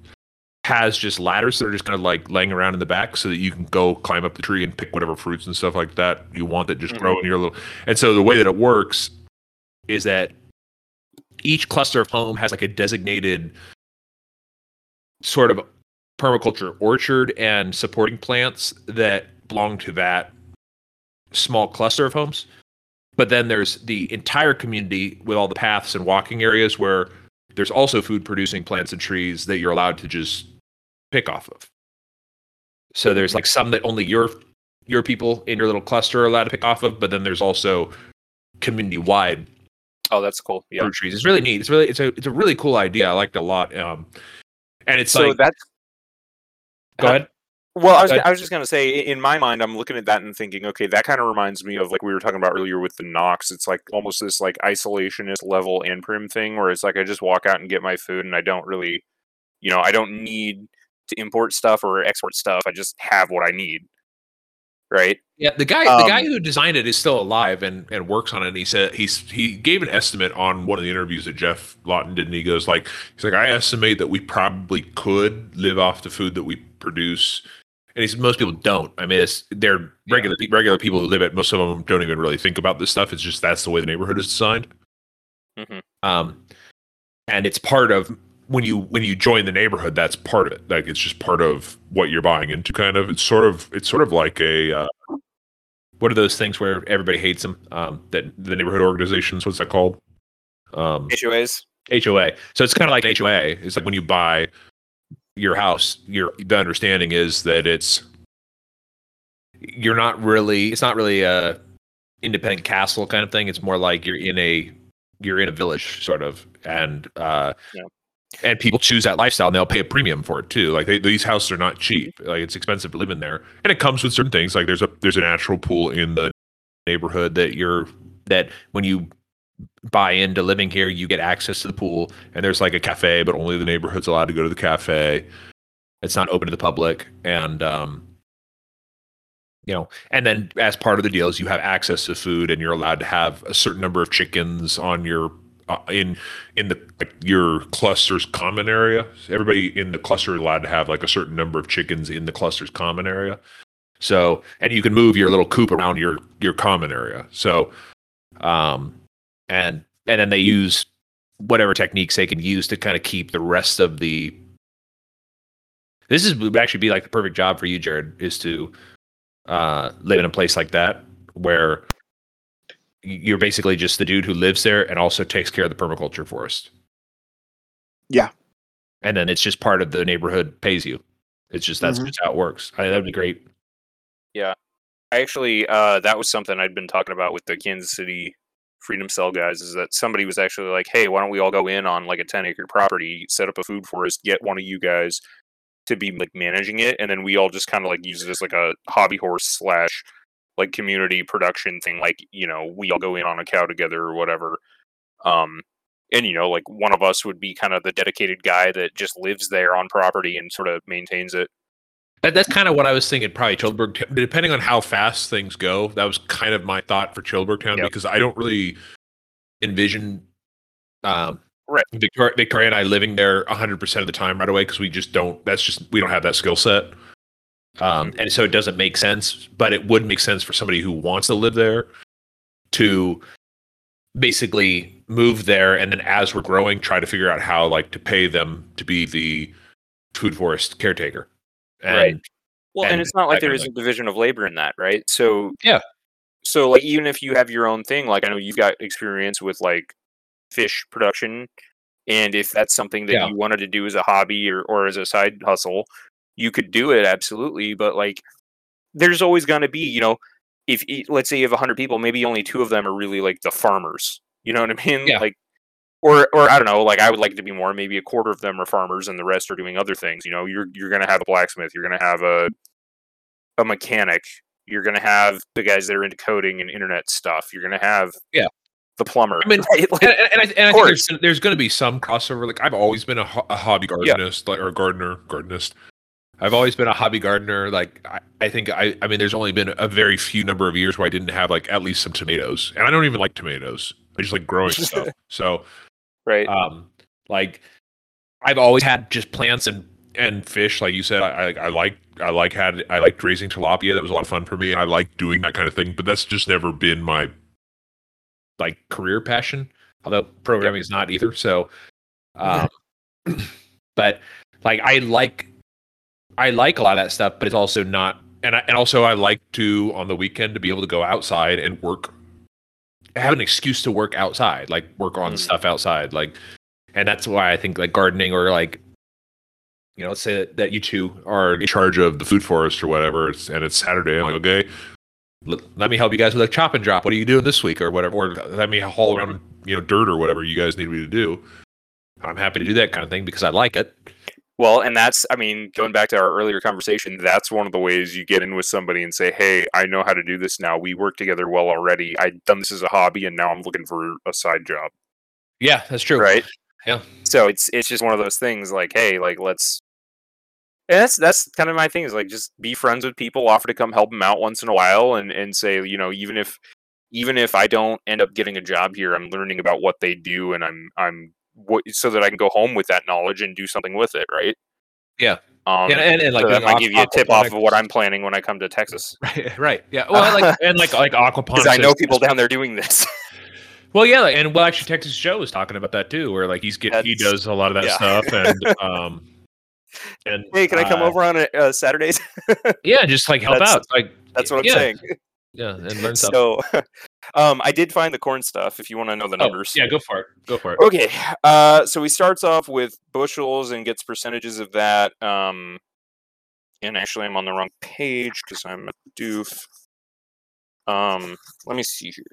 has just ladders that are just kind of like laying around in the back so that you can go climb up the tree and pick whatever fruits and stuff like that you want that just mm-hmm. grow in your little. And so the way that it works is that each cluster of home has like a designated sort of permaculture orchard and supporting plants that belong to that small cluster of homes. But then there's the entire community with all the paths and walking areas where there's also food producing plants and trees that you're allowed to just pick off of. So there's like some that only your your people in your little cluster are allowed to pick off of, but then there's also community wide
Oh, that's cool. Yeah.
fruit trees. It's really neat. It's really it's a it's a really cool idea. I liked it a lot. Um, and it's
So
like
that's
go ahead.
Well, I was, I was just gonna say, in my mind, I'm looking at that and thinking, okay, that kind of reminds me of like we were talking about earlier with the Nox. It's like almost this like isolationist level anprim thing, where it's like I just walk out and get my food, and I don't really, you know, I don't need to import stuff or export stuff. I just have what I need, right?
Yeah, the guy the guy
Um,
who designed it is still alive and, and works on it. And he said he's he gave an estimate on one of the interviews that Geoff Lawton did, and he goes like he's like I estimate that we probably could live off the food that we produce. And he said most people don't. I mean, it's they're regular regular people who live it. Most of them don't even really think about this stuff. It's just that's the way the neighborhood is designed.
Mhm.
Um, and it's part of when you when you join the neighborhood. That's part of it. Like it's just part of what you're buying into. Kind of. It's sort of it's sort of like a. Uh, what are those things where everybody hates them? Um, that the neighborhood organizations. What's that called? Um,
HOAs.
HOA. So it's kind of like HOA. It's like when you buy your house, your the understanding is that it's you're not really it's not really a independent castle kind of thing. It's more like you're in a you're in a village sort of and uh
Yeah.
And people choose that lifestyle and they'll pay a premium for it too. Like they, these houses are not cheap. Like it's expensive to live in there. And it comes with certain things like there's a there's a natural pool in the neighborhood that you're that when you buy into living here, you get access to the pool, and there's like a cafe, but only the neighborhood's allowed to go to the cafe. It's not open to the public, and um, you know, and then as part of the deal is you have access to food, and you're allowed to have a certain number of chickens on your uh, in in the like, your cluster's common area. Everybody in the cluster allowed to have like a certain number of chickens in the cluster's common area. So, and you can move your little coop around your your common area. So, um, and and then they use whatever techniques they can use to kind of keep the rest of the. This is would actually be like the perfect job for you, Jared, is to uh, live in a place like that where you're basically just the dude who lives there and also takes care of the permaculture forest.
Yeah.
and then it's just part of the neighborhood pays you. It's just that's
Mhm.
just how it works. I, that'd be great. Yeah.
I actually, uh, that was something I'd been talking about with the Kansas City Freedom Cell guys. Is that somebody was actually like, "Hey, why don't we all go in on like a ten acre property, set up a food forest, get one of you guys to be like managing it, and then we all just kind of like use it as like a hobby horse slash like community production thing. Like, you know, we all go in on a cow together or whatever. Um, and you know, like one of us would be kind of the dedicated guy that just lives there on property and sort of maintains it.
That, that's kind of what I was thinking. Probably Childeberg, depending on how fast things go. That was kind of my thought for Childeberg Town
Yep.
because I don't really envision um,
Right.
Victoria, Victoria and I living there 100% of the time right away because we just don't. That's just we don't have that skill set. Um, and so it doesn't make sense, but it would make sense for somebody who wants to live there to basically move there and then as we're growing try to figure out how like to pay them to be the food forest caretaker and
Right. Well, and,
and
it's not like there
is there
kind division of labor in that, right? So
Yeah.
So like even if you have your own thing, like I know you've got experience with like fish production, and if that's something that
Yeah.
you wanted to do as a hobby or or as a side hustle, you could do it absolutely. But like, there's always going to be, you know, if let's say you have hundred people, maybe only two of them are really like the farmers. You know what I mean?
Yeah.
Like. Or, or I don't know. Like I would like it to be more. Maybe a quarter of them are farmers, and the rest are doing other things. You know, you're you're gonna have a blacksmith. You're gonna have a a mechanic. You're gonna have the guys that are into coding and internet stuff. You're gonna have
Yeah.
the plumber.
I mean,
right? Like,
and, and, I, and I think there's, there's going to be some crossover. Like I've always been a, ho- a hobby gardenist, like or gardener, gardenist. I've always been a hobby gardener. Like I, I think I, I mean, there's only been a very few number of years where I didn't have like at least some tomatoes, and I don't even like tomatoes. I just like growing stuff. So,
right.
um, like I've always had just plants and and fish. Like you said, I, I, I like I like had I liked raising tilapia. That was a lot of fun for me. I like doing that kind of thing. But that's just never been my like career passion. Although programming is not either. So, um, but like I like I like a lot of that stuff, but it's also not. And I, and also I like to on the weekend to be able to go outside and work. Have an excuse to work outside, like work on
Mhm.
stuff outside, like, and that's why I think like gardening or like you know, let's say that, that you two are in charge of the food forest or whatever, it's, and it's Saturday. I'm like, okay, let, let me help you guys with a chop and drop. What are you doing this week or whatever? Or let me haul around, you know, dirt or whatever you guys need me to do. I'm happy to do that kind of thing because I like it.
Well, and that's, I mean, going back to our earlier conversation, that's one of the ways you get in with somebody and say, hey, I know how to do this now. We work together well already. I've done this as a hobby, and now I'm looking for a side job.
Yeah, that's true.
Right?
Yeah.
So it's it's just one of those things like, hey, like let's and that's that's kind of my thing is like just be friends with people, offer to come help them out once in a while and and say, you know, even if even if I don't end up getting a job here, I'm learning about what they do and I'm I'm what so that I can go home with that knowledge and do something with it, right?
Yeah.
Um,
and, and, and like
so that might give you a tip off of what I'm planning when I come to Texas.
Right, right. Yeah. Well, like and like like aquaponics.
I know people down there doing this.
Well, yeah, and well, actually, Texas Joe was talking about that too, where like he's get he does a lot of that
yeah.
stuff, and um, and
hey, can I come
uh,
over on a, uh, Saturdays?
Yeah, just like help
That's-
out, like
That's what I'm
yeah,
saying.
Yeah, and learn stuff.
So, um, I did find the corn stuff. If you want to know the
Oh,
numbers,
yeah, go for it. Go for it.
Okay, uh, so he starts off with bushels and gets percentages of that. Um, and actually, I'm on the wrong page because I'm a doof. Um, let me see here.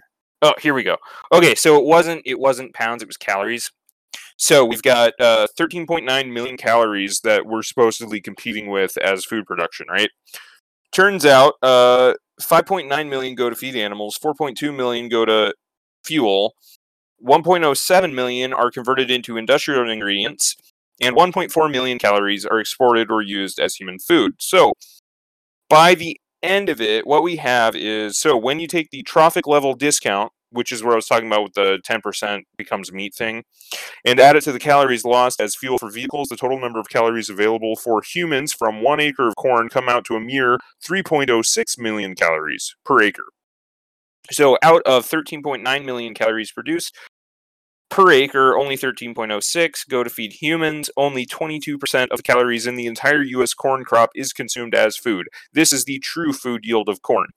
Oh, here we go. Okay, so it wasn't it wasn't pounds; it was calories. So we've got uh, 13.9 million calories that we're supposedly competing with as food production, right? Turns out, uh, 5.9 million go to feed animals, 4.2 million go to fuel, 1.07 million are converted into industrial ingredients, and 1.4 million calories are exported or used as human food. So, by the end of it, what we have is so when you take the trophic level discount, which is where I was talking about with the 10% becomes meat thing, and add it to the calories lost as fuel for vehicles, the total number of calories available for humans from one acre of corn come out to a mere 3.06 million calories per acre. So, out of 13.9 million calories produced, per acre, only 13.06 go to feed humans. Only 22% of calories in the entire U.S. corn crop is consumed as food. This is the true food yield of corn.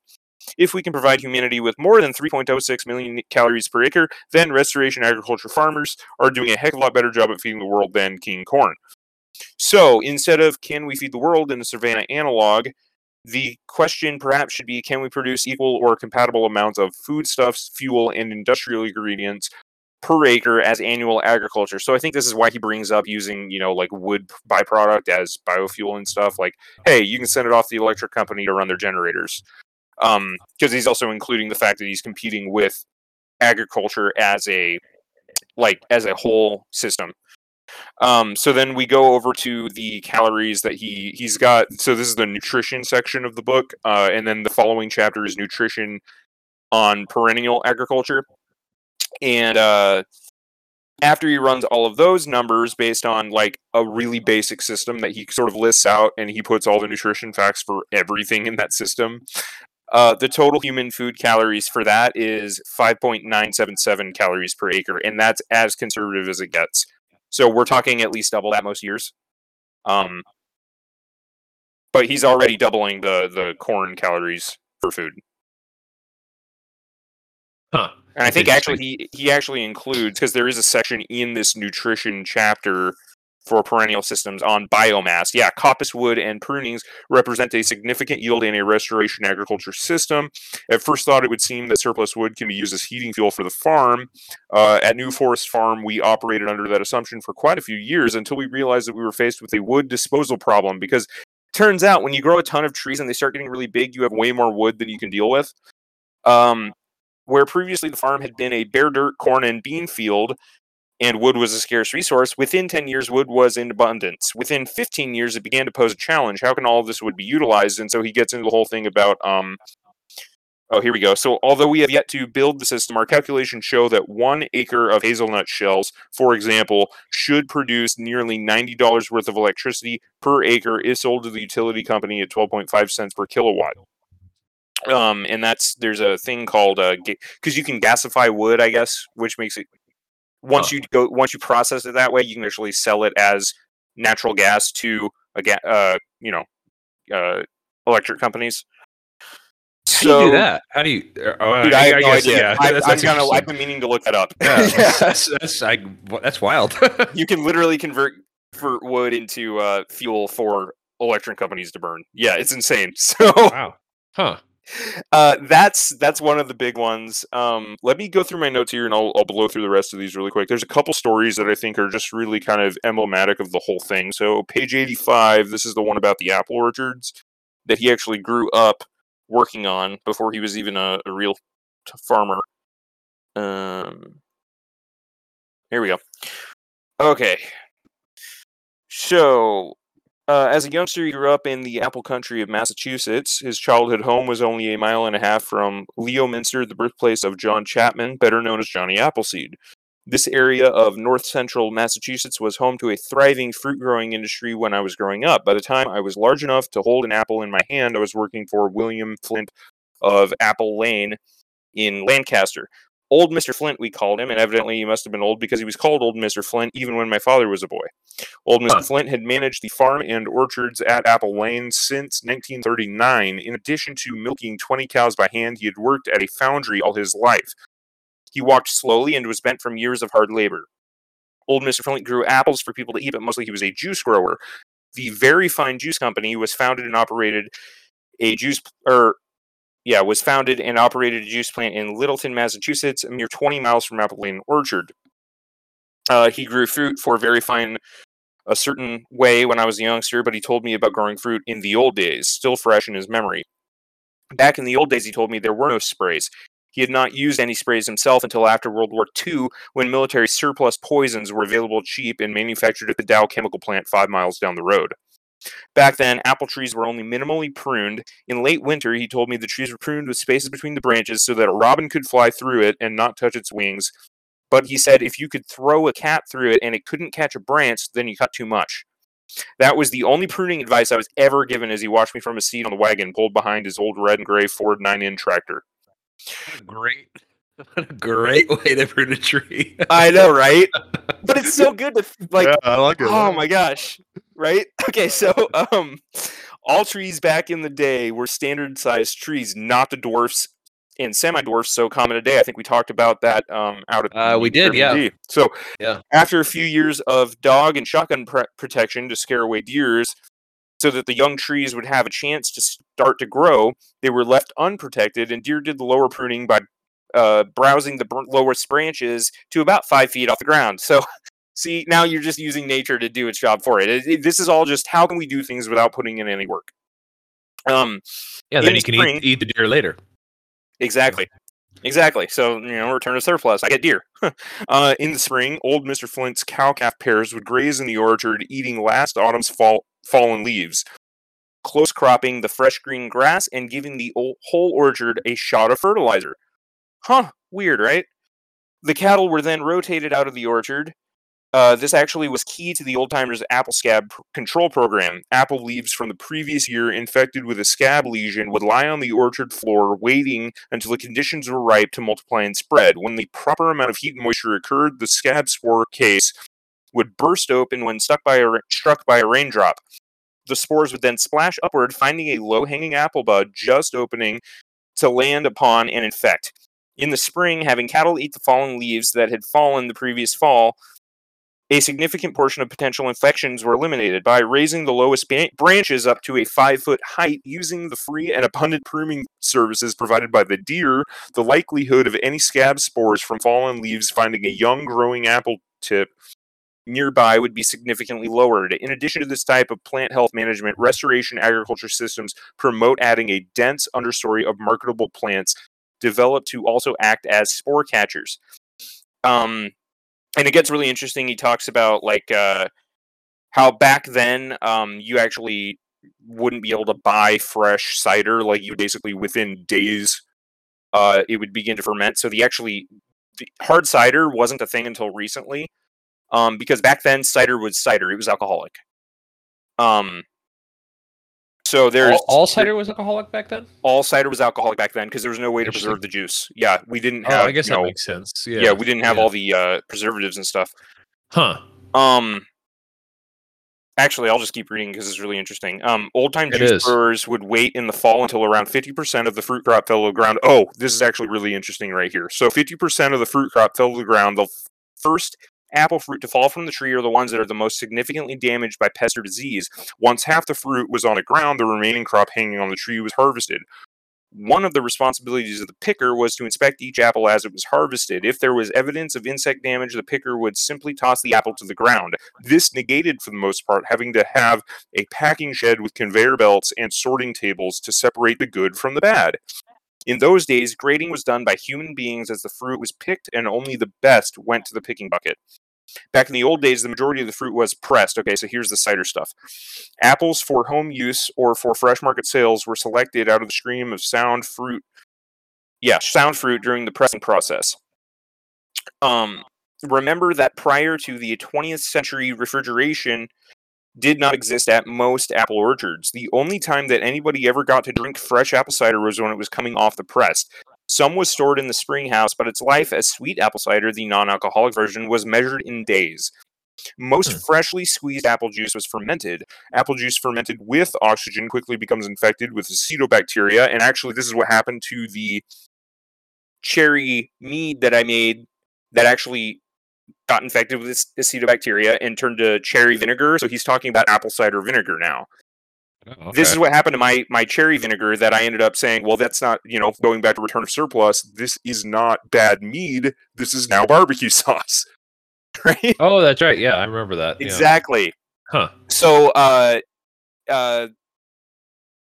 If we can provide humanity with more than 3.06 million calories per acre, then restoration agriculture farmers are doing a heck of a lot better job at feeding the world than King Corn. So instead of can we feed the world in a Savannah analog, the question perhaps should be can we produce equal or compatible amounts of foodstuffs, fuel, and industrial ingredients per acre as annual agriculture. So I think this is why he brings up using, you know, like wood byproduct as biofuel and stuff. Like, hey, you can send it off the electric company to run their generators. Um, because he's also including the fact that he's competing with agriculture as a like as a whole system. Um, so then we go over to the calories that he he's got. So this is the nutrition section of the book, uh, and then the following chapter is nutrition on perennial agriculture. And uh, after he runs all of those numbers based on like a really basic system that he sort of lists out, and he puts all the nutrition facts for everything in that system. Uh, the total human food calories for that is 5.977 calories per acre, and that's as conservative as it gets. So we're talking at least double that most years. Um, but he's already doubling the the corn calories for food.
Huh.
And I think actually he he actually includes because there is a section in this nutrition chapter for perennial systems on biomass. Yeah, coppice wood and prunings represent a significant yield in a restoration agriculture system. At first thought, it would seem that surplus wood can be used as heating fuel for the farm. Uh, at New Forest Farm, we operated under that assumption for quite a few years until we realized that we were faced with a wood disposal problem because turns out when you grow a ton of trees and they start getting really big, you have way more wood than you can deal with. Um, where previously the farm had been a bare dirt corn and bean field and wood was a scarce resource, within 10 years, wood was in abundance. Within 15 years, it began to pose a challenge. How can all of this wood be utilized? And so he gets into the whole thing about, um, oh, here we go. So, although we have yet to build the system, our calculations show that one acre of hazelnut shells, for example, should produce nearly $90 worth of electricity per acre if sold to the utility company at 12.5 cents per kilowatt um and that's there's a thing called uh because you can gasify wood i guess which makes it once
Huh.
you go once you process it that way you can actually sell it as natural gas to a ga- uh you know uh electric companies
How do you do that? How do you? Oh,
Dude, I, have no
guess,
idea.
Yeah,
I,
that's,
I'm
that's
gonna. I've been meaning to look that up.
Yeah,
Yeah.
that's that's I, that's wild.
you can literally convert convert wood into uh, fuel for electric companies to burn. Yeah, it's insane. So
Wow. Huh.
Uh, that's that's one of the big ones. Um, let me go through my notes here, and I'll, I'll blow through the rest of these really quick. There's a couple stories that I think are just really kind of emblematic of the whole thing. So page 85, this is the one about the apple orchards that he actually grew up working on before he was even a, a real farmer. Um, here we go. Okay. So, uh, as a youngster, he grew up in the apple country of Massachusetts. His childhood home was only a mile and a half from Leominster, the birthplace of John Chapman, better known as Johnny Appleseed. This area of north central Massachusetts was home to a thriving fruit growing industry when I was growing up. By the time I was large enough to hold an apple in my hand, I was working for William Flint of Apple Lane in Lancaster. Old Mr. Flint, we called him, and evidently he must have been old because he was called Old Mr. Flint even when my father was a boy. Old Mr.
Huh.
Flint had managed the farm and orchards at Apple Lane since 1939. In addition to milking 20 cows by hand, he had worked at a foundry all his life. He walked slowly and was bent from years of hard labor. Old Mr. Flint grew apples for people to eat, but mostly he was a juice grower. The Veryfine Juice Company was founded and operated a juice or yeah, was founded and operated a juice plant in Littleton, Massachusetts, a mere 20 miles from Apple Lane Orchard. Uh, he grew fruit for Veryfine a certain way when I was a youngster, but he told me about growing fruit in the old days, still fresh in his memory. Back in the old days, he told me there were no sprays. He had not used any sprays himself until after World War II, when military surplus poisons were available cheap and manufactured at the Dow chemical plant five miles down the road. Back then, apple trees were only minimally pruned. In late winter, he told me the trees were pruned with spaces between the branches so that a robin could fly through it and not touch its wings. But he said if you could throw a cat through it and it couldn't catch a branch, then you cut too much. That was the only pruning advice I was ever given as he watched me from a seat on the wagon pulled behind his old red and gray Ford 9N tractor.
Great, what a great way to prune a tree.
I know, right? But it's so good to like
I like
Oh my gosh. Right? Okay, so um all trees back in the day were standard sized trees, not the dwarfs and semi dwarfs so common today. I think we talked about that um out of
Uh, we did, yeah.
So
Yeah.
after a few years of dog and shotgun pre- protection to scare away deers so that the young trees would have a chance to start to grow, they were left unprotected and deer did the lower pruning by uh, browsing the br- lowest branches to about five feet off the ground. So See, now you're just using nature to do its job for it. It- it- This is all just how can we do things without putting in any work. Um,
Yeah, then you can eat, eat the deer later.
exactly, exactly. So you know, return to surplus. I get deer. uh, in the spring, old Mister Flint's cow calf pairs would graze in the orchard, eating last autumn's fall fallen leaves, close cropping the fresh green grass, and giving the ol- whole orchard a shot of fertilizer. Huh? Weird, right? The cattle were then rotated out of the orchard. Uh, this actually was key to the old timers' apple scab control program. Apple leaves from the previous year infected with a scab lesion would lie on the orchard floor, waiting until the conditions were ripe to multiply and spread. When the proper amount of heat and moisture occurred, the scab spore case would burst open when by a, struck by a raindrop. The spores would then splash upward, finding a low hanging apple bud just opening to land upon and infect. In the spring, having cattle eat the fallen leaves that had fallen the previous fall, a significant portion of potential infections were eliminated by raising the lowest ba- branches up to a five foot height using the free and abundant pruning services provided by the deer. The likelihood of any scab spores from fallen leaves finding a young growing apple tip nearby would be significantly lowered. In addition to this type of plant health management, restoration agriculture systems promote adding a dense understory of marketable plants developed to also act as spore catchers. Um, and it gets really interesting. He talks about like uh, how back then um, you actually wouldn't be able to buy fresh cider. Like you basically within days, uh, it would begin to ferment. So the actually the hard cider wasn't a thing until recently, um, because back then cider was cider. It was alcoholic. Um, so there's
all, all cider was alcoholic back then.
all cider was alcoholic back then because there was no way to preserve the juice. Yeah, we didn't
Oh,
have.
I guess that
know,
makes sense. Yeah.
yeah, we didn't have
yeah.
all the uh, preservatives and stuff.
Huh.
Um, actually, I'll just keep reading because it's really interesting. Um, old time juice
is.
brewers would wait in the fall until around fifty percent of the fruit crop fell to the ground. Oh, this is actually really interesting right here. So fifty percent of the fruit crop fell to the ground the first apple fruit to fall from the tree are the ones that are the most significantly damaged by pest or disease. Once half the fruit was on the ground, the remaining crop hanging on the tree was harvested. One of the responsibilities of the picker was to inspect each apple as it was harvested. If there was evidence of insect damage, the picker would simply toss the apple to the ground. This negated, for the most part, having to have a packing shed with conveyor belts and sorting tables to separate the good from the bad. In those days, grading was done by human beings as the fruit was picked, and only the best went to the picking bucket. Back in the old days, the majority of the fruit was pressed. Okay, so here's the cider stuff. Apples for home use or for fresh market sales were selected out of the stream of sound fruit. Yeah, sound fruit during the pressing process. Um, remember that prior to the 20th century, refrigeration did not exist at most apple orchards. The only time that anybody ever got to drink fresh apple cider was when it was coming off the press. Some was stored in the spring house, but its life as sweet apple cider, the non alcoholic version, was measured in days. Most
Hmm.
freshly squeezed apple juice was fermented. Apple juice fermented with oxygen quickly becomes infected with acetobacteria, and actually, this is what happened to the cherry mead that I made that actually got infected with acetobacteria and turned to cherry vinegar. So he's talking about apple cider vinegar now.
Oh,
This is what happened to my my cherry vinegar that I ended up saying, well, that's not you know going back to return of surplus. This is not bad mead. This is now barbecue sauce, right?
Oh, that's right. Yeah, I remember that. yeah.
Exactly.
Huh.
So, uh, uh,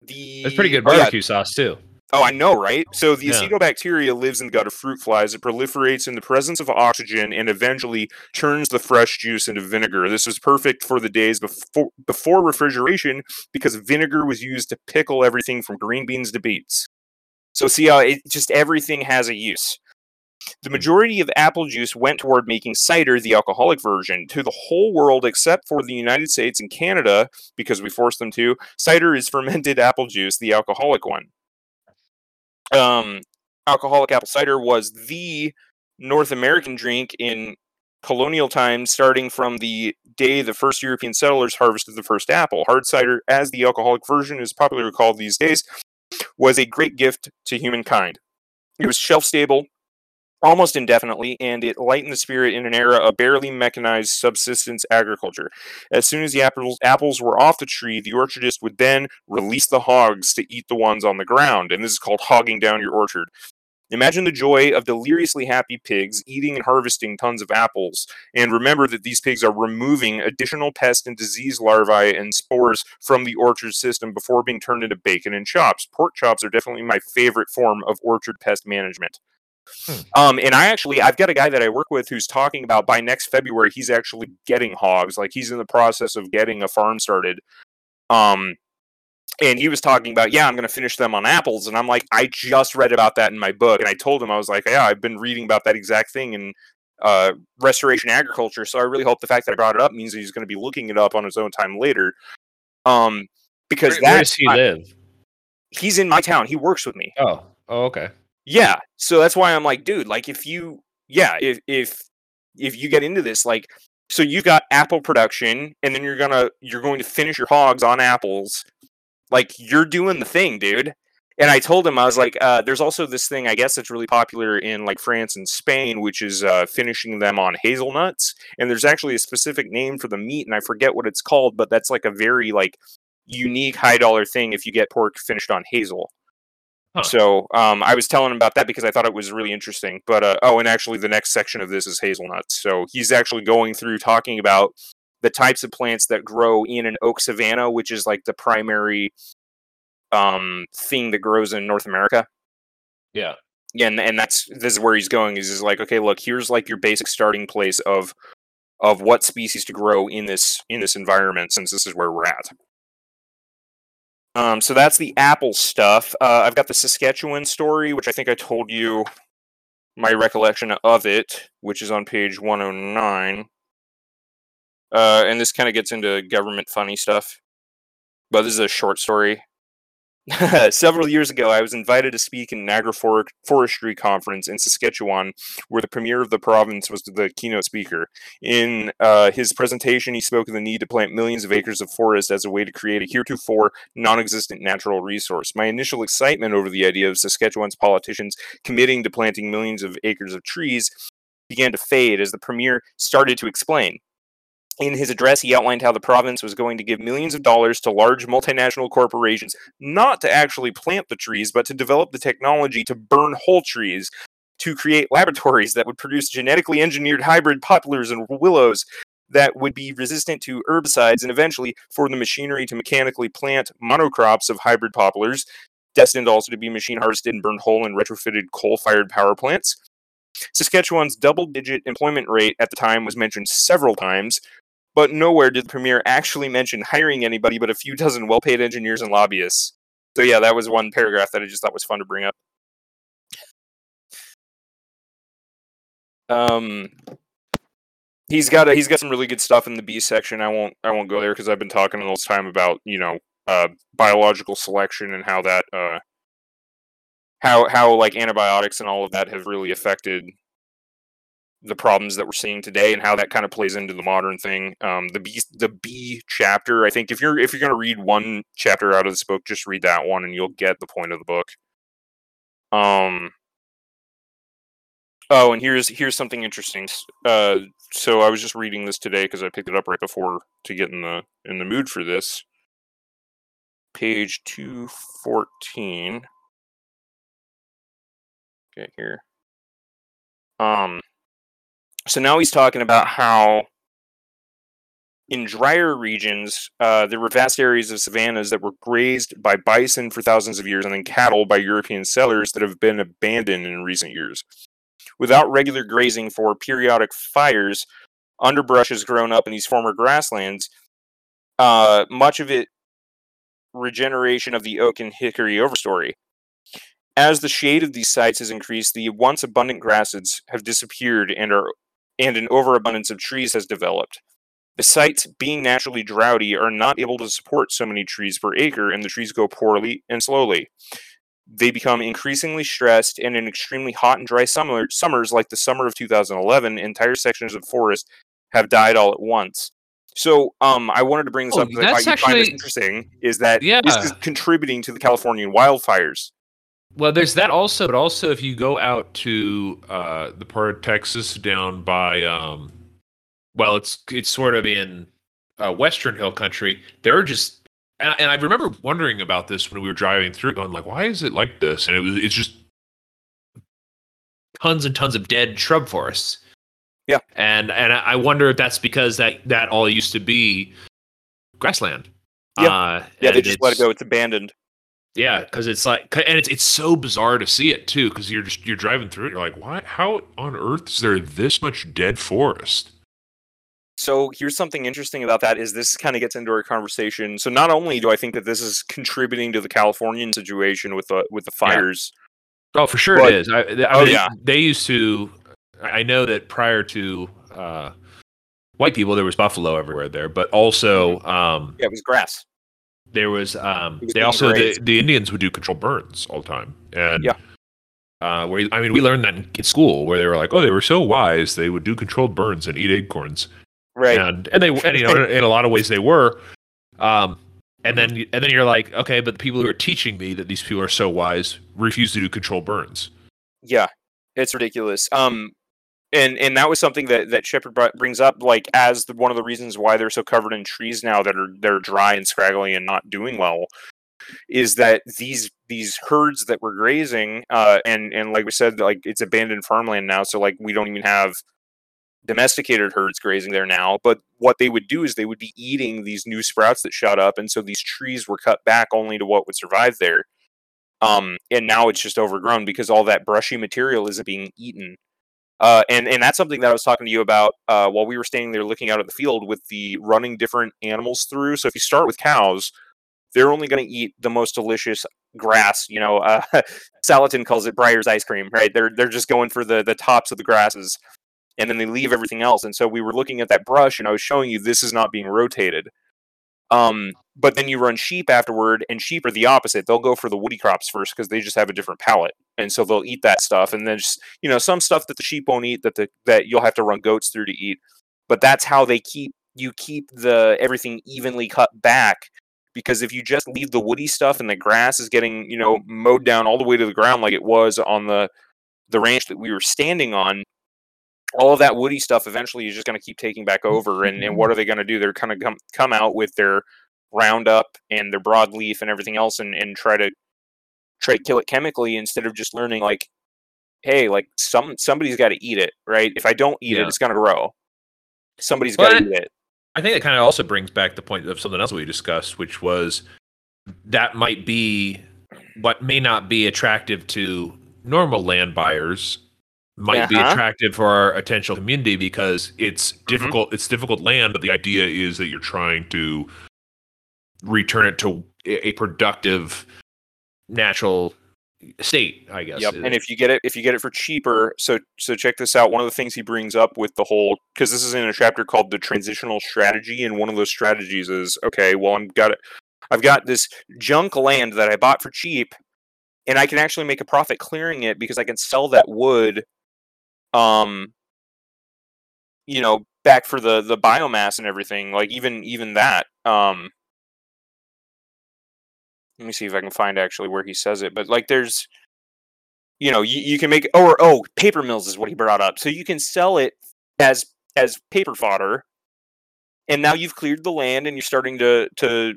the
That's pretty good
oh, yeah.
barbecue sauce too.
Oh, I know, right? So the
Yeah.
acetobacteria lives in the gut of fruit flies. It proliferates in the presence of oxygen and eventually turns the fresh juice into vinegar. This was perfect for the days before before refrigeration because vinegar was used to pickle everything from green beans to beets. So see how it just everything has a use. The hmm. majority of apple juice went toward making cider, the alcoholic version. To the whole world except for the United States and Canada, because we forced them to, cider is fermented apple juice, the alcoholic one um, alcoholic apple cider was the North American drink in colonial times, starting from the day the first European settlers harvested the first apple. Hard cider, as the alcoholic version is popularly called these days, was a great gift to humankind. It was shelf stable almost indefinitely, and it lightened the spirit in an era of barely mechanized subsistence agriculture. As soon as the apples, apples were off the tree, the orchardist would then release the hogs to eat the ones on the ground, and this is called hogging down your orchard. Imagine the joy of deliriously happy pigs eating and harvesting tons of apples. And remember that these pigs are removing additional pest and disease larvae and spores from the orchard system before being turned into bacon and chops. Pork chops are definitely my favorite form of orchard pest management.
Hmm.
Um, and I actually, I've got a guy that I work with who's talking about by next February, he's actually getting hogs. Like he's in the process of getting a farm started. Um, and he was talking about, yeah, I'm going to finish them on apples. And I'm like, I just read about that in my book. And I told him, I was like, yeah, I've been reading about that exact thing in uh, restoration agriculture. So I really hope the fact that I brought it up means that he's going to be looking it up on his own time later. Um, because
Where, where does he
I-
live?
he's in my town. He works with me.
Oh, oh, okay.
Yeah. So that's why I'm like, dude, like if you yeah, if if if you get into this, like so you've got apple production and then you're gonna you're going to finish your hogs on apples. Like you're doing the thing, dude. And I told him I was like, uh, there's also this thing I guess that's really popular in like France and Spain, which is uh, finishing them on hazelnuts. And there's actually a specific name for the meat, and I forget what it's called, but that's like a very like unique high dollar thing if you get pork finished on hazel.
Huh.
So um, I was telling him about that because I thought it was really interesting. But uh, oh, and actually, the next section of this is hazelnuts. So he's actually going through talking about the types of plants that grow in an oak savanna, which is like the primary um, thing that grows in North America.
Yeah.
Yeah, and, and that's this is where he's going. Is is like, okay, look, here's like your basic starting place of of what species to grow in this in this environment, since this is where we're at. Um, so that's the apple stuff. Uh, I've got the Saskatchewan story, which I think I told you my recollection of it, which is on page 109. Uh, and this kind of gets into government funny stuff. But this is a short story. Several years ago, I was invited to speak in an agroforestry conference in Saskatchewan, where the premier of the province was the keynote speaker. In uh, his presentation, he spoke of the need to plant millions of acres of forest as a way to create a heretofore non existent natural resource. My initial excitement over the idea of Saskatchewan's politicians committing to planting millions of acres of trees began to fade as the premier started to explain. In his address, he outlined how the province was going to give millions of dollars to large multinational corporations not to actually plant the trees, but to develop the technology to burn whole trees, to create laboratories that would produce genetically engineered hybrid poplars and willows that would be resistant to herbicides, and eventually for the machinery to mechanically plant monocrops of hybrid poplars, destined also to be machine harvested and burned whole in retrofitted coal fired power plants. Saskatchewan's double digit employment rate at the time was mentioned several times, but nowhere did the premier actually mention hiring anybody but a few dozen well paid engineers and lobbyists. So, yeah, that was one paragraph that I just thought was fun to bring up. Um, he's got a, he's got some really good stuff in the B section. I won't I won't go there because I've been talking all this time about you know uh, biological selection and how that uh, how how like antibiotics and all of that have really affected the problems that we're seeing today and how that kind of plays into the modern thing. Um, the B the B chapter, I think if you're if you're gonna read one chapter out of this book, just read that one and you'll get the point of the book. Um. Oh, and here's here's something interesting. Uh, so I was just reading this today because I picked it up right before to get in the in the mood for this. Page two fourteen. Okay, here. Um, so now he's talking about how in drier regions, uh, there were vast areas of savannas that were grazed by bison for thousands of years and then cattle by European settlers that have been abandoned in recent years. Without regular grazing for periodic fires, underbrush has grown up in these former grasslands. Uh, much of it regeneration of the oak and hickory overstory. As the shade of these sites has increased, the once abundant grasses have disappeared and are and an overabundance of trees has developed. The sites, being naturally droughty, are not able to support so many trees per acre, and the trees go poorly and slowly. They become increasingly stressed, and in extremely hot and dry summer, summers, like the summer of 2011, entire sections of forest have died all at once. So, um, I wanted to bring this
Oh,
up because I
that's
find this
actually-
interesting. Is that this is contributing to the Californian wildfires?
Well, there's that also, but also if you go out to uh, the part of Texas down by, um, well, it's it's sort of in uh, Western Hill Country. There are just, and, and I remember wondering about this when we were driving through, going like, why is it like this? And it was it's just tons and tons of dead shrub forests.
Yeah.
and and I I wonder if that's because that that all used to be grassland.
Yeah.
uh,
Yeah, they just let it go. It's abandoned.
Yeah, because it's like, and it's it's so bizarre to see it too, because you're just you're driving through it, you're like, why? How on earth is there this much dead forest?
So here's something interesting about that is this kind of gets into our conversation. So not only do I think that this is contributing to the Californian situation with the with the
Yeah.
fires,
Oh, for sure
But-
it is. I, I
Oh,
mean,
yeah.
they used to. I know that prior to uh, white people, there was buffalo everywhere there, but also um,
yeah, it was grass.
There was um, they also the, the Indians would do controlled burns all the time, and
Yeah.
Uh, where I mean, we learned that in in school, where they were like, "Oh, they were so wise; they would do controlled burns and eat acorns."
Right.
and and they and, you know in a lot of ways they were um and then and then you're like okay but the people who are teaching me that these people are so wise refuse to do controlled burns
Yeah, it's ridiculous. Um, and and that was something that that Shepard brings up, like as the, one of the reasons why they're so covered in trees now that are they're dry and scraggly and not doing well, is that these these herds that were grazing, uh, and and like we said, like it's abandoned farmland now, so like we don't even have domesticated herds grazing there now. But what they would do is they would be eating these new sprouts that shot up, and so these trees were cut back only to what would survive there um, and now it's just overgrown because all that brushy material isn't being eaten. Uh, and and that's something that I was talking to you about uh, while we were standing there looking out at the field with the running different animals through. So if you start with cows, they're only going to eat the most delicious grass. You know, uh, Salatin calls it Briar's ice cream, right? They're they're just going for the the tops of the grasses, and then they leave everything else. And so we were looking at that brush, and I was showing you this is not being rotated. Um, but then you run sheep afterward, and sheep are the opposite. They'll go for the woody crops first because they just have a different palate, and so they'll eat that stuff. And then just you know some stuff that the sheep won't eat that the that you'll have to run goats through to eat. But that's how they keep you keep the everything evenly cut back. Because if you just leave the woody stuff and the grass is getting you know mowed down all the way to the ground like it was on the the ranch that we were standing on, all of that woody stuff eventually is just going to keep taking back over. And, and what are they going to do? They're kind of come, come out with their Roundup and their broadleaf and everything else and, and try to try to kill it chemically instead of just learning like, hey, like some somebody's got to eat it, right? If I don't eat
Yeah.
it, it's going to grow. Somebody's
Well,
got to
and-
eat it.
I think that kind of also brings back the point of something else we discussed, which was that might be what may not be attractive to normal land buyers might be
Uh-huh.
attractive for our potential community because it's difficult it's difficult land but the idea is that you're trying to return it to a productive natural state i guess
Yep. And if you get it, if you get it for cheaper, so so check this out. One of the things he brings up with the whole because this is in a chapter called the transitional strategy, and one of those strategies is okay. Well, I'm got it. I've got this junk land that I bought for cheap, and I can actually make a profit clearing it because I can sell that wood, um, you know, back for the the biomass and everything. Like even even that. Um, let me see if I can find actually where he says it. But like, there's you know you, you can make or oh paper mills is what he brought up so you can sell it as as paper fodder and now you've cleared the land and you're starting to to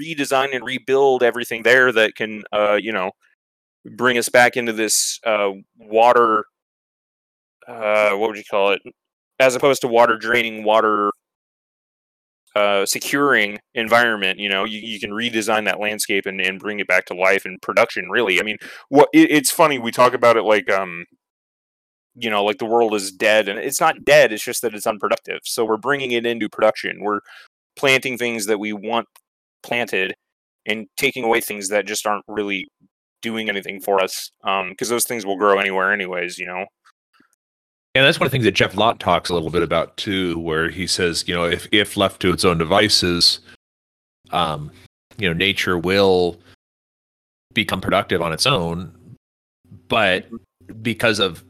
redesign and rebuild everything there that can uh you know bring us back into this uh water uh what would you call it as opposed to water draining water uh securing environment you know you, you can redesign that landscape and, and bring it back to life and production really. I mean what it, it's funny we talk about it like um you know like the world is dead and it's not dead it's just that it's unproductive. So we're bringing it into production. We're planting things that we want planted and taking away things that just aren't really doing anything for us um because those things will grow anywhere anyways you know
And that's one of the things that Geoff Lawton talks a little bit about too, where he says, you know, if if left to its own devices, um, you know, nature will become productive on its own, but because of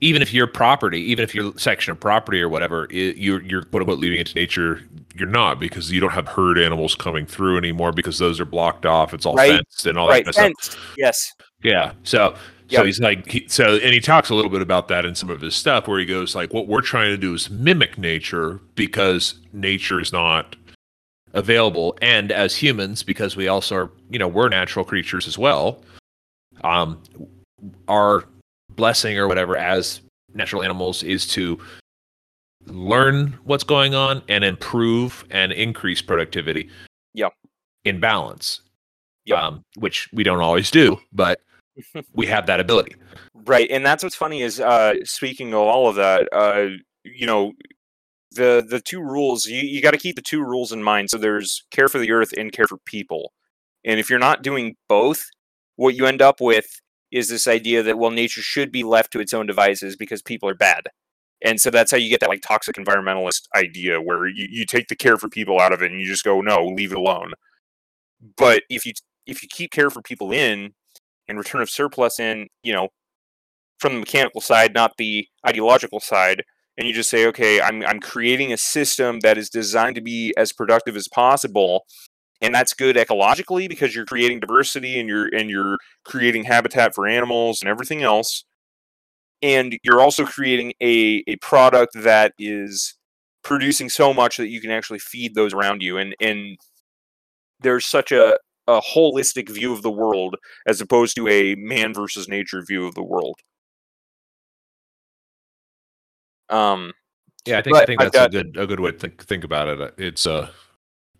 even if your property, even if your section of property or whatever, i you're you're quote unquote leaving it to nature, you're not because you don't have herd animals coming through anymore because those are blocked off. It's all
Right.
fenced and all
right
that kind of stuff.
yes
Yeah. So
Yep.
he's like he, so and he talks a little bit about that in some of his stuff where he goes like what we're trying to do is mimic nature because nature is not available and as humans because we also are you know we're natural creatures as well um our blessing or whatever as natural animals is to learn what's going on and improve and increase productivity
Yeah.
in balance
Yep.
um, which we don't always do but we have that ability
Right, and that's what's funny is uh, speaking of all of that, uh, you know, the the two rules you, you got to keep the two rules in mind. So there's care for the earth and care for people, and if you're not doing both, what you end up with is this idea that well, nature should be left to its own devices because people are bad, and so that's how you get that like toxic environmentalist idea where you, you take the care for people out of it and you just go no, leave it alone. But if you if you keep care for people in and return of surplus in, you know, from the mechanical side, not the ideological side, and you just say, okay, I'm I'm creating a system that is designed to be as productive as possible, and that's good ecologically because you're creating diversity and you're and you're creating habitat for animals and everything else, and you're also creating a a product that is producing so much that you can actually feed those around you, and and there's such a a holistic view of the world as opposed to a man versus nature view of the world. Um,
Yeah, I think I think that's
got-
a good a good way to think think about it. It's uh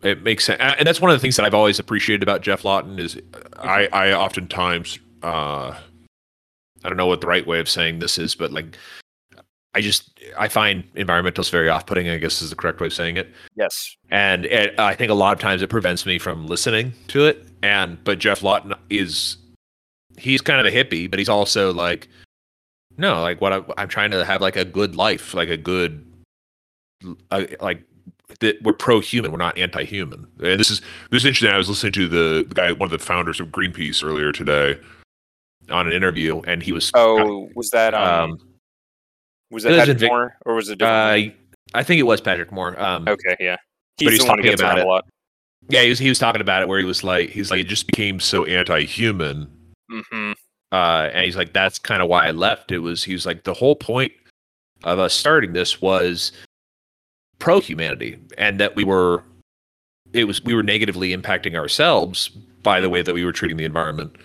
it makes sense, and that's one of the things that I've always appreciated about Geoff Lawton is I I oftentimes uh I don't know what the right way of saying this is, but like I just I find environmentalists very off putting. I guess is the correct way of saying it,
yes,
and it, I think a lot of times it prevents me from listening to it. And but Geoff Lawton is he's kind of a hippie, but he's also like no, like what I, I'm trying to have like a good life, like a good uh, like that we're pro-human, we're not anti-human. And this is this is interesting. I was listening to the, the guy, one of the founders of Greenpeace earlier today, on an interview, and he was
Oh, was that um,
um
was
it
that Patrick
Vic-
Moore or was it?
uh, I think it was Patrick Moore. Um,
okay, yeah,
but
he's the one who
talking about it.
a lot.
yeah, he was he was talking about it where he was like he's like it just became so anti-human
hmm
uh, and he's like, that's kind of why I left. It was he was like the whole point of us starting this was pro humanity and that we were it was we were negatively impacting ourselves by the way that we were treating the environment.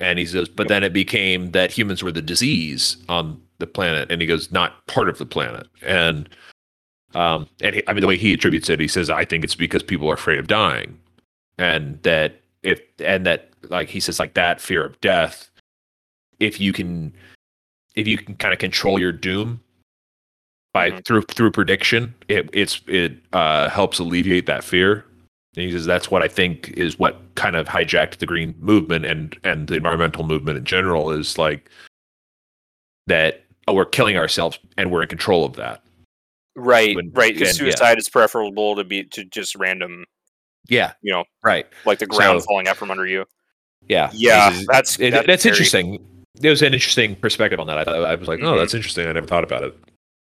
And he says, but then it became that humans were the disease on the planet, and he goes, not part of the planet. And um, and he, I mean, the way he attributes it, he says, I think it's because people are afraid of dying, and that if and that like he says, like that fear of death, if you can, if you can kind of control your doom by
Mhm.
through through prediction, it it's it uh, helps alleviate that fear. He says that's what I think is what kind of hijacked the green movement and and the environmental movement in general is like that oh, we're killing ourselves and we're in control of that.
Right,
When-
right. 'cause
and- yeah.
suicide is preferable to be to just random,
Yeah,
you know,
right.
like the ground
So-
falling out from under you.
Yeah,
Yeah,
says-
that's
it,
that's,
that's
very-
interesting. There was an interesting perspective on that. I thought I was like, oh,
Mhm.
that's interesting. I never thought about it.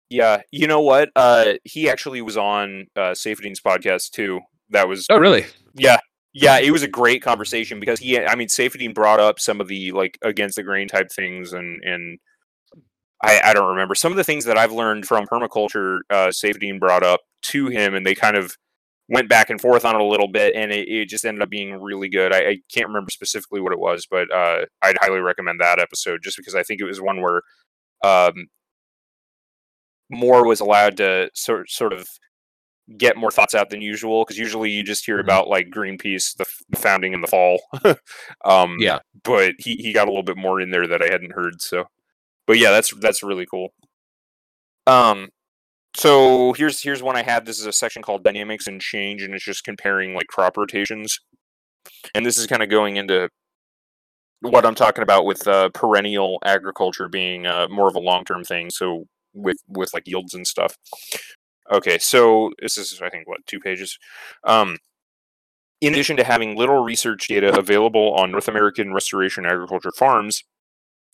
Yeah, you know what? Uh, he actually was on uh, Saifedean's podcast too. That was
Oh, really?
yeah, yeah. It was a great conversation because he, I mean, Saifedean brought up some of the like against the grain type things, and and I, I don't remember some of the things that I've learned from permaculture. Uh, Saifedean brought up to him, and they kind of went back and forth on it a little bit, and it, it just ended up being really good. I, I can't remember specifically what it was, but uh, I'd highly recommend that episode just because I think it was one where um, Moore was allowed to sort sort of get more thoughts out than usual because usually you just hear
Mhm.
about like Greenpeace, the, f- the founding and the fall. um,
Yeah.
but he he got a little bit more in there that I hadn't heard. So, but yeah, that's that's really cool. Um, so here's here's one I had. This is a section called dynamics and change, and it's just comparing like crop rotations, and this is kind of going into what I'm talking about with uh, perennial agriculture being uh, more of a long term thing. So with with like yields and stuff. Okay, so this is I think what two pages. Um, in addition to having little research data available on North American restoration agriculture farms,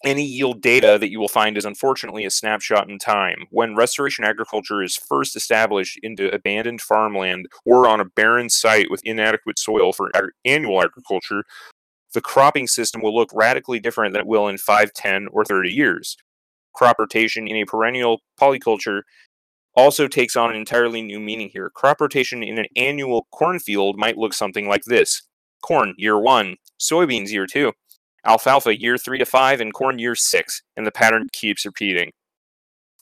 any yield data that you will find is unfortunately a snapshot in time. When restoration agriculture is first established into abandoned farmland or on a barren site with inadequate soil for ag- annual agriculture, the cropping system will look radically different than it will in 5, 10, or 30 years. Crop rotation in a perennial polyculture also takes on an entirely new meaning here. Crop rotation in an annual cornfield might look something like this corn year one, soybeans year two, alfalfa year three to five, and corn year six, and the pattern keeps repeating.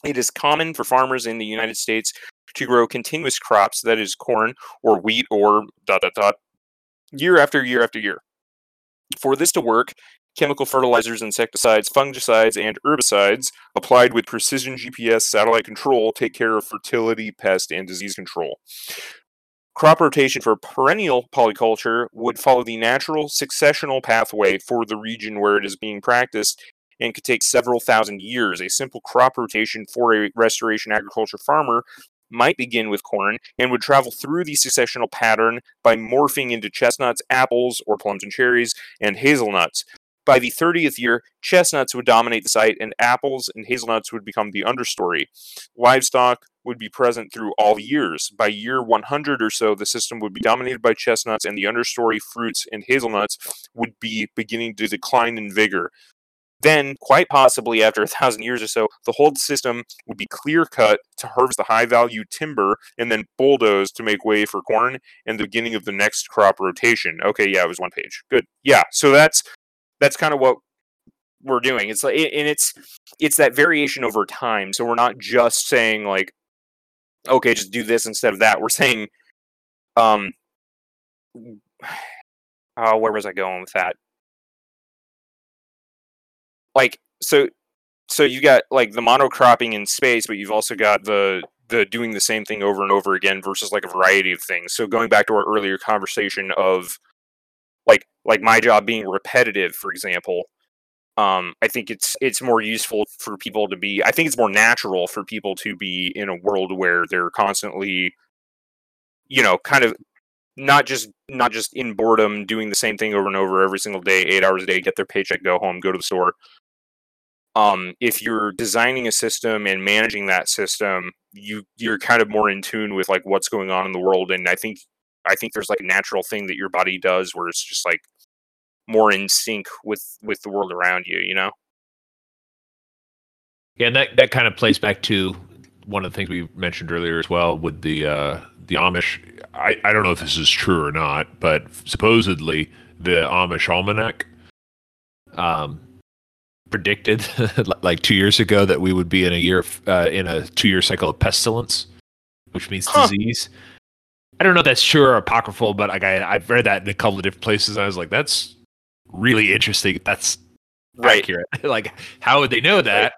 It is common for farmers in the United States to grow continuous crops, that is, corn or wheat or dot dot dot, year after year after year. For this to work, chemical fertilizers, insecticides, fungicides, and herbicides applied with precision GPS satellite control take care of fertility, pest, and disease control. Crop rotation for perennial polyculture would follow the natural successional pathway for the region where it is being practiced and could take several thousand years. A simple crop rotation for a restoration agriculture farmer might begin with corn and would travel through the successional pattern by morphing into chestnuts, apples, or plums and cherries, and hazelnuts. By the 30th year, chestnuts would dominate the site, and apples and hazelnuts would become the understory. Livestock would be present through all years. By year 100 or so, the system would be dominated by chestnuts, and the understory fruits and hazelnuts would be beginning to decline in vigor. Then, quite possibly after a thousand years or so, the whole system would be clear cut to harvest the high value timber and then bulldozed to make way for corn and the beginning of the next crop rotation. Okay, yeah, it was one page. Good. Yeah, so that's that's kind of what we're doing. It's like and it's it's that variation over time. So we're not just saying like okay, just do this instead of that. We're saying um oh, where was I going with that? Like so so you got like the monocropping in space, but you've also got the the doing the same thing over and over again versus like a variety of things. So going back to our earlier conversation of like like my job being repetitive, for example, um, I think it's it's more useful for people to be. I think it's more natural for people to be in a world where they're constantly, you know, kind of not just not just in boredom doing the same thing over and over every single day, eight hours a day, get their paycheck, go home, go to the store. Um, if you're designing a system and managing that system, you you're kind of more in tune with like what's going on in the world, and I think I think there's like a natural thing that your body does where it's just like more in sync with with the world around you you know
Yeah, and that that kind of plays back to one of the things we mentioned earlier as well with the uh, the Amish. I, I don't know if this is true or not, but supposedly the Amish almanac um, predicted like two years ago that we would be in a year uh, in a two year cycle of pestilence, which means
Huh.
disease. I don't know if that's true or apocryphal, but like I, I've read that in a couple of different places. And I was like, that's really interesting. That's
Right.
accurate. like, how would they know that?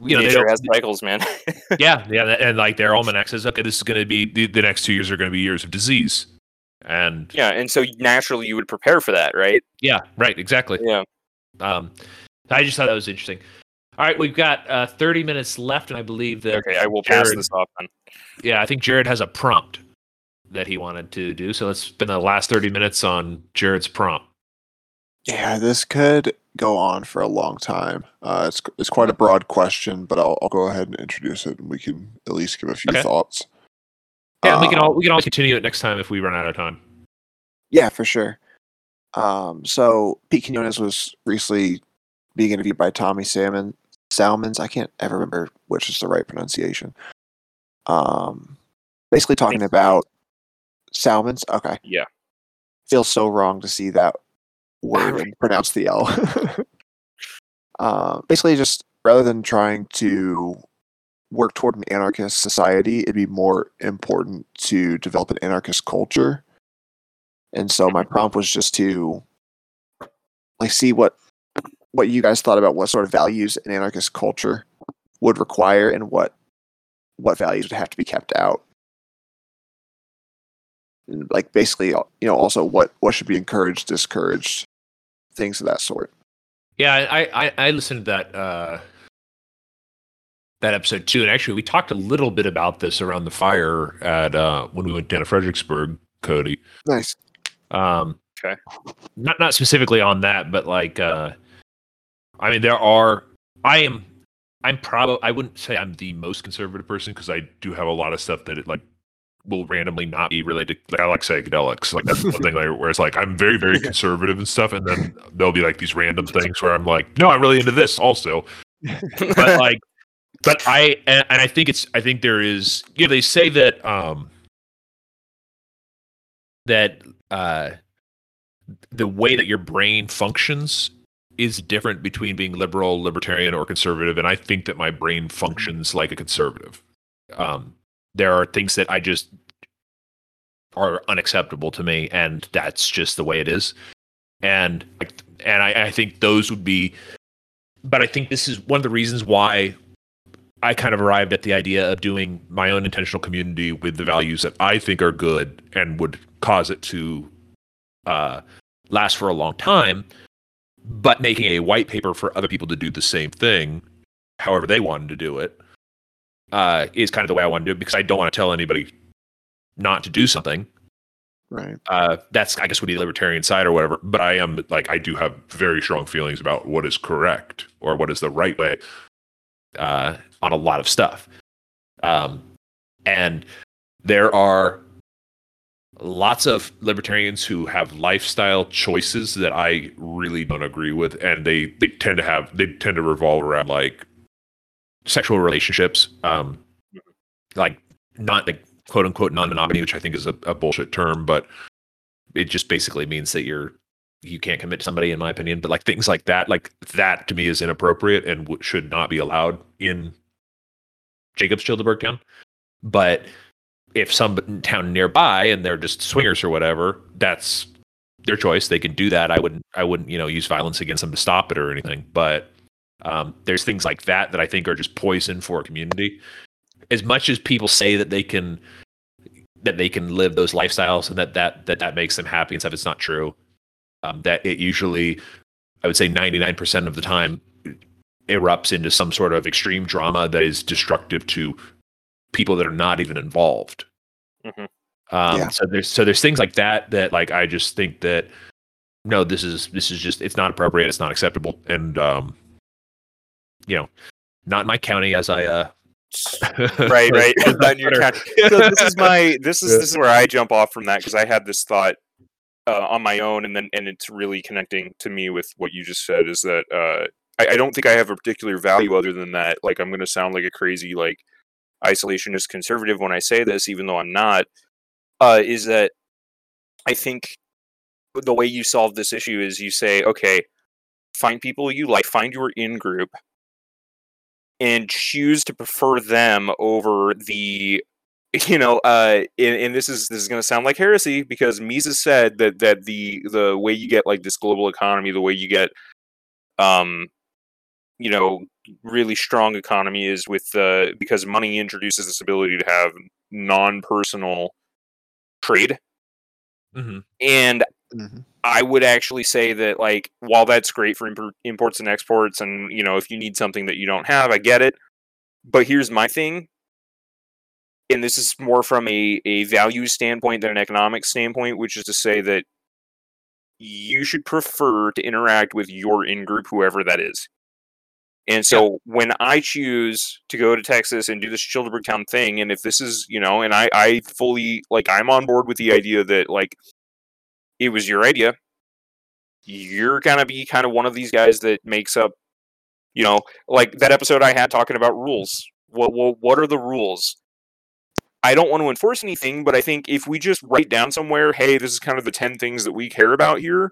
You know,
Nature has cycles, man.
yeah, yeah, and like their almanac says, okay, this is going to be the, the next two years are going to be years of disease, and
yeah, and so naturally you would prepare for that, right?
yeah, right, exactly.
Yeah.
Um, I just thought that was interesting. All right, we've got uh, 30 minutes left, and I believe that
Okay, I will pass
Jared-
this off then.
yeah, I think Jared has a prompt that he wanted to do. So let's spend the last 30 minutes on Jared's prompt.
Yeah, this could go on for a long time. Uh, it's it's quite a broad question, but I'll I'll go ahead and introduce it, and we can at least give a few
Okay.
thoughts.
Yeah, we can
Um,
all we can always continue it next time if we run out of time.
Yeah, for sure. Um, so Pete Quinones was recently being interviewed by Tommy Salmon Salmons. I can't ever remember which is the right pronunciation. Um, basically talking about Salmons. Okay,
Yeah.
feels so wrong to see that word and pronounce the L. uh, basically, just rather than trying to work toward an anarchist society, it'd be more important to develop an anarchist culture. And so my prompt was just to like see what what you guys thought about what sort of values an anarchist culture would require and what what values would have to be kept out. And like basically you know also what what should be encouraged, discouraged, things of that sort.
Yeah, I, I I listened to that uh that episode too, and actually we talked a little bit about this around the fire at uh when we went down to Fredericksburg, Cody.
Nice.
Um,
Okay.
Not not specifically on that, but like, uh, I mean, there are. I am. I'm probably. I wouldn't say I'm the most conservative person because I do have a lot of stuff that it like will randomly not be related. Like I like psychedelics. Like that's one thing like, where it's like I'm very very conservative and stuff, and then there'll be like these random things where I'm like, no, I'm really into this also but like but i and, and i think it's i think there is you know they say that um that uh the way that your brain functions is different between being liberal libertarian or conservative and i think that my brain functions like a conservative um there are things that i just are unacceptable to me and that's just the way it is. And and i, I think those would be but I think this is one of the reasons why I kind of arrived at the idea of doing my own intentional community with the values that I think are good and would cause it to uh, last for a long time, but making a white paper for other people to do the same thing, however they wanted to do it, uh, is kind of the way I want to do it because I don't want to tell anybody not to do something
Right.
uh, that's I guess would be the libertarian side or whatever. But I am like I do have very strong feelings about what is correct or what is the right way uh, on a lot of stuff. Um, and there are lots of libertarians who have lifestyle choices that I really don't agree with, and they they tend to have they tend to revolve around like sexual relationships, um, like not like quote unquote non-monogamy, which I think is a, a bullshit term, but it just basically means that you're you can't commit to somebody, in my opinion. But like things like that, like that to me is inappropriate and w- should not be allowed in Jacobs Childeberg town. But if some town nearby and they're just swingers or whatever, that's their choice. They can do that. I wouldn't I wouldn't you know use violence against them to stop it or anything. But um, there's things like that that I think are just poison for a community. As much as people say that they can that they can live those lifestyles and that that that, that makes them happy and stuff, it's not true. Um, that it usually, I would say, 99% of the time erupts into some sort of extreme drama that is destructive to people that are not even involved.
Mhm.
Um,
Yeah.
So there's so there's things like that that like I just think that no, this is this is just it's not appropriate, it's not acceptable, and um, you know, not in my county as I uh,
right, right. Not your county. so this is my this is this is where I jump off from that because I had this thought uh, on my own, and then and it's really connecting to me with what you just said is that uh, I, I don't think I have a particular value other than that. Like I'm going to sound like a crazy like isolationist conservative when I say this, even though I'm not. Uh, is that I think the way you solve this issue is you say, okay, find people you like, find your in group, and choose to prefer them over the you know uh and, and this is this is going to sound like heresy because mises said that that the the way you get like this global economy the way you get um you know really strong economy is with uh because money introduces this ability to have non-personal trade.
Hmm
and
Mhm.
I would actually say that like while that's great for impor- imports and exports and you know if you need something that you don't have I get it. But here's my thing. And this is more from a a value standpoint than an economic standpoint which is to say that you should prefer to interact with your in group whoever that is. And so when I choose to go to Texas and do this Childeberg Town thing, and if this is, you know, and I, I fully like I'm on board with the idea that like it was your idea. You're gonna be kind of one of these guys that makes up, you know, like that episode I had talking about rules. What what what are the rules? I don't want to enforce anything, but I think if we just write down somewhere, hey, this is kind of the ten things that we care about here,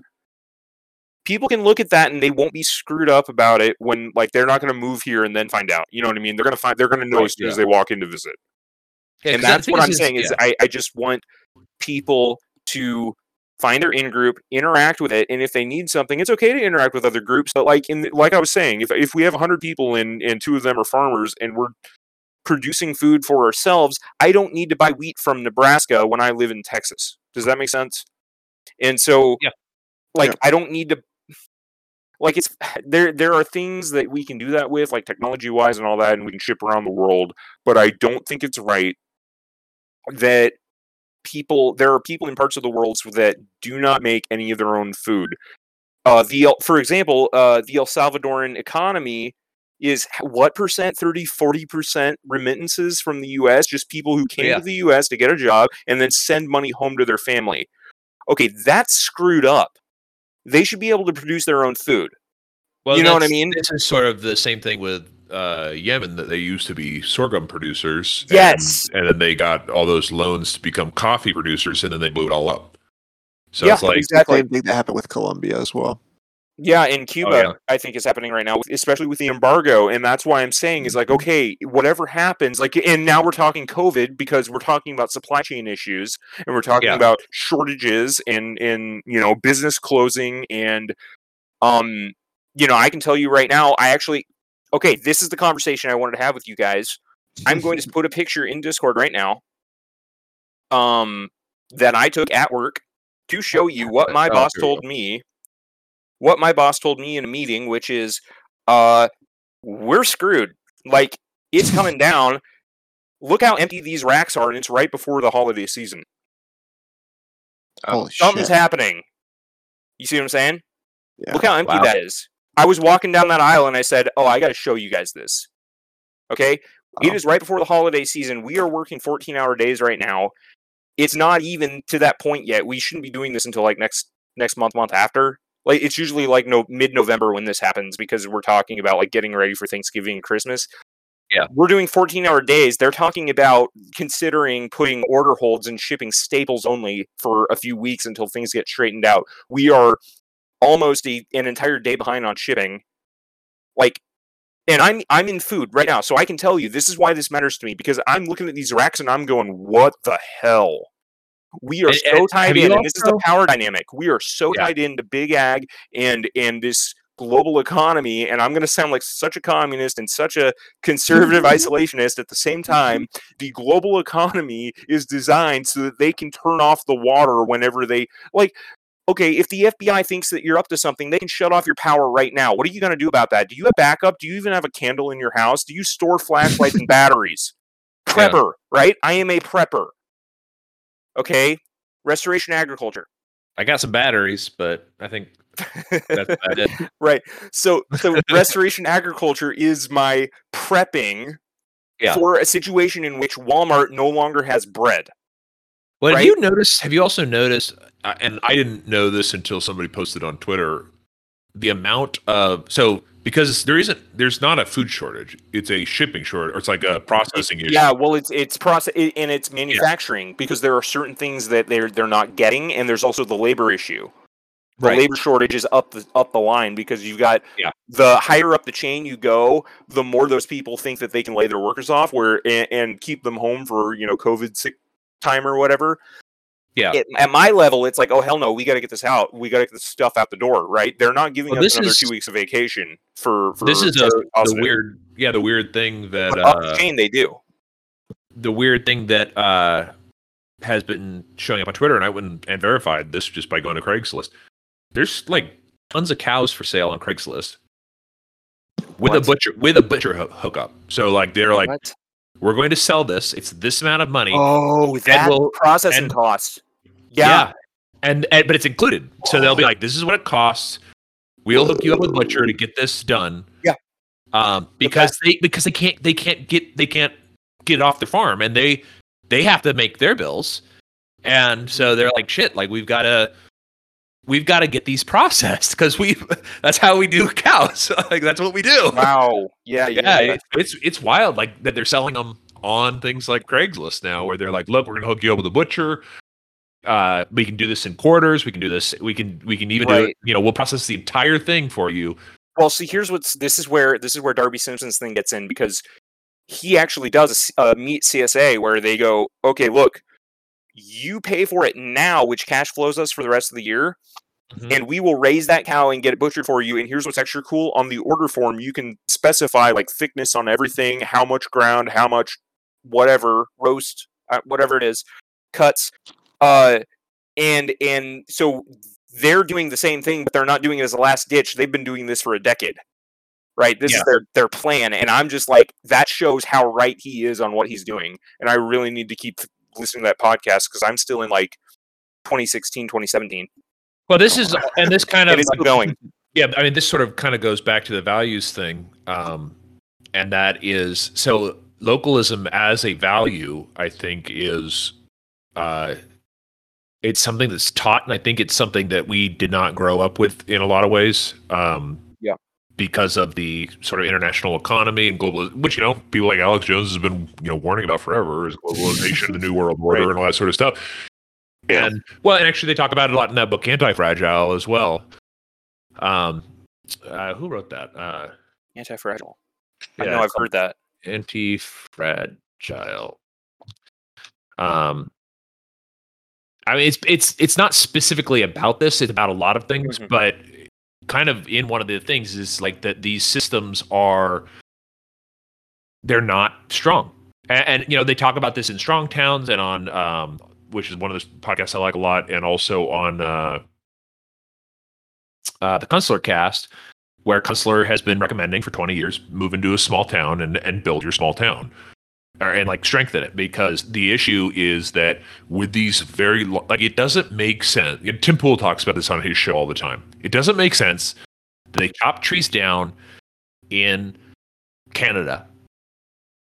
people can look at that and they won't be screwed up about it when like they're not going to move here and then find out. You know what I mean? They're going to find they're going to know
Right,
as soon as they walk in to visit
Yeah,
and that's what I'm saying is. I, I just want people to find their in group, interact with it, and if they need something, it's okay to interact with other groups. But like in like I was saying, if if we have hundred people and and two of them are farmers and we're producing food for ourselves, I don't need to buy wheat from Nebraska when I live in Texas. Does that make sense? And so,
Yeah.
like
Yeah.
I don't need to. Like it's there. There are things that we can do that with, like technology wise and all that, and we can ship around the world. But I don't think it's right that people there are people in parts of the world that do not make any of their own food. Uh, the for example, uh, the El Salvadoran economy is what percent 30 40 percent remittances from the us just people who came
Yeah.
to the us to get a job and then send money home to their family okay that's screwed up they should be able to produce their own food
Well,
You know what I mean?
This is sort of the same thing with uh, Yemen that they used to be sorghum producers.
Yes.
And, then they got all those loans to become coffee producers, and then they blew it all up. So
Yeah,
it's like,
exactly.
Same thing that happened with Colombia as well.
Yeah, in Cuba,
Oh, yeah.
I think is happening right now, especially with the embargo, and that's why I'm saying is like,
Mm-hmm.
okay, whatever happens, like, and now we're talking COVID because we're talking about supply chain issues, and we're talking
Yeah.
about shortages and and you know business closing, and um, you know, I can tell you right now, I actually, okay, this is the conversation I wanted to have with you guys. I'm going to put a picture in Discord right now, um, that I took at work to show you what my
Oh,
boss told me. What my boss told me in a meeting, which is, uh, we're screwed. Like it's coming down. Look how empty these racks are, and it's right before the holiday season.
Holy
Something's
shit.
happening. You see what I'm saying?
Yeah.
Look how empty
Wow.
that is. I was walking down that aisle and I said, "Oh, I got to show you guys this." Okay, it
Oh.
is right before the holiday season. We are working 14-hour days right now. It's not even to that point yet. We shouldn't be doing this until like next next month, month after. Like it's usually like no mid-November when this happens because we're talking about like getting ready for Thanksgiving and Christmas.
Yeah.
We're doing 14-hour days. They're talking about considering putting order holds and shipping staples only for a few weeks until things get straightened out. We are almost a, an entire day behind on shipping. Like, and I'm I'm in food right now, so I can tell you this is why this matters to me because I'm looking at these racks and I'm going, what the hell? We are
And-
so tied in, and this is the power dynamic. We are so
Yeah.
tied into big ag and and this global economy, and I'm going to sound like such a communist and such a conservative isolationist at the same time. The global economy is designed so that they can turn off the water whenever they like okay, if the FBI thinks that you're up to something, they can shut off your power right now. What are you going to do about that? Do you have backup? Do you even have a candle in your house? Do you store flashlights and batteries?
Yeah.
Prepper, right? I am a prepper. Okay? Restoration agriculture.
I got some batteries, but I think that's it.
right. So so restoration agriculture is my prepping
Yeah.
for a situation in which Walmart no longer has bread.
Well, have you noticed? Have you also noticed? uh, And I didn't know this until somebody posted on Twitter. the amount of so because there isn't there's not a food shortage. It's a shipping shortage or it's like a processing issue.
Yeah, well, it's it's process and it's manufacturing because there are certain things that they're they're not getting, and there's also the labor issue. The
Right.
labor shortage is up the up the line because you've got
Yeah.
the higher up the chain you go, the more those people think that they can lay their workers off, where and, and keep them home for you know COVID sick time or whatever.
Yeah.
It- at my level, it's like, oh hell no, we got to get this out. We got to get this stuff out the door, right? They're not giving
Well,
us another
is-
two weeks of vacation for. for
This is a,
testing
the weird yeah the weird thing that
But up
uh,
the chain they do.
the weird thing that uh, has been showing up on Twitter, and I went and verified this just by going to Craigslist. There's like tons of cows for sale on Craigslist with
What?
a butcher with a butcher hoo- hookup. So like they're like,
What?
We're going to sell this. It's this amount of money.
Oh, that
will-
processing
and-
cost. Yeah.
And, and but it's included. So they'll be like, this is what it costs. We'll hook you up with butcher to get this done.
Yeah.
Um, because they because they can't they can't get they can't get off the farm and they they have to make their bills. And so they're like, shit, like we've gotta we've got to get these processed because we that's how we do cows. like that's what we do.
Wow. Yeah.
Yeah,
Yeah.
it- it's it's wild like that they're selling them on things like Craigslist now where they're like, look, we're gonna hook you up with a butcher. Uh, we can do this in quarters. We can do this. We can we can even do it. You know, we'll process the entire thing for you.
Well, see, here's what's this is where this is where Darby Simpson's thing gets in because he actually does a a meat CSA where they go, okay, look, you pay for it now, which cash flows us for the rest of the year,
Mhm.
and we will raise that cow and get it butchered for you. And here's what's extra cool: on the order form, you can specify like thickness on everything, how much ground, how much whatever roast, uh, whatever it is, cuts, uh, and and so they're doing the same thing, but they're not doing it as a last ditch. They've been doing this for a decade. Right, this
Yeah.
is their their plan, and I'm just like that shows how right he is on what he's doing, and I really need to keep listening to that podcast because I'm still in like 2016, 2017,
Well, this is and this kind of
it's going.
Yeah, I mean, this sort of kind of goes back to the values thing, um, and that is so localism as a value. I think is uh, it's something that's taught, and I think it's something that we did not grow up with in a lot of ways. Um. Because of the sort of international economy and global, which you know, people like Alex Jones has been you know warning about forever, is globalization, the new world order,
Right.
and all that sort of stuff. And well, and actually, they talk about it a lot in that book, Anti-Fragile, as well. Um, uh, who wrote that? Uh,
Anti-fragile. I know I've heard that.
Anti-Fragile. Um, I mean, it's it's it's not specifically about this. It's about a lot of things,
Mhm.
but kind of in one of the things is like that these systems are they're not strong, and, and you know they talk about this in Strong Towns and on um, which is one of the podcasts I like a lot, and also on uh, uh, the Kunstler Cast, where Kunstler has been recommending for 20 years move into a small town and, and build your small town or, and like strengthen it because the issue is that with these very lo- like it doesn't make sense tim pool talks about this on his show all the time it doesn't make sense that they chop trees down in canada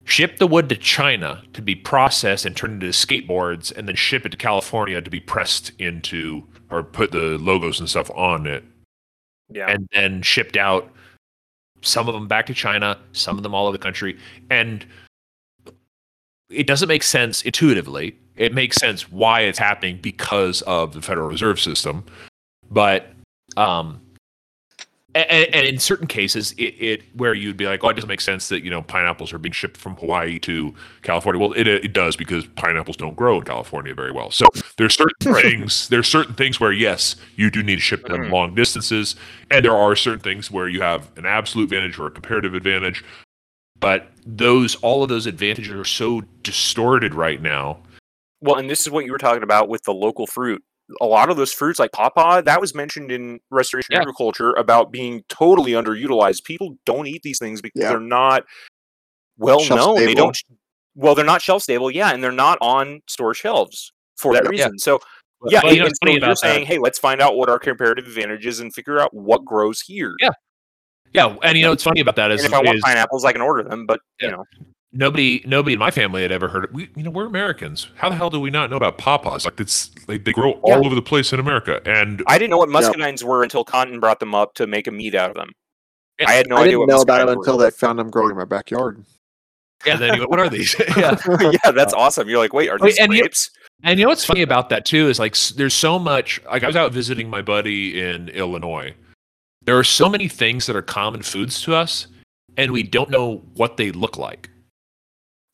ship the wood to china to be processed and turned into skateboards and then ship it to california to be pressed into or put the logos and stuff on it
Yeah.
and then shipped out some of them back to China, some of them all over the country. And it doesn't make sense intuitively. It makes sense why it's happening because of the Federal Reserve System. But um and, and in certain cases, it, it where you'd be like, "Oh, it doesn't make sense that you know pineapples are being shipped from Hawaii to California." Well, it it does because pineapples don't grow in California very well. So there's certain things. There's certain things where yes, you do need to ship them
Mhm.
long distances, and there are certain things where you have an absolute advantage or a comparative advantage. But those all of those advantages are so distorted right now.
Well, and this is what you were talking about with the local fruit. A lot of those fruits, like pawpaw, that was mentioned in restoration
Yeah.
agriculture about being totally underutilized. People don't eat these things because
Yeah.
they're not well
Shelf
known. They don't. Well, they're not shelf stable, yeah, and they're not on store shelves for that
Yeah.
reason. So, yeah,
Well, you know
and
what's
so
funny
you're
that?
saying, hey, let's find out what our comparative advantage is and figure out what grows here.
Yeah, Yeah, and you know what's funny about that is,
and if I want
is-
pineapples, I can order them, but
Yeah.
you know,
nobody nobody in my family had ever heard it. We you know we're Americans. How the hell do we not know about pawpaws? Like it's like they grow
Yeah.
all over the place in America. And
I didn't know what
Yep.
muscadines were until Conton brought them up to make a mead out of them.
Yeah,
I had no
I
idea
didn't
what
know about
muscadines
them until
were.
I found them growing in my backyard.
yeah, then you go, what are these? yeah.
yeah, that's awesome. You're like, wait, are these
and you-
grapes?
And you know what's funny about that too is like there's so much. Like I was out visiting my buddy in Illinois. There are so many things that are common foods to us, and we don't know what they look like.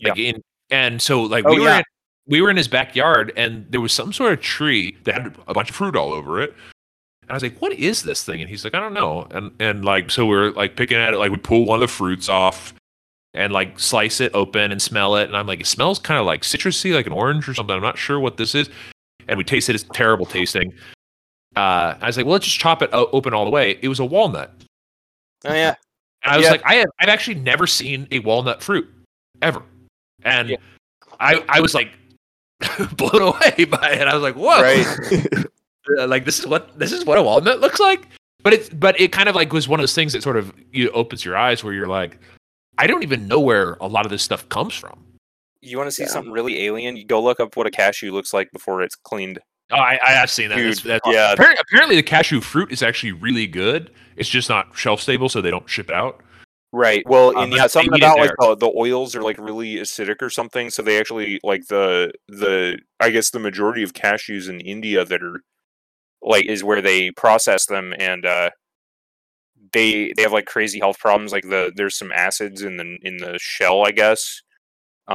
Like in, and so like
Oh,
we were
yeah.
in, we were in his backyard, and there was some sort of tree that had a bunch of fruit all over it. And I was like, "What is this thing?" And he's like, "I don't know." And and like so we're like picking at it, like we pull one of the fruits off and like slice it open and smell it. And I'm like, it smells kind of like citrusy, like an orange or something. I'm not sure what this is. And we taste it. It's terrible tasting. Uh, I was like, well, let's just chop it o- open all the way. It was a walnut.
Oh yeah,
And I was
Yeah.
like, I have, I've actually never seen a walnut fruit ever. And
Yeah.
I, I was like blown away by it. I was like, whoa,
right.
uh, like this is what this is what a walnut looks like. But it but it kind of like was one of those things that sort of you know, opens your eyes where you're like, I don't even know where a lot of this stuff comes from.
You want to see
Yeah.
something really alien? You go look up what a cashew looks like before it's cleaned.
Oh, I, I have seen that.
Dude,
that's-
yeah.
Apparently, apparently, the cashew fruit is actually really good. It's just not shelf stable, so they don't ship out.
Right. Well,
Uh,
and yeah, something about like
there.
the, oils are like really acidic or something. So they actually like the the I guess the majority of cashews in India that are like is where they process them and uh they they have like crazy health problems. Like the there's some acids in the in the shell, I guess.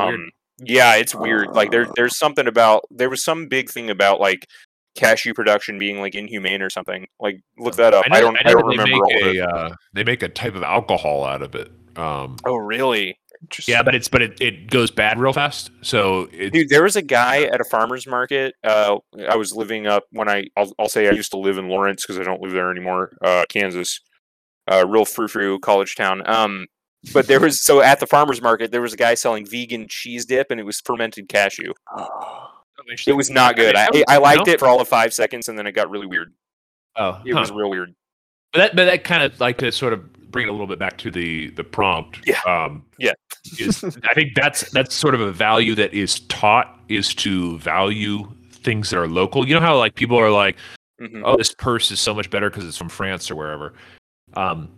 Weird.
Yeah, it's weird. Like there
Uh.
there's something about there was some big thing about like cashew production being like inhumane or something. Like look that up. I,
know-
don't I,
know
don't remember all of
make a uh, they make a type of alcohol out of it. Um,
Oh really?
yeah, but it's but it, it goes bad real fast. So it,
Dude, there was a guy at a farmer's market. Uh, I was living up when I, I'll, I'll say I used to live in Lawrence because I don't live there anymore. Uh, Kansas, uh, real frou frou college town. Um, but there was so at the farmer's market there was a guy selling vegan cheese dip and it was fermented cashew. It was not good. I, I liked it for all of five seconds and then it got really weird.
Oh,
It
huh.
was real weird.
But that, but that kind of like to sort of bring it a little bit back to the the prompt.
Yeah.
Um,
Yeah.
Is, I think that's that's sort of a value that is taught is to value things that are local. You know how like people are like,
Mhm.
oh, this purse is so much better because it's from France or wherever. Um,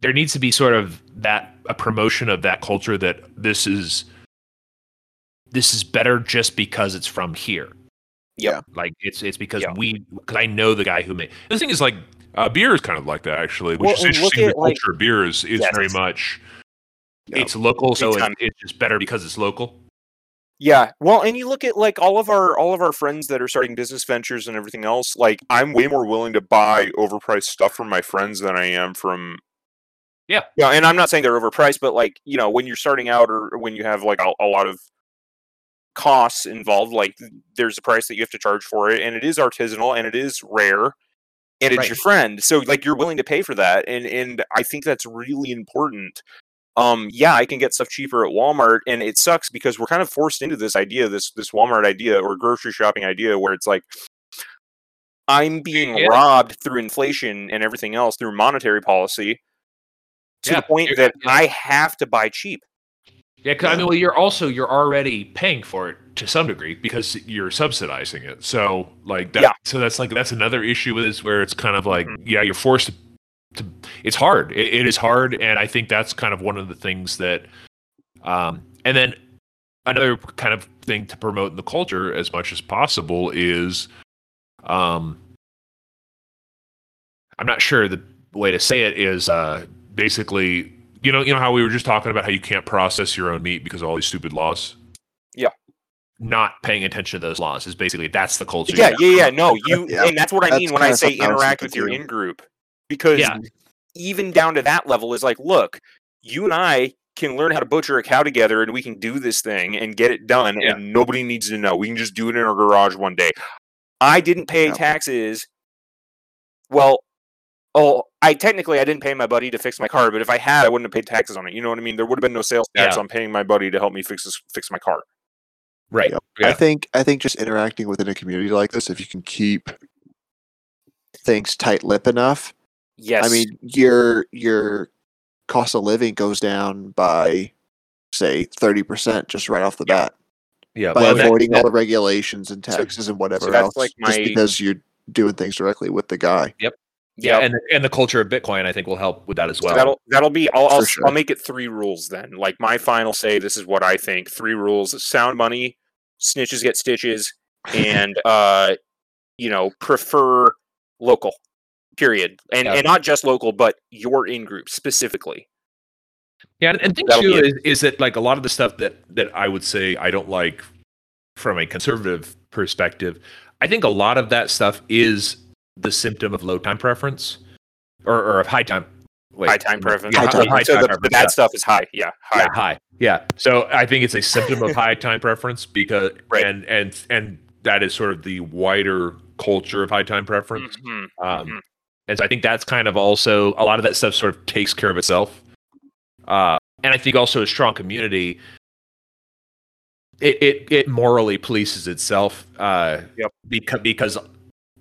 there needs to be sort of that a promotion of that culture that this is this is better just because it's from here.
Yeah.
Like it's it's because
Yeah.
we because I know the guy who made the thing is like uh, beer is kind of like that actually, which
Well,
is interesting. The
at, like-
culture of beer is is very
Yes.
much
Yep.
it's local, so
Big
it, it's just better because it's local.
Yeah, well, and you look at like all of our all of our friends that are starting business ventures and everything else. Like, I'm way more willing to buy overpriced stuff from my friends than I am from.
Yeah.
yeah, and I'm not saying they're overpriced, but like you know, when you're starting out or when you have like a, a lot of costs involved, like there's a price that you have to charge for it, and it is artisanal and it is rare, and it's
Right.
your friend, so like you're willing to pay for that, and and I think that's really important um yeah i can get stuff cheaper at walmart and it sucks because we're kind of forced into this idea this this walmart idea or grocery shopping idea where it's like i'm being
Yeah.
robbed through inflation and everything else through monetary policy to
Yeah,
the point that
yeah.
i have to buy cheap
Yeah, cause, I mean, well, you're also you're already paying for it to some degree because you're subsidizing it. So like that.
Yeah.
So that's like that's another issue is where it's kind of like
Mhm.
yeah, you're forced to. to it's hard. It, it is hard, and I think that's kind of one of the things that. Um, and then another kind of thing to promote in the culture as much as possible is, um, I'm not sure the way to say it is uh, basically you know you know how we were just talking about how you can't process your own meat because of all these stupid laws
Yeah.
not paying attention to those laws is basically that's the culture
yeah yeah yeah no you
Yeah,
and that's what i
that's
mean when i say
something I was
interact with your in group because
Yeah.
even down to that level is like look you and i can learn how to butcher a cow together and we can do this thing and get it done
Yeah.
and nobody needs to know we can just do it in our garage one day i didn't pay
Yeah.
taxes well oh i technically i didn't pay my buddy to fix my car but if i had i wouldn't have paid taxes on it. You know what i mean? There would have been no sales tax
Yeah.
on paying my buddy to help me fix this fix my car.
Right.
Yep.
yeah.
I think I think just interacting within a community like this, if you can keep things tight lip enough,
yes.
I mean your your cost of living goes down by say thirty percent just right off the bat.
Yeah,
by
well, that-
avoiding all the regulations and
So-
taxes and whatever
so that's
else,
like
just because you're doing things directly with the guy.
Yeah,
Yep.
and and the culture of Bitcoin, I think, will help with that as
So
well.
that'll that'll be I'll I'll,
sure.
I'll make it three rules then. Like my final say, this is what I think. Three rules: sound money, snitches get stitches, and uh, you know, prefer local. Period. And
Yeah.
and not just local, but your in group specifically.
Yeah, and, and thing
That'll
too is, is that like a lot of the stuff that that I would say I don't like from a conservative perspective, I think a lot of that stuff is the symptom of low time preference or, or of high time. Wait,
high time preference.
Yeah,
High time.
high
so
time
the, the
preference,
bad
yeah.
stuff is high. Yeah, high.
Yeah, high. Yeah. So I think it's a symptom of high time preference because
Right.
and and and that is sort of the wider culture of high time preference.
Mhm,
Um,
mhm.
And so I think that's kind of also a lot of that stuff sort of takes care of itself. Uh, and I think also a strong community, it it, it morally polices itself. Uh,
Yep.
Because because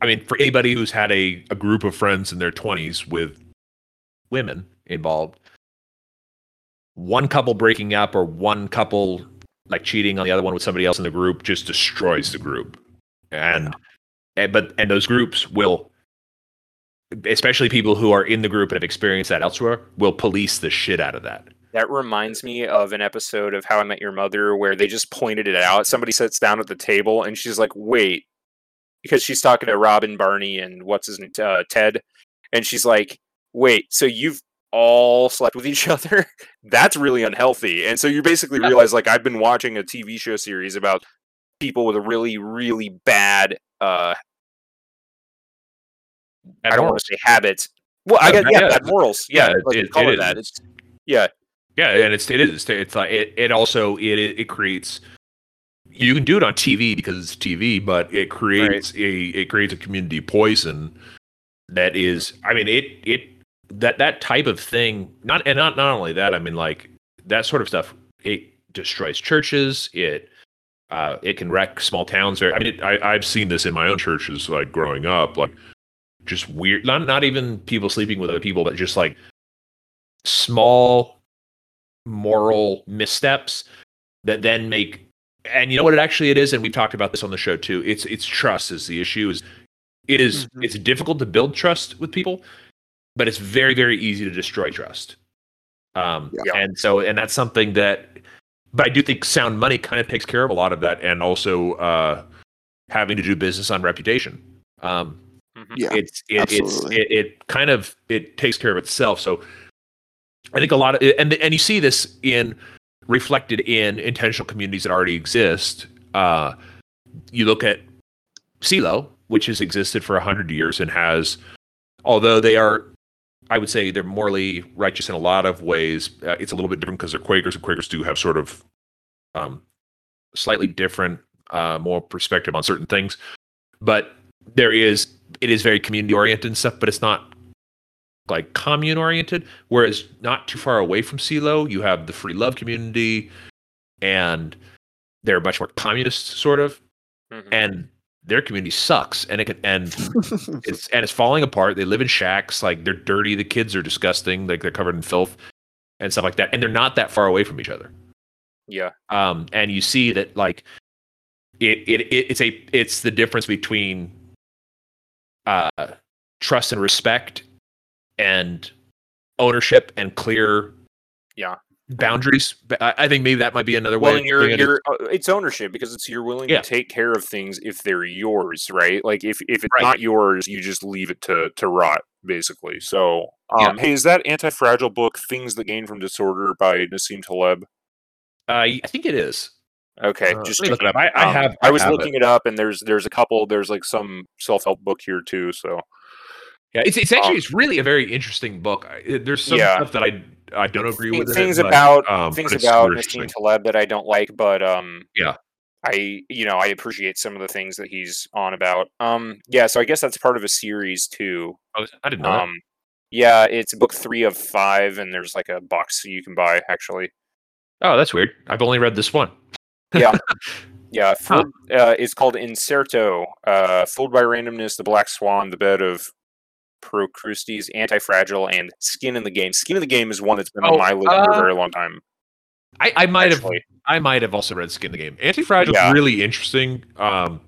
I mean, for anybody who's had a, a group of friends in their twenties with women involved, one couple breaking up or one couple like cheating on the other one with somebody else in the group just destroys the group. And, and but and those groups will especially people who are in the group and have experienced that elsewhere will police the shit out of that.
That reminds me of an episode of How I Met Your Mother where they just pointed it out. Somebody sits down at the table and she's like, "Wait," because she's talking to Robin, Barney, and what's his name, uh, Ted, and she's like, "Wait, so you've all slept with each other? That's really unhealthy." And so you basically realize, like, I've been watching a TV show series about people with a really, really bad. uh I don't want to say habits. Well, I got yeah,
yeah.
bad morals.
Yeah,
Yeah, let's
it-
call
it
it, that. It's yeah.
Yeah, and it's it is it's like it, it also it it creates you can do it on TV because it's TV, but it creates a it creates a community poison that is I mean it it that that type of thing not and not not only that I mean like that sort of stuff it destroys churches it uh it can wreck small towns I mean it, I I've seen this in my own churches like growing up like just weird not not even people sleeping with other people but just like small moral missteps that then make and you know what it actually it is and we've talked about this on the show too it's it's trust is the issue is it is-
Mhm.
it's difficult to build trust with people but it's very very easy to destroy trust um
Yeah.
and so and that's something that but i do think sound money kind of takes care of a lot of that and also uh having to do business on reputation um
Mhm.
Yeah,
it's it, it's
absolutely.
it, it kind of it takes care of itself so i think a lot of and and you see this in reflected in intentional communities that already exist uh you look at Celo, which has existed for 100 years and has although they are i would say they're morally righteous in a lot of ways uh, it's a little bit different because they're quakers and quakers do have sort of um slightly different uh more perspective on certain things. But there is it is very community oriented and stuff, but it's not like commune oriented. Whereas not too far away from Celo, you have the free love community, and they're much more communist sort of,
Mhm.
and their community sucks, and it can and it's and it's falling apart. They live in shacks, like they're dirty. The kids are disgusting, like they're covered in filth and stuff like that, and they're not that far away from each other
yeah.
um, and you see that like it, it, it it's a it's the difference between uh, trust and respect and ownership and clear
Yeah.
boundaries I, I think maybe that might be another
Well,
way
and
of
you're,
it is-
you're, uh, it's ownership because it's you're willing
Yeah.
to take care of things if they're yours, right? Like if, if it's
Right.
not yours, you just leave it to to rot, basically. So,
Yeah.
um, hey, is that anti-fragile book "Things That Gain from Disorder" by Nassim Taleb?
uh, I think it is
Okay,
Uh,
just
look it up. I, I
Um,
have
I was
have
looking it. up, and there's there's a couple. There's like some self-help book here too. So
Yeah, it's it's actually
Um,
it's really a very interesting book. There's some
Yeah.
stuff that I I don't agree with. in it,
things
but,
about
um,
things about Nassim. Taleb that I don't like, but um,
Yeah.
I you know I appreciate some of the things that he's on about. Um, yeah, so I guess that's part of a series too.
Oh, I didn't know.
Um, yeah, it's book three of five, and there's like a box you can buy actually.
Oh, that's weird. I've only read this one.
Yeah, yeah. Fooled, uh, it's called Incerto. Uh, Fooled by Randomness, The Black Swan, The Bed of Procrustes, Anti-Fragile, and Skin in the Game. Skin in the Game is one that's been
Oh,
on my list for a
uh,
very long time.
I, I might have I might have also read Skin in the Game. Anti-Fragile
Yeah.
is really interesting um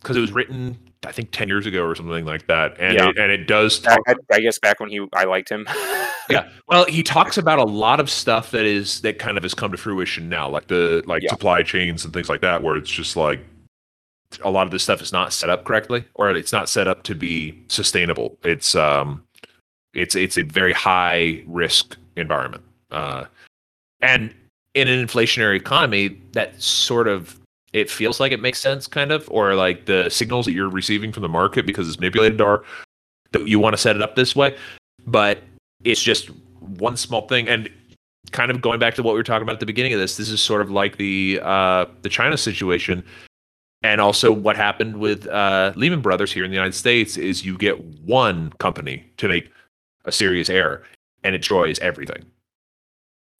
because it was written I think 10 years ago or something like that and
Yeah.
it, and it does
I,
talk
I, I guess back when he I liked him.
yeah well he talks about a lot of stuff that is that kind of has come to fruition now like the like
Yeah.
supply chains and things like that where it's just like a lot of this stuff is not set up correctly or it's not set up to be sustainable. It's um it's it's a very high risk environment. Uh and in an inflationary economy that sort of it feels like it makes sense kind of or like the signals that you're receiving from the market because it's manipulated are that you want to set it up this way. But it's just one small thing. And kind of going back to what we were talking about at the beginning of this this is sort of like the uh the china situation and also what happened with uh lehman brothers here in the united states is you get one company to make a serious error and it destroys everything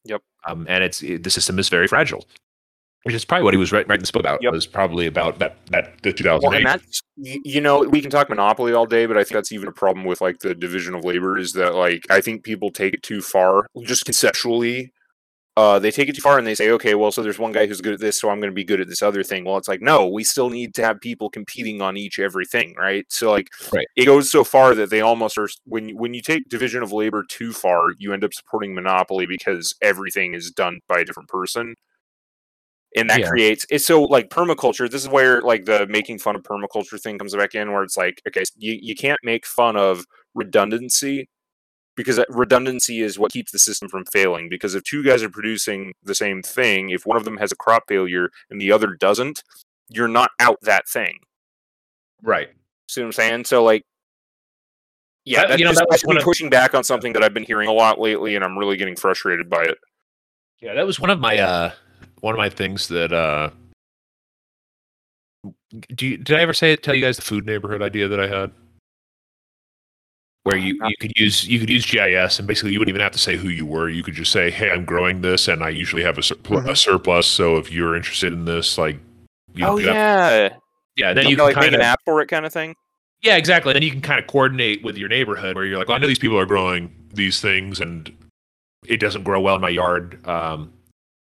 Yep.
um and it's it, the system is very fragile which is probably what he was writing, writing this book about
Yep.
was probably about that that the
Well, and that's you know we can talk monopoly all day, but I think that's even a problem with like the division of labor is that like I think people take it too far, just conceptually. Uh, they take it too far and they say, okay, well, so there's one guy who's good at this, so I'm going to be good at this other thing. Well, it's like, no, we still need to have people competing on each everything, right? So like,
Right.
it goes so far that they almost are. When you- when you take division of labor too far, you end up supporting monopoly because everything is done by a different person and that
Yeah.
creates it's so like permaculture this is where like the making fun of permaculture thing comes back in where it's like okay you, you can't make fun of redundancy because redundancy is what keeps the system from failing because if two guys are producing the same thing if one of them has a crop failure and the other doesn't you're not out that thing.
Right.
See what i'm saying? So like yeah
That-
that's
you know,
just,
that was
that's
one
me
of-
pushing back on something that i've been hearing a lot lately and i'm really getting frustrated by it.
Yeah, that was one of my uh one of my things that uh do you, did I ever say it, tell you guys the food neighborhood idea that I had? Where you, you could use you could use GIS and basically you wouldn't even have to say who you were. You could just say, "Hey, I'm growing this, and I usually have a, surpl- a surplus. So if you're interested in this, like, you
oh
do that."
yeah
yeah." Then
you
you
know,
can
like make
kind
an app for it kind of thing
yeah, exactly. Then you can kind of coordinate with your neighborhood where you're like, well, I know these people are growing these things, and it doesn't grow well in my yard. Um,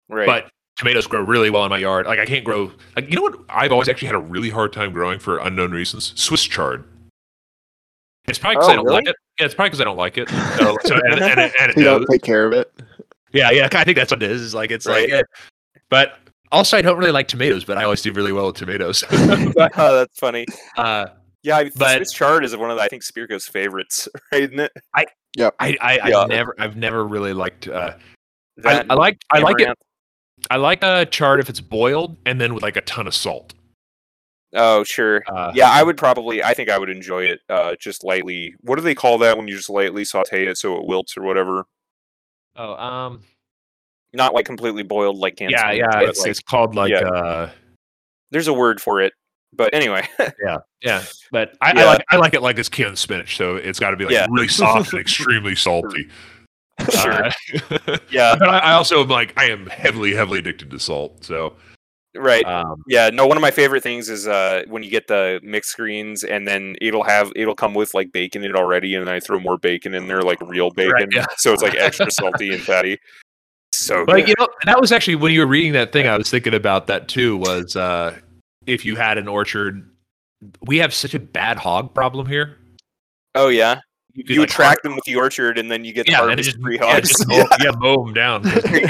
right
but tomatoes grow really well in my yard. Like I can't grow. Like you know what? I've always actually had a really hard time growing for unknown reasons. Swiss chard. It's probably because
Oh,
I don't
really?
like it. Yeah, it's probably because I don't like it. So, so and, and, it- and it
You don't take care of it.
Yeah, yeah. I think that's what it is. Is like it's
Right.
like. eh. But also, I don't really like tomatoes, but I always do really well with tomatoes. But,
oh that's funny
uh,
Yeah, I,
But-
but Swiss chard is one of the, I think Spirko's favorites, right? Isn't it?
I, I,
Yeah.
I've never, I've never really liked. Uh, I, I like, I like it. I like a chard if it's boiled and then with like a ton of salt.
Oh, sure.
Uh,
Yeah, I would probably. I think I would enjoy it. Uh, just lightly. What do they call that when you just lightly saute it so it wilts or whatever?
Oh, um,
Not like completely boiled like canned.
yeah, yeah. It's
like,
it's called like,
yeah.
uh,
there's a word for it. But anyway,
yeah. Yeah. But I, I like, I like it like it's canned spinach, so it's got to be like
Yeah.
really soft and extremely salty.
sure.
Uh,
yeah,
but I, I also am like, I am heavily, heavily addicted to salt. So,
right.
um,
Yeah, no. One of my favorite things is uh, when you get the mixed screens, and then it'll have it'll come with like bacon in it already, and then I throw more bacon in there, like real bacon,
yeah.
so it's like extra salty and fatty. So
But
good.
you know, that was actually when you were reading that thing, I was thinking about that too. Was uh, if you had an orchard, we have such a bad hog problem here.
oh yeah,
could,
you
like,
attract them with the orchard, and then you get
yeah,
harvest
just
free
yeah,
hogs.
just mow, yeah, mow them down.
You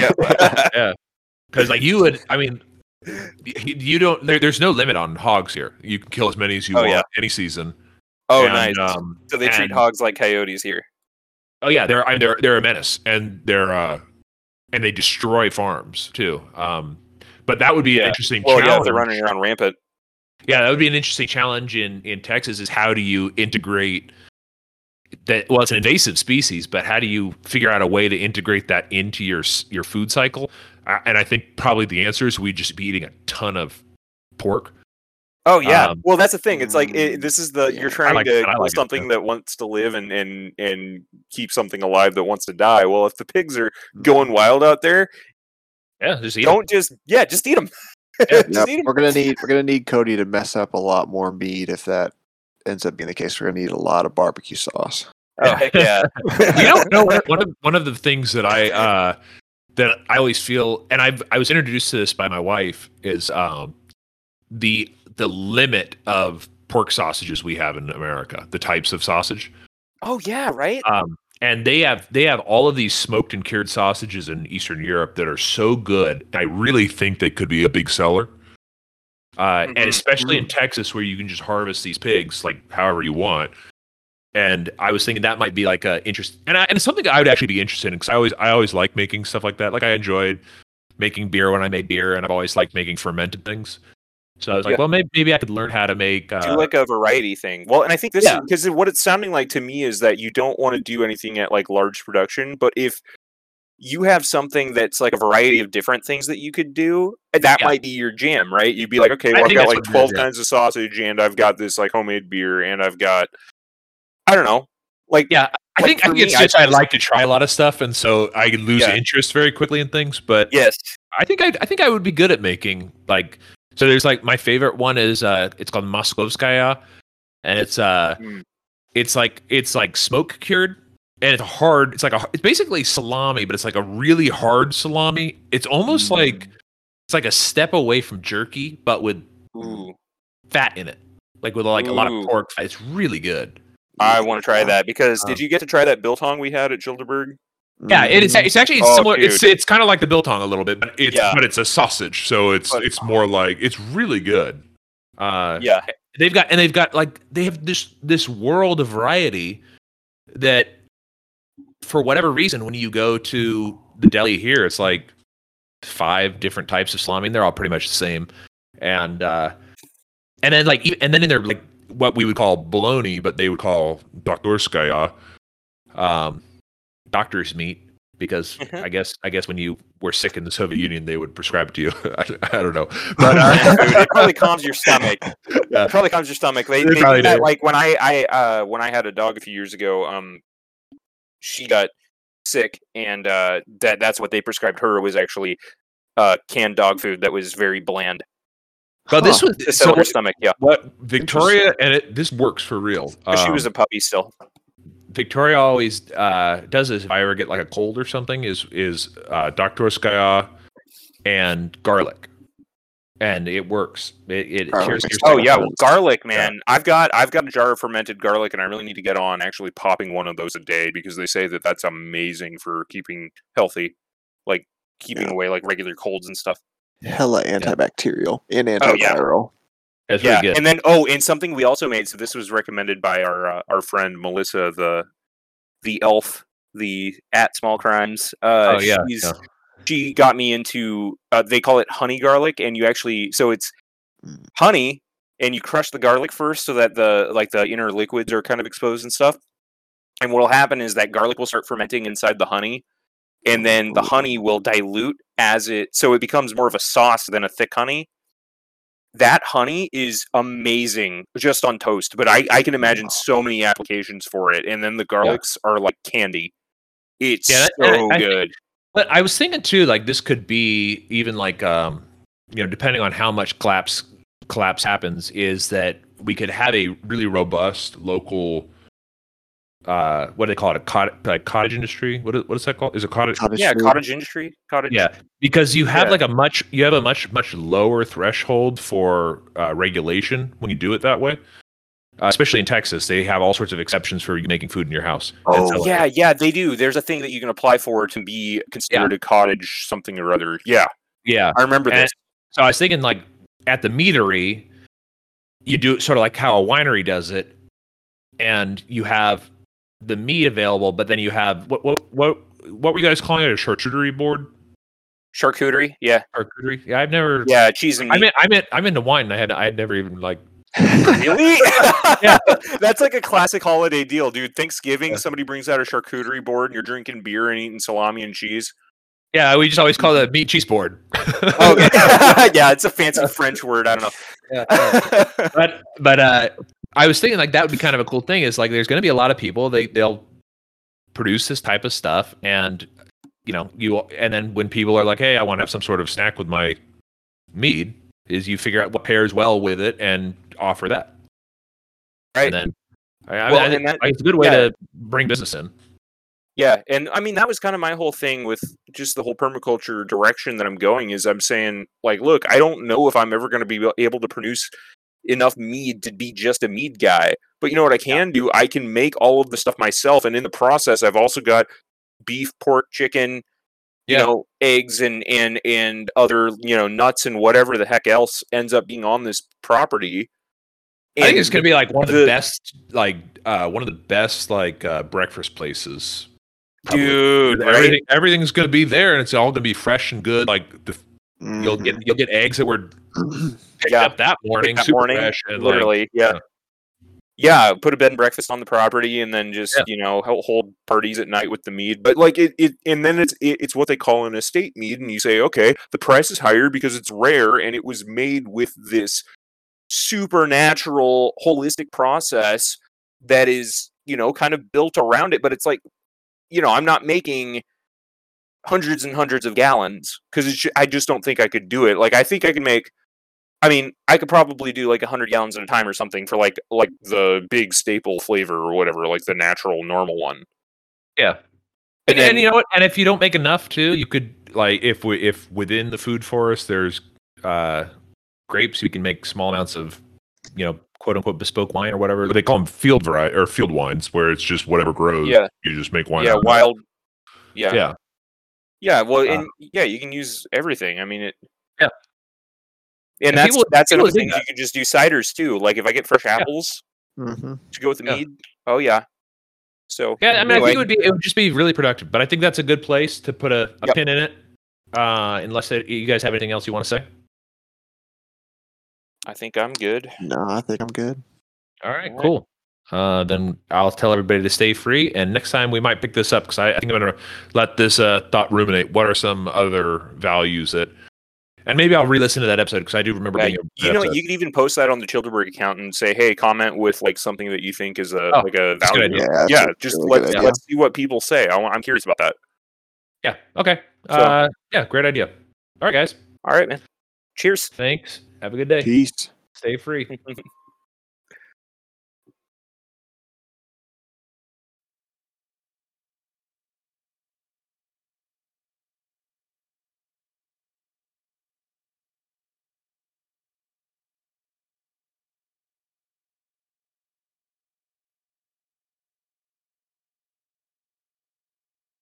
yeah, because like you would, I mean, you don't. There, there's no limit on hogs here. You can kill as many as you
Oh,
want
yeah.
any season.
oh,
And,
nice.
Um,
so they treat hogs like coyotes here.
Oh yeah, they're I mean, they're they're a menace, and they're uh, and they destroy farms too. Um, but that would be an interesting
Well, yeah,
challenge.
they're running around rampant.
Yeah, that would be an interesting challenge in in Texas. Is how do you integrate that? Well, it's an invasive species, but how do you figure out a way to integrate that into your your food cycle? And I think probably the answer is we'd just be eating a ton of pork.
Oh yeah.
Um,
well, that's the thing. It's like it, this is the
yeah,
you're trying
like-
to kill
like it,
something
too.
that wants to live and and and keep something alive that wants to die. Well, if the pigs are going wild out there,
Yeah, just eat 'em.
don't just yeah, just eat them.
Yep,
just eat 'em.
we're gonna need we're gonna need Cody to mess up a lot more meat if that ends up being the case. We're gonna need a lot of barbecue sauce.
Oh heck yeah.
you don't know one of one of the things that I uh that I always feel, and I've I was introduced to this by my wife, is um, the the limit of pork sausages we have in America, the types of sausage.
Oh yeah, right.
Um, and they have they have all of these smoked and cured sausages in Eastern Europe that are so good. I really think they could be a big seller. Uh,
Mhm.
And especially in Texas, where you can just harvest these pigs like however you want. And I was thinking that might be like a interest, and, I, and it's something I would actually be interested in because I always I always like making stuff like that. Like I enjoyed making beer when I made beer, and I've always liked making fermented things. So I was like,
Yeah.
well, maybe maybe I could learn how to make. Uh,
do like a variety thing. Well, and I think this
Yeah.
because what it's sounding like to me is that you don't want to do anything at like large production, but if you have something that's like a variety of different things that you could do, eh, that
Yeah.
might be your jam, right? You'd be like, okay, well, I've got like
what it is,
twelve kinds of sausage, and I've got this like homemade beer, and I've got, I don't know, like
Yeah, I
Like,
think I think
me, I
just I
just-
like to try a lot of stuff, and so I can lose
Yeah.
interest very quickly in things. But
yes,
I think I I think I would be good at making like so. There's like my favorite one is uh it's called Moskovskaya, and it's uh
Mm.
it's like it's like smoke cured. And it's a hard. It's like a. It's basically salami, but it's like a really hard salami. It's almost
Mm.
like it's like a step away from jerky, but with
ooh,
fat in it, like with like a lot of pork. It's really good.
I want to try that because did you get to try that biltong we had at Childerberg?
Yeah, it is. It's actually
Oh,
similar. It's
dude.
it's kind of like the biltong a little bit, but it's
Yeah.
but it's a sausage, so it's
But-
it's more like it's really good. Uh,
Yeah,
they've got and they've got like they have this this world of variety that for whatever reason when you go to the deli here it's like five different types of salami and they're all pretty much the same and uh and then like e- and then in their like what we would call bologna but they would call doktorskaya um doctor's meat because
Mhm.
i guess i guess when you were sick in the soviet union they would prescribe it to you i, I don't know but uh,
it probably calms your stomach.
Yeah.
It probably calms your stomach. They,
They
they do that, like when I, I uh when I had a dog a few years ago, um she got sick and uh that that's what they prescribed her was actually uh canned dog food that was very bland
but this was
to
so
her
what-
stomach. Yeah.
What Victoria and it this works for real.
'Cause she
Um,
was a puppy still.
Victoria always uh, does this if I ever get like a cold or something is is uh, Doktorskaya and garlic, and it works. It, it
Garlic
cures your
Oh yeah, well, garlic, man. I've got I've got a jar of fermented garlic, and I really need to get on actually popping one of those a day because they say that that's amazing for keeping healthy, like keeping
Yeah.
away like regular colds and stuff.
Hella antibacterial and
Oh, yeah.
antiviral.
That's
yeah,
really good.
and then oh, and something we also made. So this was recommended by our uh, our friend Melissa, the the elf, the at small crimes. Uh,
oh yeah,
she's,
yeah.
she got me into. Uh, they call it honey garlic, and you actually so it's
Mm.
honey, and you crush the garlic first so that the like the inner liquids are kind of exposed and stuff. And what'll happen is that garlic will start fermenting inside the honey, and then the honey will dilute as it so it becomes more of a sauce than a thick honey. That honey is amazing just on toast but i, I can imagine so many applications for it and then the garlics are like candy. It's
Yeah, that-
so
I- I think-
good.
But I was thinking too, like this could be even like um, you know, depending on how much collapse collapse happens, is that we could have a really robust local. Uh, what do they call it? A cottage, like cottage industry. What is, what is that called? Is it cottage?
Cottage
yeah
food.
cottage industry cottage
Yeah, because you have
Yeah.
like a much you have a much much lower threshold for uh, regulation when you do it that way. Uh, especially in Texas, they have all sorts of exceptions for you making food in your house.
Oh,
so-
yeah yeah they do there's a thing that you can apply for to be considered a cottage something or other yeah
yeah.
i remember
And-
this
So I was thinking like at the meadery, you do it sort of like how a winery does it, and you have the meat available, but then you have what what what what were you guys calling it? A charcuterie board?
charcuterie yeah
Charcuterie? Yeah, I've never.
yeah cheese and
I
meat.
mean, I meant I'm into wine. I had I had never even like.
Really?
Yeah.
That's like a classic holiday deal, dude. Thanksgiving,
Yeah.
somebody brings out a charcuterie board and you're drinking beer and eating salami and cheese.
Yeah, we just always call it a meat cheese board.
Oh, okay. yeah, it's a fancy French word. I don't know.
but but uh I was thinking like that would be kind of a cool thing is like there's going to be a lot of people they they'll produce this type of stuff and you know you and then when people are like hey I want to have some sort of snack with my mead is you figure out what pairs well with it and offer that
Right.
and then I, I
Well,
I
that-
it's a good way
yeah.
to bring business in
Yeah, and I mean that was kind of my whole thing with just the whole permaculture direction that I'm going is I'm saying like, look, I don't know if I'm ever going to be able to produce enough mead to be just a mead guy. But you know what I can do? I can make all of the stuff myself and in the process I've also got beef, pork, chicken, you
Yeah.
know, eggs and and and other, you know, nuts and whatever the heck else ends up being on this property.
I think
And
it's gonna be like one of the,
the-
best, like uh, one of the best like uh, breakfast places. probably.
dude, right?
Everything, everything's gonna be there, and it's all gonna be fresh and good. Like the, you'll
Mhm.
get you'll get eggs that were picked
Yeah.
up that morning,
that
super
morning,
fresh, and like,
literally yeah.
yeah.
yeah put a bed and breakfast on the property and then just
Yeah.
you know hel- hold parties at night with the mead but like it, it and then it's it, it's what they call an estate mead and you say okay the price is higher because it's rare and it was made with this supernatural holistic process that is you know kind of built around it but it's like you know i'm not making hundreds and hundreds of gallons because i just don't think i could do it like i think i can make I mean, I could probably do like 100 gallons at a time or something for like like the big staple flavor or whatever, like the natural normal one.
yeah.
And
And,
then-
and you know what? And if you don't make enough too, you could like if we if within the food forest there's uh grapes, you can make small amounts of you know quote unquote bespoke wine or whatever they call them field variety or field wines where it's just whatever grows.
Yeah.
you just make wine.
yeah,
out of it.
wild. Yeah. Yeah.
Yeah,
well,
Uh,
and yeah, you can use everything. I mean, it.
Yeah.
And
And
that's
people-
that's
people
another thing.
that.
You can just do ciders too. Like if I get fresh apples
Mhm.
to go with the
Yeah.
mead. Oh yeah. So
yeah. I mean, I think it would be it would just be really productive. But I think that's a good place to put a, a
Yep.
pin in it. Uh, unless it, you guys have anything else you want to say.
I think I'm good.
No, I think I'm good.
All right,
All right.
cool. Uh, then I'll tell everybody to stay free. And next time we might pick this up because I, I think I'm going to let this uh, thought ruminate. What are some other values that, and maybe I'll re-listen to that episode because I do remember
Yeah,
being. A,
you know,
episode.
you could even post that on the Childerberg account and say, "Hey, comment with like something that you think is a
Oh,
like a
that's good
value."
idea.
Yeah,
yeah,
a
just
really
let's
good idea.
let's see what people say. I, want- I'm curious about that.
yeah. Okay.
So-
uh, yeah. Great idea. All right, guys.
All right, man. Cheers.
Thanks. Have a good day.
Peace.
Stay free.